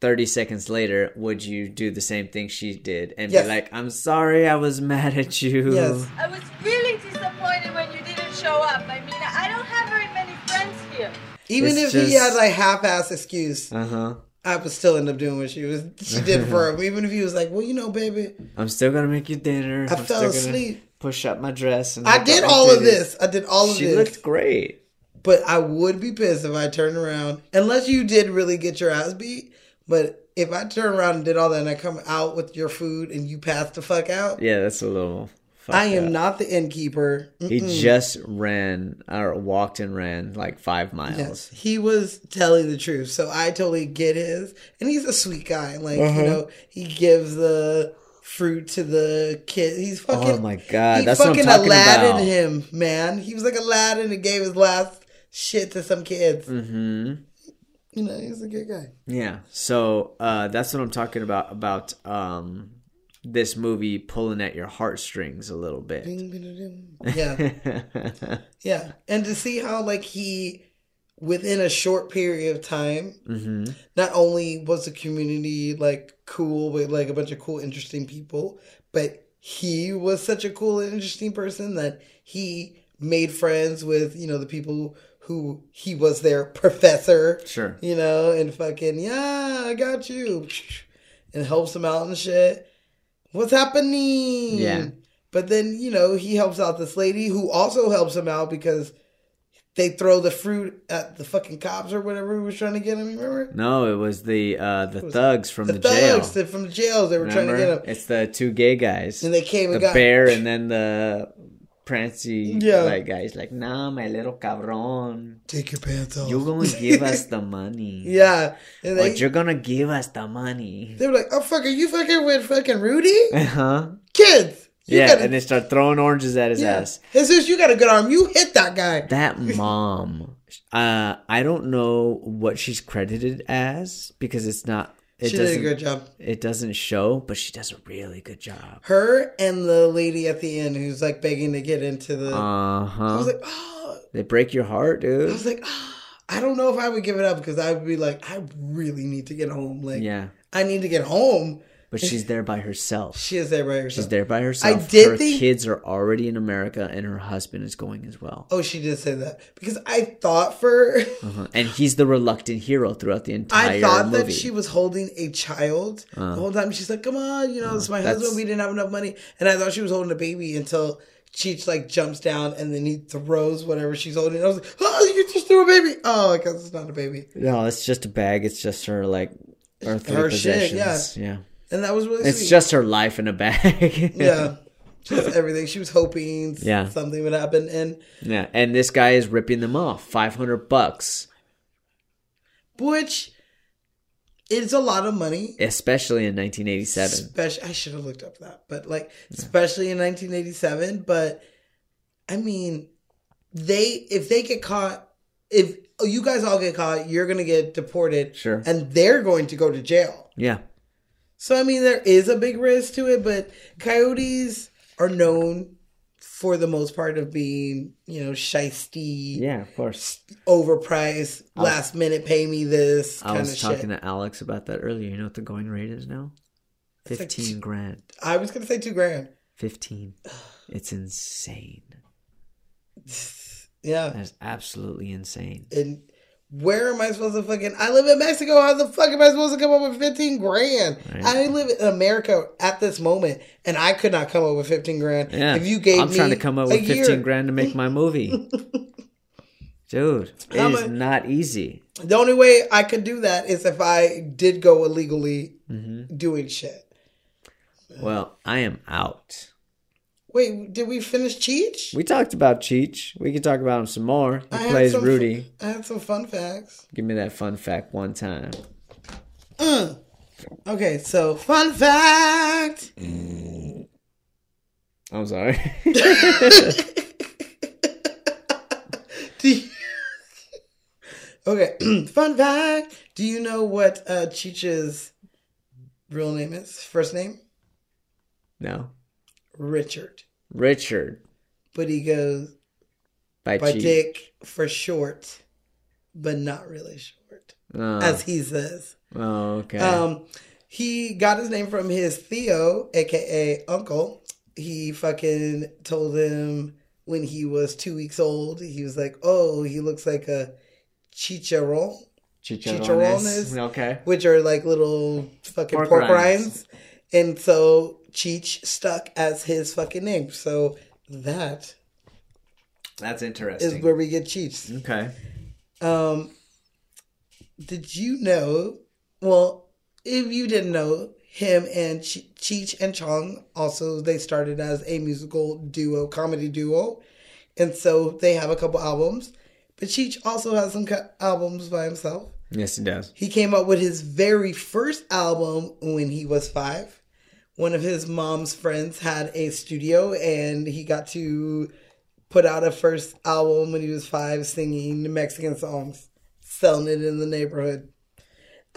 [SPEAKER 1] 30 seconds later, would you do the same thing she did and
[SPEAKER 2] Yes.
[SPEAKER 1] be like, I'm sorry I was mad at you?
[SPEAKER 2] Yes.
[SPEAKER 7] I was really disappointed when you didn't show up. I mean, I don't have very many friends here.
[SPEAKER 2] Even
[SPEAKER 1] It's
[SPEAKER 2] if he
[SPEAKER 1] just-
[SPEAKER 2] had like half-ass excuse,
[SPEAKER 1] Uh huh.
[SPEAKER 2] I would still end up doing what she was. She did for him. Even if he was like, "Well, you know, baby,
[SPEAKER 1] I'm still gonna make you dinner.
[SPEAKER 2] I
[SPEAKER 1] I'm
[SPEAKER 2] fell asleep.
[SPEAKER 1] Push up my dress. And
[SPEAKER 2] I did all of this. I did all of
[SPEAKER 1] She
[SPEAKER 2] this."
[SPEAKER 1] She looked great.
[SPEAKER 2] But I would be pissed if I turned around, unless you did really get your ass beat. But if I turn around and did all that and I come out with your food and you pass the fuck out,
[SPEAKER 1] Yeah, that's a little.
[SPEAKER 2] I am
[SPEAKER 1] up.
[SPEAKER 2] not the innkeeper.
[SPEAKER 1] He
[SPEAKER 2] Mm-mm.
[SPEAKER 1] just ran or walked and ran like five miles.
[SPEAKER 2] Yes, he was telling the truth. So I totally get his. And he's a sweet guy. Like,
[SPEAKER 1] Uh-huh.
[SPEAKER 2] you know, he gives the fruit to the kid. He's fucking.
[SPEAKER 1] Oh my god,
[SPEAKER 2] he
[SPEAKER 1] that's what I'm
[SPEAKER 2] fucking
[SPEAKER 1] talking
[SPEAKER 2] Aladdin
[SPEAKER 1] about.
[SPEAKER 2] him, man. He was like Aladdin and gave his last shit to some kids.
[SPEAKER 1] hmm
[SPEAKER 2] You know, he's a good guy.
[SPEAKER 1] Yeah. So uh, that's what I'm talking about about um, this movie pulling at your heartstrings a little bit.
[SPEAKER 2] Yeah. Yeah, and to see how like he, within a short period of time,
[SPEAKER 1] hmm
[SPEAKER 2] not only was the community like cool with like a bunch of cool, interesting people, but he was such a cool and interesting person that he made friends with you know the people who he was their professor,
[SPEAKER 1] Sure.
[SPEAKER 2] you know, and fucking yeah, I got you, and helps him out and shit. What's happening?
[SPEAKER 1] Yeah.
[SPEAKER 2] But then, you know, he helps out this lady who also helps him out because they throw the fruit at the fucking cops or whatever who was trying to get him, remember?
[SPEAKER 1] No, it was the uh, the
[SPEAKER 2] was-
[SPEAKER 1] thugs from the,
[SPEAKER 2] the
[SPEAKER 1] jail.
[SPEAKER 2] thugs from the jails they were trying to get him.
[SPEAKER 1] It's the two gay guys.
[SPEAKER 2] And they came
[SPEAKER 1] the
[SPEAKER 2] and got the
[SPEAKER 1] bear and then the prancy
[SPEAKER 2] Yeah.
[SPEAKER 1] like guys like, nah, my little cabron.
[SPEAKER 2] Take your pants off.
[SPEAKER 1] You're gonna give us the money.
[SPEAKER 2] Yeah. And they,
[SPEAKER 1] But you're gonna give us the money.
[SPEAKER 2] they were like, oh, fuck, are you fucking with fucking Rudy?
[SPEAKER 1] Uh-huh.
[SPEAKER 2] Kids!
[SPEAKER 1] Yeah,
[SPEAKER 2] gotta,
[SPEAKER 1] and they start throwing oranges at his
[SPEAKER 2] yeah.
[SPEAKER 1] ass.
[SPEAKER 2] Jesus, you got a good arm. You hit that guy.
[SPEAKER 1] That mom, uh, I don't know what she's credited as because it's not. It
[SPEAKER 2] She did a good job.
[SPEAKER 1] It doesn't show, but she does a really good job.
[SPEAKER 2] Her and the lady at the end who's like begging to get into the.
[SPEAKER 1] Uh
[SPEAKER 2] I
[SPEAKER 1] huh.
[SPEAKER 2] was like, oh.
[SPEAKER 1] They break your heart, dude.
[SPEAKER 2] I was like, oh. I don't know if I would give it up because I would be like, I really need to get home. Like,
[SPEAKER 1] Yeah,
[SPEAKER 2] I need to get home.
[SPEAKER 1] But she's there by herself.
[SPEAKER 2] She is there by herself.
[SPEAKER 1] She's there by herself.
[SPEAKER 2] I did
[SPEAKER 1] her
[SPEAKER 2] think-
[SPEAKER 1] kids are already in America, and her husband is going as well.
[SPEAKER 2] Oh, she did say that because I thought for
[SPEAKER 1] Uh-huh. And he's the reluctant hero throughout the entire
[SPEAKER 2] I thought
[SPEAKER 1] movie.
[SPEAKER 2] that she was holding a child
[SPEAKER 1] Uh.
[SPEAKER 2] the whole time. She's like, "Come on, you know, it's my
[SPEAKER 1] That's-
[SPEAKER 2] husband. We didn't have enough money," and I thought she was holding a baby until Cheech like jumps down and then he throws whatever she's holding. I was like, "Oh, you just threw a baby!" Oh, I guess it's not a baby,
[SPEAKER 1] No, it's just a bag. It's just her like earthly
[SPEAKER 2] Her shit,
[SPEAKER 1] possessions.
[SPEAKER 2] yeah.
[SPEAKER 1] yeah.
[SPEAKER 2] And that was really
[SPEAKER 1] It's
[SPEAKER 2] sweet.
[SPEAKER 1] just her life in a bag.
[SPEAKER 2] yeah, just everything. She was hoping
[SPEAKER 1] Yeah.
[SPEAKER 2] something would happen, and
[SPEAKER 1] yeah. And this guy is ripping them off. Five hundred bucks,
[SPEAKER 2] which is a lot of money.
[SPEAKER 1] especially in nineteen eighty seven.
[SPEAKER 2] Especially, I should have looked up that, but like, especially in 1987. But I mean, they if they get caught, if oh, you guys all get caught, you're gonna get deported,
[SPEAKER 1] Sure.
[SPEAKER 2] and they're going to go to jail.
[SPEAKER 1] Yeah.
[SPEAKER 2] So I mean, there is a big risk to it, but coyotes are known for the most part of being, you know, shisty,
[SPEAKER 1] Yeah, of course.
[SPEAKER 2] overpriced,
[SPEAKER 1] I was-
[SPEAKER 2] last minute pay me this
[SPEAKER 1] I
[SPEAKER 2] kind of
[SPEAKER 1] was
[SPEAKER 2] shit.
[SPEAKER 1] talking to Alex about that earlier. You know what the going rate is now?
[SPEAKER 2] Like
[SPEAKER 1] Fifteen
[SPEAKER 2] two-
[SPEAKER 1] grand.
[SPEAKER 2] I was gonna say two grand.
[SPEAKER 1] Fifteen. It's insane.
[SPEAKER 2] Yeah.
[SPEAKER 1] That's absolutely insane.
[SPEAKER 2] And where am I supposed to fucking? I live in Mexico. How the fuck am I supposed to come up with fifteen grand?
[SPEAKER 1] Right.
[SPEAKER 2] I live in America at this moment, and I could not come up with fifteen grand.
[SPEAKER 1] Yeah.
[SPEAKER 2] If you gave
[SPEAKER 1] I'm
[SPEAKER 2] me
[SPEAKER 1] trying to come up
[SPEAKER 2] a
[SPEAKER 1] with fifteen
[SPEAKER 2] year-
[SPEAKER 1] grand to make my movie. Dude, it is
[SPEAKER 2] mu-
[SPEAKER 1] not easy.
[SPEAKER 2] The only way I could do that is if I did go illegally
[SPEAKER 1] Mm-hmm.
[SPEAKER 2] doing shit.
[SPEAKER 1] Well, I am out.
[SPEAKER 2] Wait, did we finish Cheech?
[SPEAKER 1] We talked about Cheech. We can talk about him some more. He
[SPEAKER 2] I
[SPEAKER 1] plays
[SPEAKER 2] some
[SPEAKER 1] Rudy.
[SPEAKER 2] I had some fun facts.
[SPEAKER 1] Give me that fun fact one time.
[SPEAKER 2] Mm. Okay, so fun fact.
[SPEAKER 1] I'm sorry.
[SPEAKER 2] You- okay, fun fact. Do you know what uh, Cheech's real name is? First name?
[SPEAKER 1] no.
[SPEAKER 2] Richard.
[SPEAKER 1] Richard
[SPEAKER 2] But he goes
[SPEAKER 1] by,
[SPEAKER 2] by. Dick for short, but not really short,
[SPEAKER 1] Oh.
[SPEAKER 2] as he says.
[SPEAKER 1] oh, okay.
[SPEAKER 2] Um, he got his name from his tío, aka uncle. He fucking told him when he was two weeks old. He was like, "Oh, he looks like a chicharron,
[SPEAKER 1] Chicharrones.
[SPEAKER 2] chicharrones,
[SPEAKER 1] Okay.
[SPEAKER 2] which are like little fucking
[SPEAKER 1] Pork
[SPEAKER 2] pork,
[SPEAKER 1] rinds.
[SPEAKER 2] rinds." And so Cheech stuck as his fucking name. So that
[SPEAKER 1] That's interesting.
[SPEAKER 2] is where we get Cheech.
[SPEAKER 1] okay.
[SPEAKER 2] Um, did you know? Well, if you didn't know, him and Ch- Cheech and Chong also they started as a musical duo, comedy duo, and so they have a couple albums. But Cheech also has some co- albums by himself.
[SPEAKER 1] Yes, he does.
[SPEAKER 2] He came up with his very first album when he was five. One of his mom's friends had a studio, and he got to put out a first album when he was five, singing Mexican songs, selling it in the neighborhood.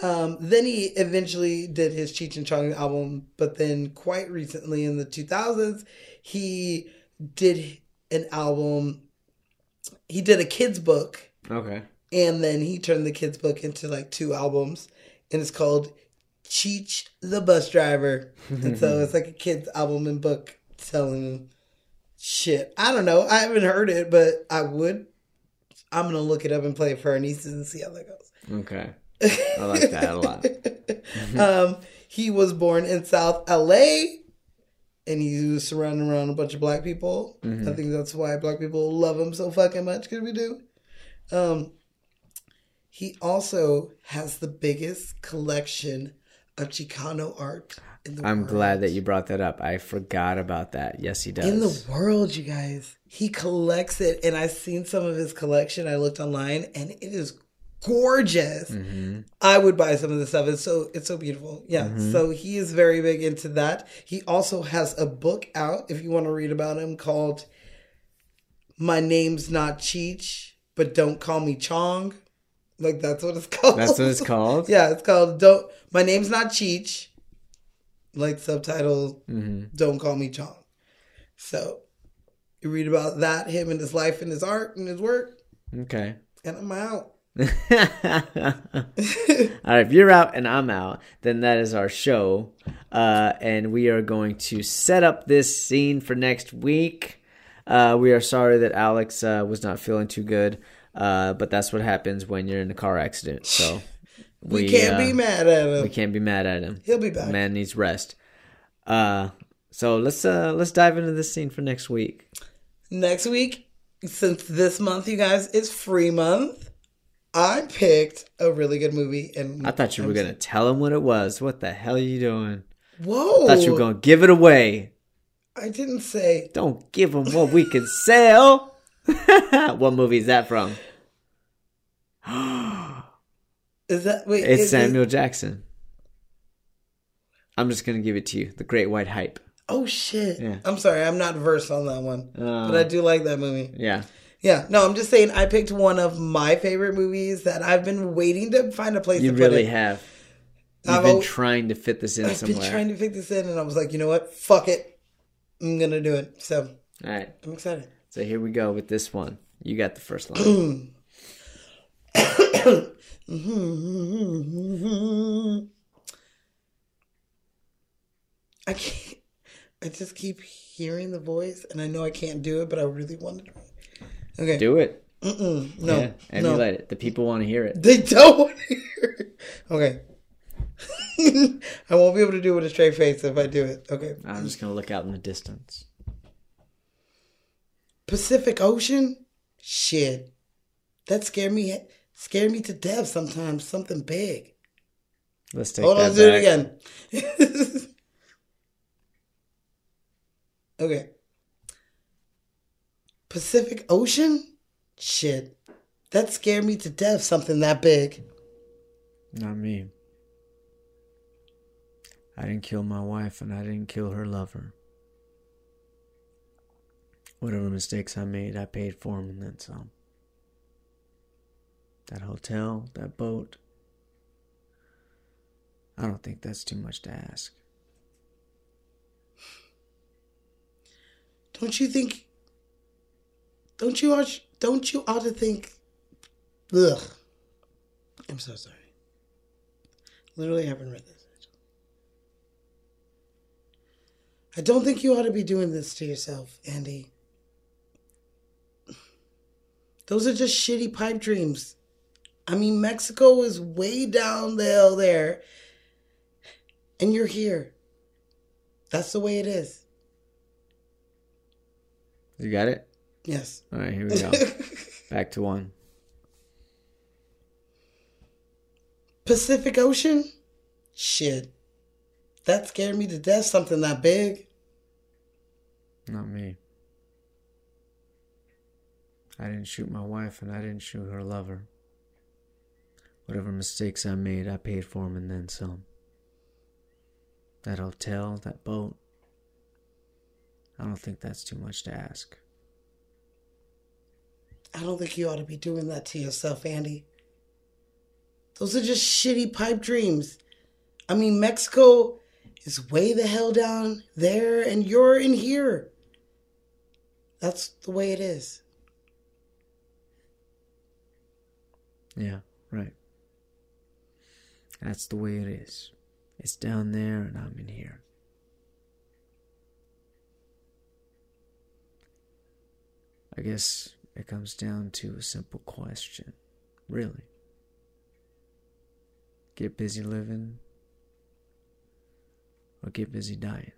[SPEAKER 2] Um, then he eventually did his Cheech and Chong album, but then quite recently in the 2000s, he did an album. He did a kids book
[SPEAKER 1] Okay.
[SPEAKER 2] and then he turned the kids book into like two albums and it's called cheech the bus driver and so it's like a kids album and book telling shit i don't know i haven't heard it but i would i'm gonna look it up and play it for our nieces and see how that goes
[SPEAKER 1] Okay. I like that a lot.
[SPEAKER 2] um, he was born in South LA and he was surrounded around a bunch of black people.
[SPEAKER 1] Mhm.
[SPEAKER 2] I think that's why black people love him so fucking much because we do. Um, he also has the biggest collection of Chicano art in the
[SPEAKER 1] I'm
[SPEAKER 2] world.
[SPEAKER 1] glad that you brought that up. I forgot about that. Yes, he does.
[SPEAKER 2] In the world, you guys. He collects it, and I've seen some of his collection. I looked online, and it is gorgeous.
[SPEAKER 1] hmm
[SPEAKER 2] I would buy some of the stuff. It's so it's so beautiful. Yeah.
[SPEAKER 1] Mhm.
[SPEAKER 2] So he is very big into that. He also has a book out if you want to read about him called My Name's Not Cheech, but Don't Call Me Chong. Like that's what it's called.
[SPEAKER 1] That's what it's called?
[SPEAKER 2] yeah, it's called Don't My Name's Not Cheech. Like subtitle
[SPEAKER 1] hmm
[SPEAKER 2] Don't Call Me Chong. So you read about that, him and his life and his art and his work,
[SPEAKER 1] Okay.
[SPEAKER 2] and I'm out.
[SPEAKER 1] All right, if you're out and I'm out, then that is our show. Uh, and we are going to set up this scene for next week. Uh, we are sorry that Alex uh, was not feeling too good, uh, but that's what happens when you're in a car accident. So
[SPEAKER 2] We can't be mad at him.
[SPEAKER 1] We can't be mad at him.
[SPEAKER 2] He'll be back.
[SPEAKER 1] Man needs rest. Uh, so let's uh, let's dive into this scene for next week.
[SPEAKER 2] Next week, since this month, you guys, is free month, I picked a really good movie. And
[SPEAKER 1] I thought you were gonna tell him what it was. What the hell are you doing?
[SPEAKER 2] Whoa!
[SPEAKER 1] I thought you were gonna give it away.
[SPEAKER 2] I didn't say.
[SPEAKER 1] Don't give them what we can sell. what movie is that from?
[SPEAKER 2] Is that wait?
[SPEAKER 1] It's
[SPEAKER 2] is it-
[SPEAKER 1] Samuel Jackson. I'm just gonna give it to you. The Great White Hype.
[SPEAKER 2] oh shit!
[SPEAKER 1] Yeah.
[SPEAKER 2] I'm sorry, I'm not versed on that one,
[SPEAKER 1] Uh,
[SPEAKER 2] but I do like that movie.
[SPEAKER 1] Yeah.
[SPEAKER 2] Yeah, no, I'm just saying I picked one of my favorite movies that I've been waiting to find a place
[SPEAKER 1] You
[SPEAKER 2] to put
[SPEAKER 1] really
[SPEAKER 2] it.
[SPEAKER 1] have. You've
[SPEAKER 2] I've
[SPEAKER 1] been
[SPEAKER 2] al-
[SPEAKER 1] trying to fit this in somewhere.
[SPEAKER 2] I've
[SPEAKER 1] somewhere.
[SPEAKER 2] been trying to fit this in, and I was like, you know what? Fuck it, I'm gonna do it. So
[SPEAKER 1] All right.
[SPEAKER 2] I'm excited.
[SPEAKER 1] So here we go with this one. You got the first line.
[SPEAKER 2] I can't. I just keep hearing the voice, and I know I can't do it, but I really want to do it. Okay,
[SPEAKER 1] Do it.
[SPEAKER 2] Mm-mm, no,
[SPEAKER 1] Yeah,
[SPEAKER 2] no,
[SPEAKER 1] emulate it. The people want to hear it.
[SPEAKER 2] they don't want to hear it. Okay, I won't be able to do it with a straight face if I do it. Okay,
[SPEAKER 1] I'm just gonna look out in the distance.
[SPEAKER 2] Pacific Ocean, shit. That scared me scared me to death sometimes. Something big.
[SPEAKER 1] Let's take
[SPEAKER 2] Hold
[SPEAKER 1] that
[SPEAKER 2] on, do it again. okay. Pacific Ocean? Shit. That scared me to death, something that big.
[SPEAKER 1] Not me. I didn't kill my wife and I didn't kill her lover. Whatever mistakes I made, I paid for them and then some. That hotel, that boat. I don't think that's too much to ask.
[SPEAKER 2] Don't you think don't you ought don't you ought to think ugh. I'm so sorry. Literally haven't read this. I don't think you ought to be doing this to yourself, Andy. Those are just shitty pipe dreams. I mean, Mexico is way down the hill there, and you're here. That's the way it is.
[SPEAKER 1] You got it?
[SPEAKER 2] Yes.
[SPEAKER 1] All right, here we go. Back to one.
[SPEAKER 2] Pacific Ocean? Shit. That scared me to death, something that big.
[SPEAKER 1] Not me. I didn't shoot my wife and I didn't shoot her lover. Whatever mistakes I made, I paid for them and then some. That hotel, that boat. I don't think that's too much to ask.
[SPEAKER 2] I don't think you ought to be doing that to yourself, Andy. Those are just shitty pipe dreams. I mean, Mexico is way the hell down there, and you're in here. That's the way it is.
[SPEAKER 1] Yeah, right. That's the way it is. It's down there and I'm in here. I guess it comes down to a simple question. Really? Get busy living or get busy dying?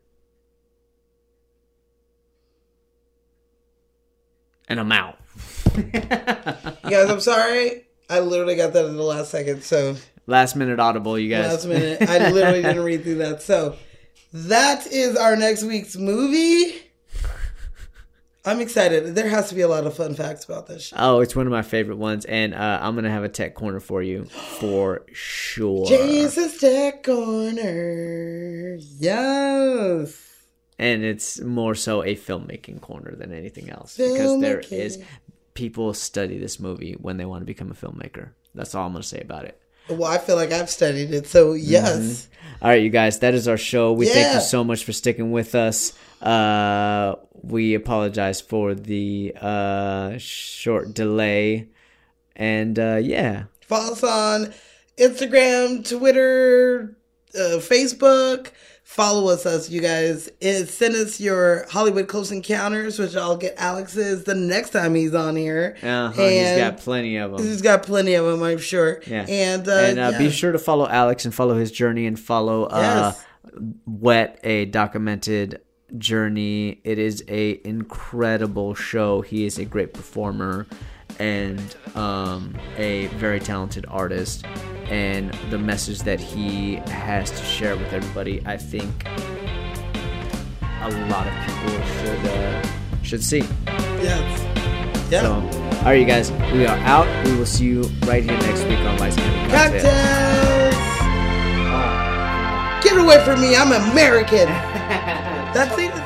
[SPEAKER 1] And I'm out.
[SPEAKER 2] You guys, I'm sorry. I literally got that in the last second, so
[SPEAKER 1] Last minute audible, you guys.
[SPEAKER 2] last minute. I literally didn't read through that. So that is our next week's movie. I'm excited. There has to be a lot of fun facts about this. Show.
[SPEAKER 1] Oh, it's one of my favorite ones, and uh, I'm gonna have a tech corner for you for sure.
[SPEAKER 2] Jesus Tech Corner. Yes.
[SPEAKER 1] And it's more so a filmmaking corner than anything else because there
[SPEAKER 2] Filmmaking.
[SPEAKER 1] is people study this movie when they want to become a filmmaker. That's all I'm gonna say about it.
[SPEAKER 2] Well, I feel like I've studied it, so yes.
[SPEAKER 1] Mhm. All right, you guys, that is our show. We thank you so much for sticking with us. Uh, we apologize for the uh, short delay, and uh, yeah,
[SPEAKER 2] Follow us on Instagram, Twitter, uh, Facebook. Follow us, us you guys. And send us your Hollywood Close Encounters, which I'll get Alex's the next time he's on here.
[SPEAKER 1] uh-huh, he's got plenty of them.
[SPEAKER 2] He's got plenty of them, I'm sure.
[SPEAKER 1] Yeah.
[SPEAKER 2] And, uh,
[SPEAKER 1] and uh,
[SPEAKER 2] yeah.
[SPEAKER 1] be sure to follow Alex and follow his journey and follow uh,
[SPEAKER 2] Yes.
[SPEAKER 1] Wet, a documented journey. It is a incredible show. He is a great performer and um, a very talented artist. And the message that he has to share with everybody, I think a lot of people should uh, should see.
[SPEAKER 2] Yes. Yeah.
[SPEAKER 1] So, all right, you guys, we are out. We will see you right here next week on Vice Cocktails.
[SPEAKER 2] Cocktails! Get away from me, I'm American. That's it.